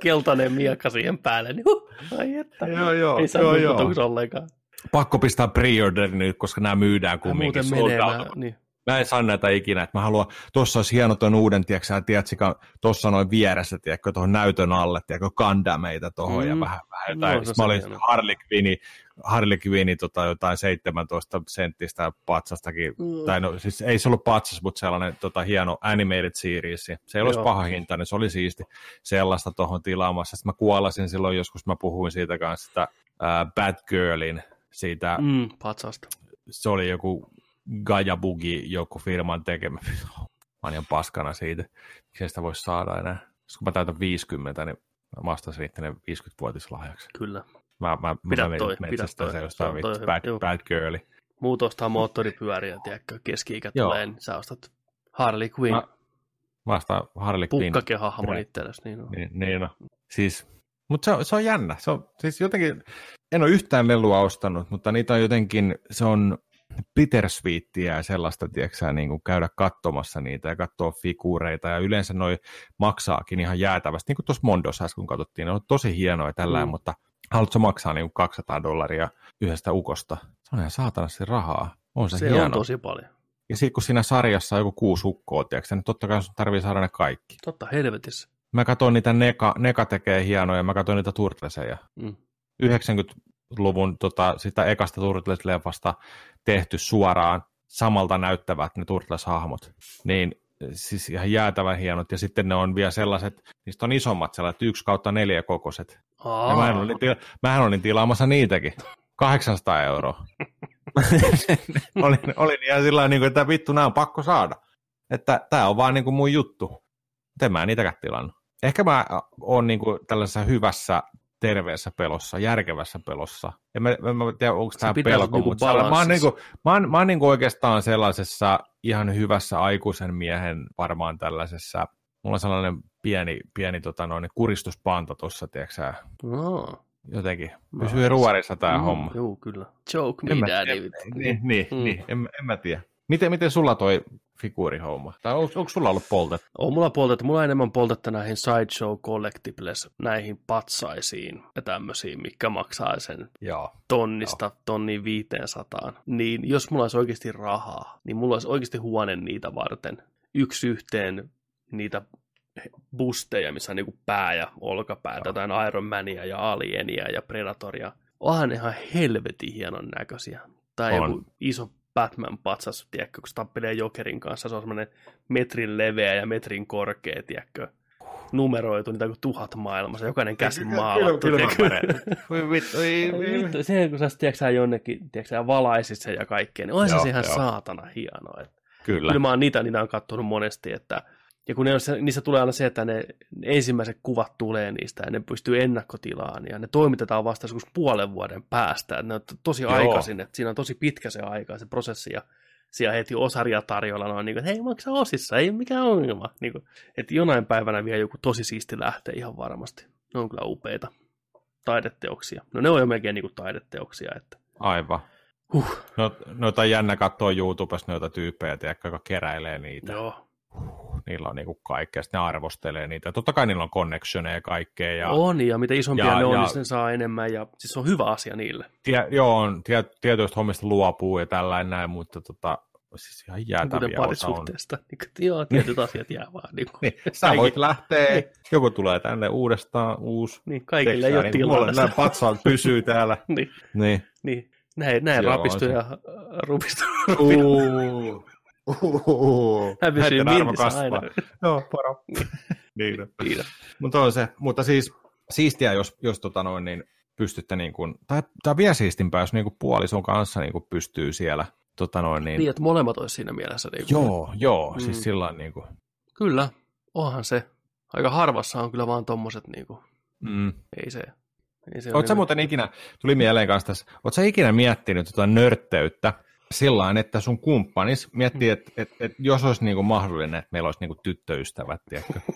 keltainen miekka siihen päälle, niin huh, ai että. Joo, joo, Ei saa nukutuksi ollenkaan. Pakko pistää pre nyt, koska nämä myydään kumminkin. muuten sold menee, niin. Mä en saa näitä ikinä, että mä haluan, tossa olisi hieno ton uuden, tiedätkö tiedätkö, tossa noin vieressä, tiedätkö, tuohon näytön alle, tiedätkö, kandameita tuohon mm. ja vähän, vähän jotain. No, mä olin hieno. Harley Quinni, Harley Quinni tota, jotain 17 senttistä patsastakin, Mm. tai no siis ei se ollut patsas, mutta sellainen tota, hieno animated series. Se ei olisi Joo. paha hinta, niin se oli siisti sellaista tuohon tilaamassa. Sitten mä kuolasin silloin joskus, mä puhuin siitä kanssa, sitä äh, Bad Girlin, siitä Mm, patsasta. se oli joku Gaia Bugi, joku firman tekemä. <laughs> Mä oon ihan paskana siitä. Miksi sitä voisi saada enää? Sitten kun mä täytän 50, niin mä vastasin itse 50-vuotislahjaksi. Kyllä. Mä, mä, Pidä mä toi, pidä toi. se jostain on toi vittu hyvä, bad, joo. bad girli. Muut ostaa moottoripyöriä, tiedätkö, keski-ikä tulee, niin sä ostat Harley Quinn, Mä- Vasta Harley Quinn. pukkakehahmon Bre- itsellesi. Niin on. Niin, niin no. Siis, mutta se, on- se on jännä. Se on, siis jotenkin, en ole yhtään lelua ostanut, mutta niitä on jotenkin, se on bittersweetia ja sellaista, tiedätkö niin kuin käydä katsomassa niitä ja katsoa figuureita ja yleensä noi maksaakin ihan jäätävästi, niin kuin tuossa Mondossa äsken kun katsottiin, ne on tosi hienoja tällä, Mm. mutta haluatko maksaa niin kuin 200 dollaria yhdestä ukosta? Se on ihan saatanasti rahaa. On se, Se hieno. on tosi paljon. Ja sitten kun siinä sarjassa on joku kuusi hukkoa, tiedätkö, niin totta kai sun tarvii saada ne kaikki. Totta helvetissä. Mä katsoin niitä Neka, Neka tekee hienoja, mä katsoin niitä Turtleseja. Mm. 90-luvun tota, sitä ekasta Turtles-leffasta tehty suoraan samalta näyttävät ne Turtles-hahmot. Niin siis ihan jäätävän hienot. Ja sitten ne on vielä sellaiset, niistä on isommat sellaiset yksi kautta neljä kokoiset. Ja mähän olin, tila- mähän olin tilaamassa niitäkin. 800 euroa. <laughs> olin, olin ihan sillä tavalla, että vittu, nämä on pakko saada. Että tämä on vaan niin kuin mun juttu. Mutta en mä niitäkään tilannut. Ehkä mä oon niin kuin tällaisessa hyvässä, terveessä pelossa, järkevässä pelossa. En mä, en mä tiedä, onko tämä pelko, niinku mutta mä oon, niin kuin, mä oon, mä oon niin kuin oikeastaan sellaisessa ihan hyvässä aikuisen miehen varmaan tällaisessa, mulla on sellainen pieni, pieni tota noin, kuristuspanta tuossa, tiedätkö sä, no. jotenkin. Pysyy ruorissa tämä Mm, homma. Joo, kyllä. Joke me daddy. Niin, niin, Mm. niin en, en mä tiedä. Miten, miten sulla toi figuurihomma? Tai onko, onko sulla ollut poltet? On mulla poltettu, mulla on enemmän poltettu näihin Sideshow Collectibles, näihin patsaisiin ja tämmöisiin, mikä maksaa sen Joo. tonnista tonniin 500. Niin jos mulla olisi oikeasti rahaa, niin mulla olisi oikeasti huone niitä varten. Yksi yhteen niitä busteja, missä on niinku pää ja olkapäät, jotain Iron Mania ja Alienia ja Predatoria. Onhan ne ihan helvetin hienon näköisiä. Tai On. joku iso Batman-patsas, tiedätkö, kun se tappelee Jokerin kanssa, se on semmoinen metrin leveä ja metrin korkea, tiedätkö. numeroitu, niitä kuin tuhat maailmassa, jokainen käsi maalattu. Voi vittu, Vittu, se kun sä tiedätkö, sä jonnekin, tiedätkö, sä valaisit sen ja kaikkea, niin on se Joo, ihan saatana hienoa. Että Kyllä. Kyllä mä oon niitä, niitä on kattonut monesti, että ja kun ne on, niissä tulee aina se, että ne, ensimmäiset kuvat tulee niistä ja ne pystyy ennakkotilaan ja ne toimitetaan vasta joskus puolen vuoden päästä. Ne on to- tosi Joo. aikaisin, että siinä on tosi pitkä se aika, se prosessi ja siellä heti osaria tarjolla noin niin kuin, että hei maksa osissa, ei mikään ongelma. Niin kuin, että jonain päivänä vielä joku tosi siisti lähtee ihan varmasti. Ne on kyllä upeita taideteoksia. No ne on jo melkein niin kuin taideteoksia, että Aivan. huh, No, noita on jännä katsoa YouTubesta noita tyyppejä, jotka keräilee niitä. joo. Niillä on niinku kaikkea, sitten ne arvostelee niitä. Totta kai niillä on connectioneja ja kaikkea. Ja, On, ja mitä isompia ja- ne on, ja- niin ne saa enemmän, ja siis se on hyvä asia niille. tie, joo, on, tie, tietyistä hommista luopuu ja tällainen näin, mutta tota, siis ihan Kuten jäätäviä on. parisuhteesta. Niin kuin, joo, tietyt asiat jää vaan. Niin, Niin, sä voit lähteä, Niin. joku tulee tänne uudestaan, uusi. niin kaikille ei ole niin tilaa. Nämä patsaat pysyy täällä. <laughs> niin, Niin. niin. Näin, näin rapistuu on ja äh, rupistuu. Uhuhu. Hän pysyy mintissä kasvaa. aina. <laughs> Joo, paro. <laughs> niin. Niin. Mutta on se, mutta siis siistiä, jos, jos tota noin, niin pystytte niin kuin, tai, tai vielä siistimpää, jos niin kuin puolison kanssa niin kuin pystyy siellä, tota noin, niin, niin, että molemmat olisi siinä mielessä. Niin kuin, joo, joo, Mm. siis sillä lailla niin kuin, Kyllä, onhan se. Aika harvassa on kyllä vaan tommoset, niin kuin, mm. ei se. Ei se Oletko sä ole muuten ikinä, tuli mieleen kanssa tässä, oletko sä ikinä miettinyt tota nörtteyttä sillä että sun kumppanis miettii, Mm. että et, et, jos olisi niinku mahdollinen, että meillä olisi niinku tyttöystävät, tiedätkö? <laughs>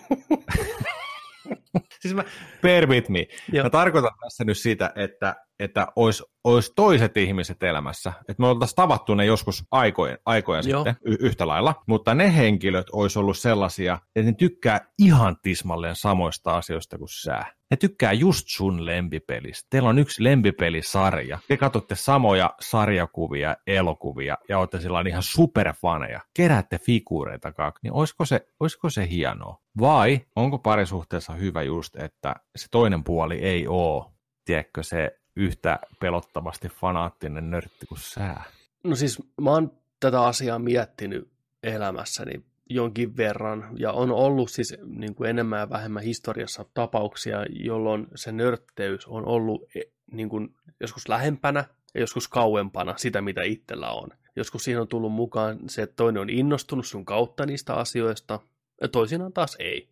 siis mä, bear with me. Joo. Mä tarkoitan tässä nyt sitä, että, että olisi, olisi toiset ihmiset elämässä. Että me oltaisiin tavattu ne joskus aikojen, aikojen Joo. sitten y- yhtä lailla, mutta ne henkilöt olisi ollut sellaisia, että ne tykkää ihan tismalleen samoista asioista kuin sä. Ne tykkää just sun lempipelistä. Teillä on yksi lempipelisarja. Te katsotte samoja sarjakuvia, elokuvia ja olette sillä ihan superfaneja. Keräätte figuureita kaksi. Niin olisiko se, olisiko se hienoa? Vai onko parisuhteessa hyvä just, että se toinen puoli ei oo, tiedätkö, se yhtä pelottavasti fanaattinen nörtti kuin sä? No siis mä oon tätä asiaa miettinyt elämässäni jonkin verran, ja on ollut siis niin kuin enemmän ja vähemmän historiassa tapauksia, jolloin se nörtteys on ollut e, niin kuin joskus lähempänä ja joskus kauempana sitä, mitä itsellä on. Joskus siihen on tullut mukaan se, että toinen on innostunut sun kautta niistä asioista, ja toisinaan taas ei.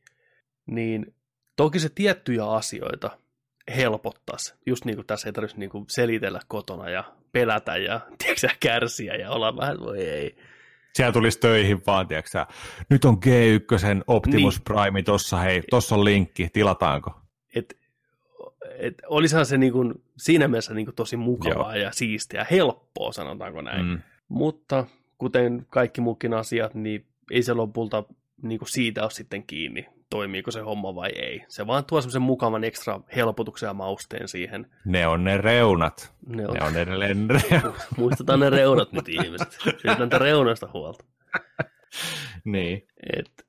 Niin toki se tiettyjä asioita helpottaisi. Just niin kuin tässä ei tarvitsisi niin kuin selitellä kotona ja pelätä ja <laughs> tiedätkö, sä, kärsiä ja olla vähän, voi ei. Siellä tulisi töihin vaan, tiedätkö sä, nyt on G1 Optimus Niin. Prime tossa, hei, tossa on linkki, tilataanko? Et, et olisihan se niin kuin, siinä mielessä niin kuin tosi mukavaa ja siistiä, helppoa sanotaanko näin. Mm. Mutta kuten kaikki muukin asiat, niin ei se lopulta niin kuin siitä ole sitten kiinni, toimiiko se homma vai ei. Se vaan tuo semmoisen mukavan ekstra helpotuksen ja mausteen siihen. Ne on ne reunat. Ne on, Ne on edelleen <laughs> reunat. Muistetaan ne reunat nyt ihmiset. Pidetään tätä reunoista huolta. <laughs> niin. Et,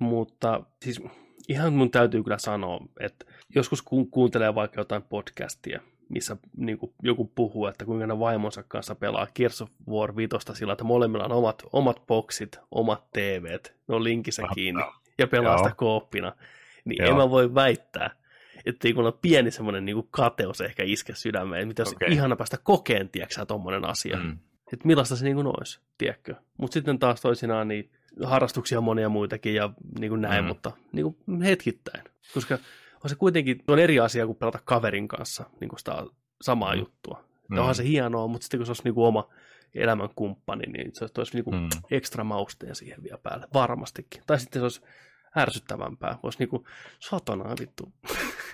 mutta siis ihan mun täytyy kyllä sanoa, että joskus kun kuuntelee vaikka jotain podcastia, missä niin kuin joku puhuu, että kuinka ne vaimonsa kanssa pelaa Gears of War 5 sillä, että molemmilla on omat, omat boksit, omat TVt, ne on linkissä kiinni ja pelaa Joo. sitä kooppina, niin Joo. en mä voi väittää, että kun on pieni semmoinen niin kateus ehkä iske sydämeen, että mitä jos Okei. ihana päästä kokeen, tiedätkö tommonen asia. Mm. Että millaista se niin kuin olisi, tiedätkö. Mutta sitten taas toisinaan niin harrastuksia on monia muitakin ja niin kuin näin, Mm. mutta niin kuin hetkittäin. Koska on se kuitenkin on eri asia kuin pelata kaverin kanssa niin kuin sitä samaa Mm. juttua. Mm. Onhan se hienoa, mutta sitten kun se olisi niin kuin oma elämän kumppani, niin se olisi niin kuin mm. ekstra mausteen siihen vielä päälle, varmastikin. Tai sitten se olisi ärsyttävämpää, voisi niin kuin sotona vittu.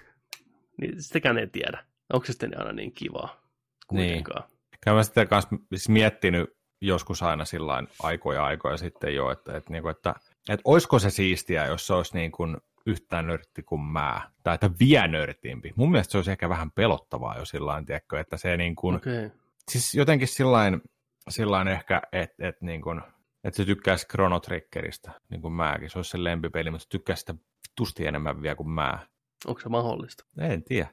<laughs> niin sitäkään ei tiedä. Onko se sitten aina niin kivaa kuitenkaan. Kyllä mä sitten kanssa siis miettinyt joskus aina sillain aikoja aikoja sitten jo, että, että, niin kuin, että, että olisiko se siistiä, jos se olisi niin kuin yhtään nörtti kuin mä, tai että vielä nörtimpi. Mun mielestä se olisi ehkä vähän pelottavaa jo sillain, tiedätkö, että se niin kuin. Okay. siis jotenkin sillain, sillain ehkä, että, että, niin kuin, että se tykkäisi Chrono Triggeristä, niin kuin mäkin. Se olisi se lempipeli, mutta se tykkäisi sitä tusti enemmän vielä kuin mä. Onko se mahdollista? En tiedä.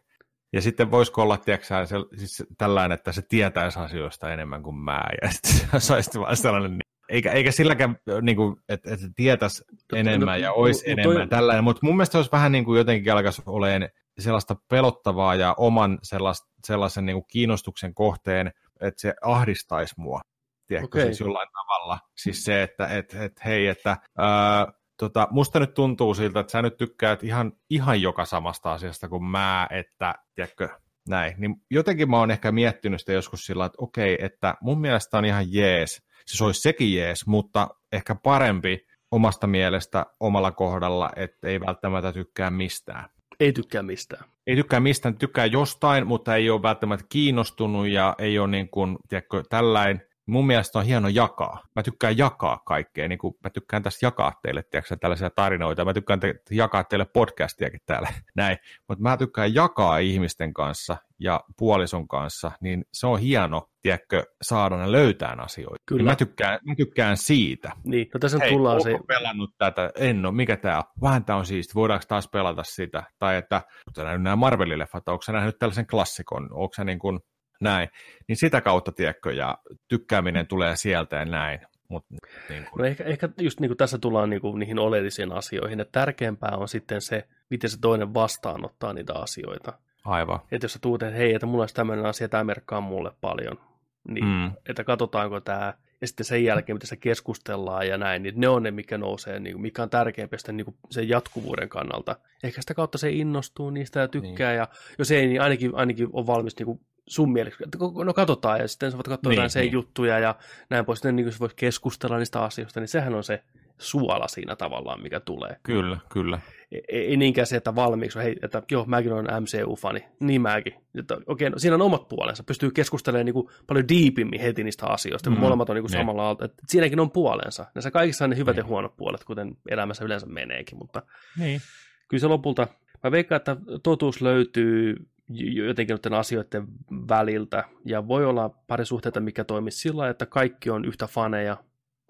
Ja sitten voisiko olla, tiedätkö, se, siis tällainen, että se tietäisi asioista enemmän kuin mä, ja sitten se <laughs> olisi vaan sellainen, eikä, eikä silläkään, niin kuin, että, että tietäisi enemmän ja no, olisi no, enemmän toi- tällainen, mutta mun mielestä se olisi vähän niin kuin jotenkin alkaisi olemaan sellaista pelottavaa ja oman sellais, sellaisen niin kuin kiinnostuksen kohteen, että se ahdistaisi mua, tiedätkö, Okei. siis jollain tavalla. Siis se, että et, et, hei, että ää, tota, musta nyt tuntuu siltä, että sä nyt tykkäät ihan, ihan joka samasta asiasta kuin mä, että, tiedätkö, näin. Niin jotenkin mä oon ehkä miettinyt sitä joskus sillä, että okei, että mun mielestä on ihan jees, siis olisi sekin jees, mutta ehkä parempi omasta mielestä omalla kohdalla, että ei välttämättä tykkää mistään. Ei tykkää mistään. Ei tykkää mistään, tykkää jostain, mutta ei ole välttämättä kiinnostunut ja ei ole niin kuin, tiedätkö, tällainen. Mun mielestä on hieno jakaa. Mä tykkään jakaa kaikkea, niin kuin mä tykkään tässä jakaa teille tiedätkö, tällaisia tarinoita. Mä tykkään te- jakaa teille podcastiakin täällä, <laughs> näin. Mutta mä tykkään jakaa ihmisten kanssa ja puolison kanssa, niin se on hieno, tiedätkö, saada ne löytää asioita. Kyllä. Niin mä, tykkään, mä tykkään siitä. Niin, no tässä Hei, tullaan se, pelannut tätä? En ole. Mikä tämä on? Vähän tämä on siisti. Voidaanko taas pelata sitä? Tai että, sä nähnyt nämä Marvelin-leffat? Onko sä nähnyt tällaisen klassikon? Onko sä niin kuin näin? Niin sitä kautta, tiedätkö, ja tykkääminen tulee sieltä ja näin. Mut, niin kuin, No ehkä, ehkä just niin kuin tässä tullaan niin kuin niihin oleellisiin asioihin, että tärkeämpää on sitten se, miten se toinen vastaanottaa niitä asioita. aivan. Että jos sä tuut, että hei, että mulla olisi tämmöinen asia, tämä merkkaa mulle paljon, niin Mm. että katsotaanko tämä, ja sitten sen jälkeen, mitä se keskustellaan ja näin, niin ne on ne, mikä nousee, niin kuin, mikä on tärkeämpi sitten niin kuin sen jatkuvuuden kannalta. Ehkä sitä kautta se innostuu niistä ja tykkää, niin. ja jos ei, niin ainakin, ainakin on valmis niin kuin sun mielestä, no katsotaan, ja sitten sä voit katsoa Niin, jotain sen niin. juttuja ja näin pois, sitten niin sä voit keskustella niistä asioista, niin sehän on se suola siinä tavallaan, mikä tulee. Kyllä, kyllä. Ei, ei niinkään se, että valmiiksi, hei, että joo, mäkin olen MCU-fani, niin mäkin. Että, okei, no, siinä on omat puolensa, pystyy keskustelemaan niin kuin paljon diipimmin heti niistä asioista, kun Mm, molemmat on niin kuin niin. samalla alta. Että siinäkin on puolensa. Näissä kaikissa on ne hyvät Niin. ja huonot puolet, kuten elämässä yleensä meneekin, mutta Niin. kyllä se lopulta, mä veikkaan, että totuus löytyy jotenkin noiden asioiden väliltä, ja voi olla parisuhteita, mikä toimii sillä että kaikki on yhtä faneja,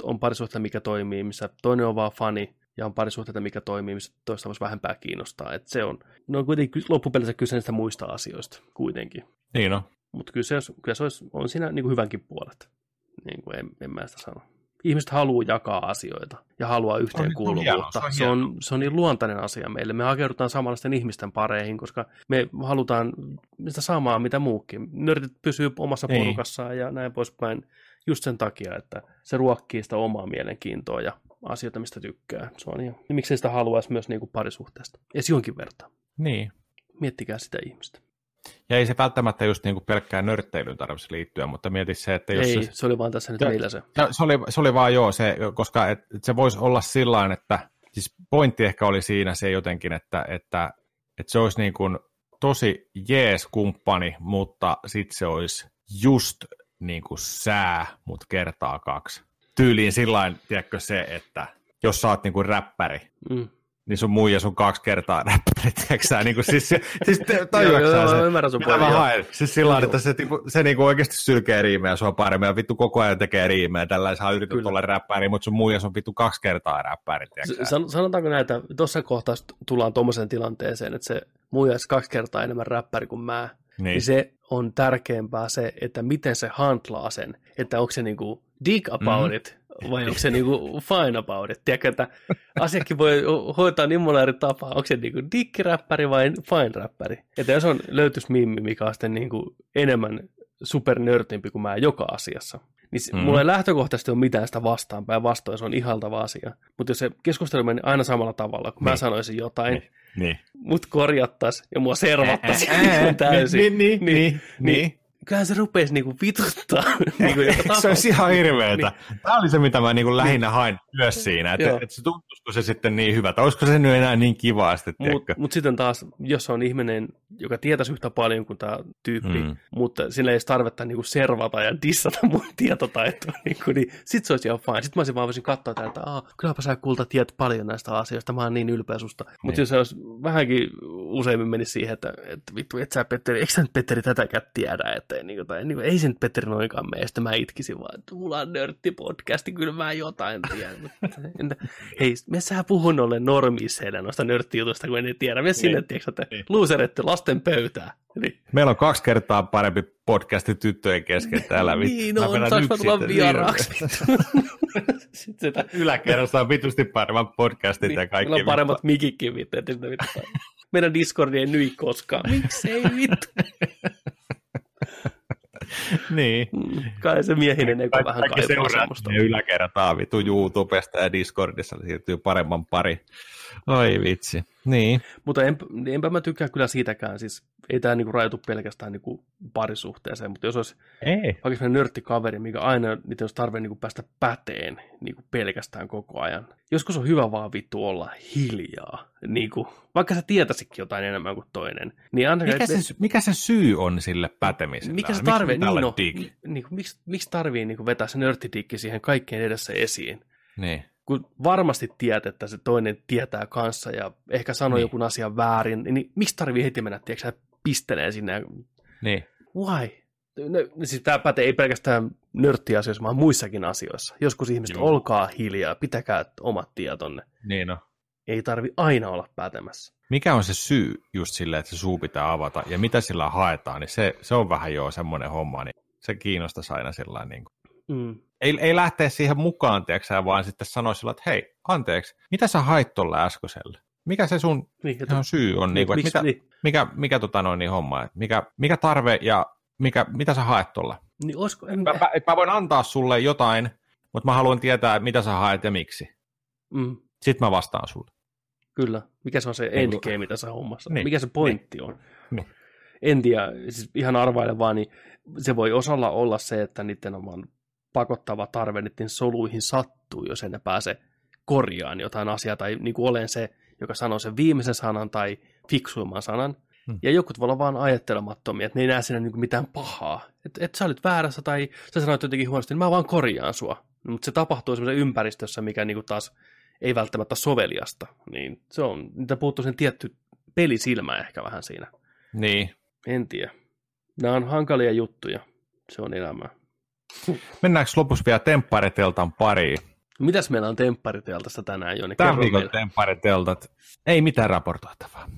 on parisuhteita, mikä toimii, missä toinen on vaan fani, ja on parisuhteita, mikä toimii, missä toista voisi vähempää kiinnostaa. Et se on, no on kuitenkin loppupelissä kyse niistä muista asioista kuitenkin. Niin on. Mutta kyllä se, olisi- kyllä se olisi, on siinä niin kuin hyvänkin puolet. Niin kuin en, en mä sitä sano. Ihmiset haluaa jakaa asioita ja haluaa yhteenkuuluvuutta. hienoa, se on Se on, se on niin luontainen asia meille. Me hakeudutaan samanlaisten ihmisten pareihin, koska me halutaan sitä samaa, mitä muukin. Nörtit pysyy omassa Niin. porukassaan ja näin poispäin just sen takia, että se ruokkii sitä omaa mielenkiintoa ja asioita, mistä tykkää. Se on ihan, niin miksei sitä haluaisi myös niin kuin parisuhteesta. Edes jonkin verran. Niin. Miettikää sitä ihmistä. Ja ei se välttämättä just niin kuin pelkkään nörtteilyyn tarvitsisi liittyä, mutta mieti se, että jos Ei, se, se oli vaan tässä nyt meillä se. Ja se, oli, se oli vaan joo, se, koska et, et se voisi olla sillä että siis pointti ehkä oli siinä se jotenkin, että, että, että se olisi niin kuin tosi jees kumppani, mutta sitten se olisi just niin kuin sää, mutta kertaa kaksi. Tyyliin sillä tiedätkö se, että jos sä oot niin kuin räppäri, Mm. Niin sun muija sun kaksi kertaa räppäri, tiedätkö sä, niin kuin, siis, siis te- Joo, tajuatko joo, sä mä se? ymmärrän sun mä haen? Siis sillä lailla, että se, niinku, se niinku oikeasti sylkee riimejä sua paremmin ja vittu koko ajan tekee riimejä. Tällä sä yrität Kyllä. olla räppäri, mutta sun muijas on vittu kaksi kertaa räppäri? San- Sanotaanko näitä, tuossa kohtaa tullaan tuommoiseen tilanteeseen, että se muijas kaksi kertaa enemmän räppäri kuin mä, niin. niin se on tärkeämpää se, että miten se handlaa sen, että onko se niinku dig about Mhm. it, vai onko se niinku fine about it. Tiedätkö, että <laughs> asiakin voi hoitaa niin monella eri tapaa, onko se niinku dig-räppäri vai fine-räppäri. Että jos on löytyisi mimmi, mikä on sitten niinku enemmän supernörtimpi kuin mä joka asiassa, niin mm. Mhm. mulla ei lähtökohtaisesti ole mitään sitä vastaan, päinvastoin se on ihaltava asia. Mutta jos se keskustelu meni aina samalla tavalla, kun mä Niin. sanoisin jotain, Niin. Niin. mut korjattaisiin ja mua servattaisiin täysin. Niin, niin, niin, niin. Kyllähän se rupeisi niinku vituttaa. <laughs> niinku Se olisi ihan hirveetä. Tämä oli se, mitä mä niinku lähinnä hain myös siinä, että, että se tuntuisiko se sitten niin hyvä, tai olisiko se nyt enää niin kivasti, Mutta tiedätkö? mut sitten taas, jos on ihminen, joka tietäisi yhtä paljon kuin tämä tyyppi, Mm. mutta sillä ei edes tarvetta niinku servata ja dissata mun <laughs> tietotaitoa, niinku, niin sit se olisi ihan fine. Sitten mä olisin vaan voisin katsoa täältä, että Aa, kylläpä sä kulta tiedät paljon näistä asioista, mä oon niin ylpeä susta. Mutta Niin. jos se olisi vähänkin useimmin menisi siihen, että, että vittu, et sä Petteri, eikö sä nyt Petteri tätäkään tiedä, että ei, niinku, tai, niinku, ei se nyt Petteri noinkaan mene, sitten mä itkisin vaan, että mulla on nörttipodcasti, kyllä mä jotain tiedän. Mutta, entä, hei, me sä puhun noille normiseille noista nörttijutuista, kun en tiedä. Me sinne, tiedätkö, että Niin. luuseretty lasten pöytää. Niin, Meillä on kaksi kertaa parempi podcasti tyttöjen kesken täällä. vittu. <laughs> niin Mä on, vedän saanko tulla vieraaksi? <laughs> Sitten sitä, Yläkerrassa on vitusti paremmat podcastit ja kaikki. Meillä on paremmat mikikki vittu, että sitä vittu. Meidän Discordi ei nyi koskaan. <laughs> Miksei vittu? <laughs> Niin. Mm, Kai se miehinen ei vähän kaipaa semmoista. ne yläkerrat aavitu YouTubesta ja Discordissa siirtyy paremman pari. Oi vitsi. Niin. Mutta en, enpä mä tykkää kyllä siitäkään. Siis ei tämä niinku rajoitu pelkästään niinku parisuhteeseen, mutta jos olisi Ei. vaikka nörttikaveri, mikä aina niitä olisi tarve niinku päästä päteen niinku pelkästään koko ajan. Joskus on hyvä vaan vittu olla hiljaa. Niinku, vaikka sä tietäisikin jotain enemmän kuin toinen. Niin anna, Mikä se, mikä se syy on sille pätemiselle? mikä se Miksi tarve, pitää niin no, dig? niin, miksi, miksi tarvii niin vetää se nörttidikki siihen kaikkeen edessä esiin? Niin. Kun varmasti tiedät, että se toinen tietää kanssa ja ehkä sanoo Niin. joku asian väärin, niin miksi tarvii heti mennä, tiedätkö, pistelee sinne? Niin. Why? No, siis tämä pätee ei pelkästään nörttiasioissa, vaan muissakin asioissa. Joskus ihmiset, Joo. olkaa hiljaa, pitäkää omat tietonne. Niin no. Ei tarvi aina olla päätämässä. Mikä on se syy just sille, että se suu pitää avata ja mitä sillä haetaan, niin se, se on vähän jo semmoinen homma, niin se kiinnostaisi aina sillä niin kuin. Mm. Ei, ei lähteä siihen mukaan, tiedätkö, vaan sitten sanoa sillä, että hei, anteeksi, mitä sä hait tuolla äskeisellä? Mikä se sun Niin, että, ihan syy on, niin miksi, mitä, niin, mikä, mikä tota noin niin homma, mikä, mikä tarve ja mikä, mitä sä haet tuolla? niin olisiko, en, Mä, mä, mä voin antaa sulle jotain, mutta mä haluan tietää, mitä sä haet ja miksi. mm, Sitten mä vastaan sulle. Kyllä. Mikä se on se Niin, endgame tässä hommassa? niin, Mikä se pointti on? Niin. En tiedä, siis ihan arvaile vaan, niin se voi osalla olla se, että niiden on vaan pakottava tarve niiden soluihin sattuu, jos en ne pääse korjaan jotain asiaa, tai niin kuin olen se, joka sanoo sen viimeisen sanan tai fiksuimman sanan. Hmm. Ja jokut voi olla vaan ajattelemattomia, että ne ei näe siinä niin mitään pahaa. Että et sä olit väärässä tai sä sanoit jotenkin huonosti, niin mä vaan korjaan sua. Mutta se tapahtuu semmoisessa ympäristössä, mikä niin kuin taas ei välttämättä soveliasta. Niin se on, niitä puuttuu sen tietty pelisilmä ehkä vähän siinä. Niin. En tiedä. Nämä on hankalia juttuja. Se on elämää. Mennäänkö lopussa vielä temppariteltan pariin? Mitäs meillä on temppariteltasta tänään, Joni? Tämän Kerro viikon meille. temppariteltat. Ei mitään raportoitavaa.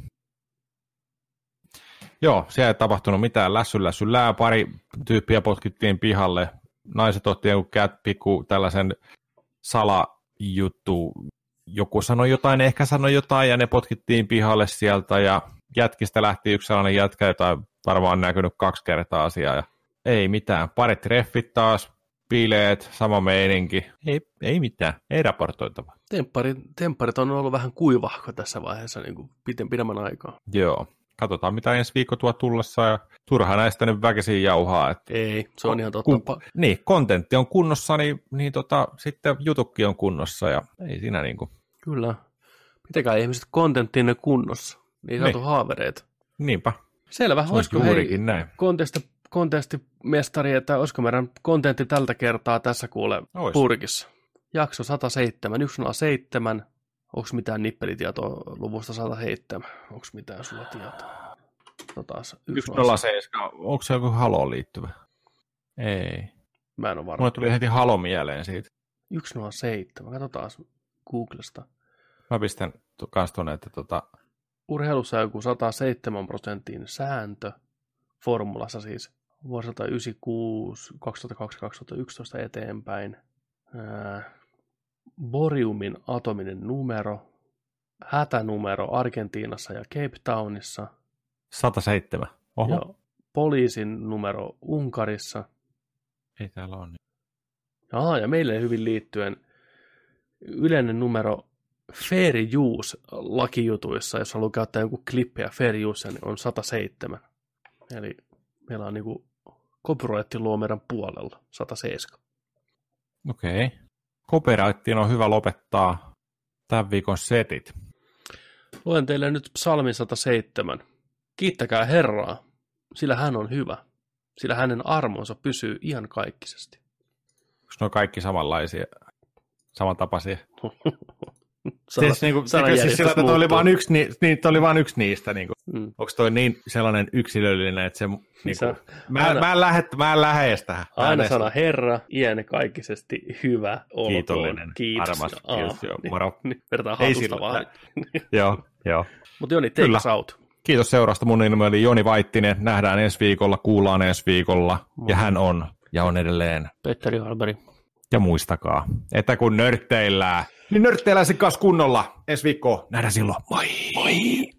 Joo, siellä ei tapahtunut mitään lässy lässyllää. Pari tyyppiä potkittiin pihalle. Naiset otti joku kät, pikku tällaisen salajuttu. Joku sanoi jotain, ehkä sanoi jotain, ja ne potkittiin pihalle sieltä. Ja jätkistä lähti yksi sellainen jätkä, jota varmaan on näkynyt kaksi kertaa asiaa. Ja ei mitään. Parit treffit taas, bileet, sama meininki. Ei, ei mitään, ei raportoitavaa. Tempparit, tempparit on ollut vähän kuivahko tässä vaiheessa niin kuin piten, pidemmän aikaa. Joo. Katsotaan, mitä ensi viikko tuo tullessa, ja turha näistä nyt väkisin jauhaa. Että Ei, se on ihan totta. kun, niin, kontentti on kunnossa, niin, niin tota, sitten jutukki on kunnossa, ja ei siinä niin kuin, Kyllä. Pitäkää ihmiset kontenttinne kunnossa. Niin saatu Niin. haavereita. niinpä, Selvä. se on Olisiko hei, näin. kontesti, kontestimestari, että olisiko meidän kontentti tältä kertaa tässä kuule Ois. purkissa? Jakso 107, 107. Onko mitään nippelitietoa luvusta 107? Onko mitään sulla tietoa? Tota, 107, onko se joku Haloon liittyvä? Ei. Mä en ole varma. Mulle tuli heti Halo mieleen siitä. 107, katsotaan Googlesta. Mä pistän kans tuonne, että tota, Urheilussa on joku 107 prosentin sääntö, formulassa siis vuosilta 96, 2002-2011 eteenpäin. Ää, boriumin atominen numero, hätänumero Argentiinassa ja Cape Townissa 107. Oho, ja poliisin numero Unkarissa. ei täällä ole. Niin. Aha, ja meille hyvin liittyen yleinen numero fair use lakijutuissa, jos haluaa käyttää joku klippiä fair use, niin on 107. Eli meillä on niinku copyright luo meidän puolella 107. Okei. Okay. Copyrightiin on hyvä lopettaa tämän viikon setit. Luen teille nyt psalmin 107. Kiittäkää Herraa, sillä hän on hyvä, sillä hänen armonsa pysyy ian kaikkisesti. Onko ne kaikki samanlaisia, samantapaisia? <laughs> Siis, niin kuin, siis sillä, että toi oli vain yksi, ni, niin, toi oli vain yksi niistä. Niin kuin. Mm. Onko toi niin sellainen yksilöllinen, että se... Niin kuin, mä, aina- mä, en lähde, mä en tähän. Aina sana Herra, iän kaikisesti hyvä olkoon. Kiitollinen, Kiitos. armas, Aa, kiitos, joo, niin, moro. Niin, vedetään Ei hatusta vaan. <laughs> Joo, joo. Mutta Joni, take Kyllä. us out. Kiitos seurasta. Mun nimi oli Joni Vaittinen. Nähdään ensi viikolla, kuullaan ensi viikolla. Ja hän on, ja on edelleen. Petteri Alberi. Ja muistakaa, että kun nörtteillään, niin nörtteillään se kanssa kunnolla. Ensi viikkoa nähdään silloin. Moi! Moi!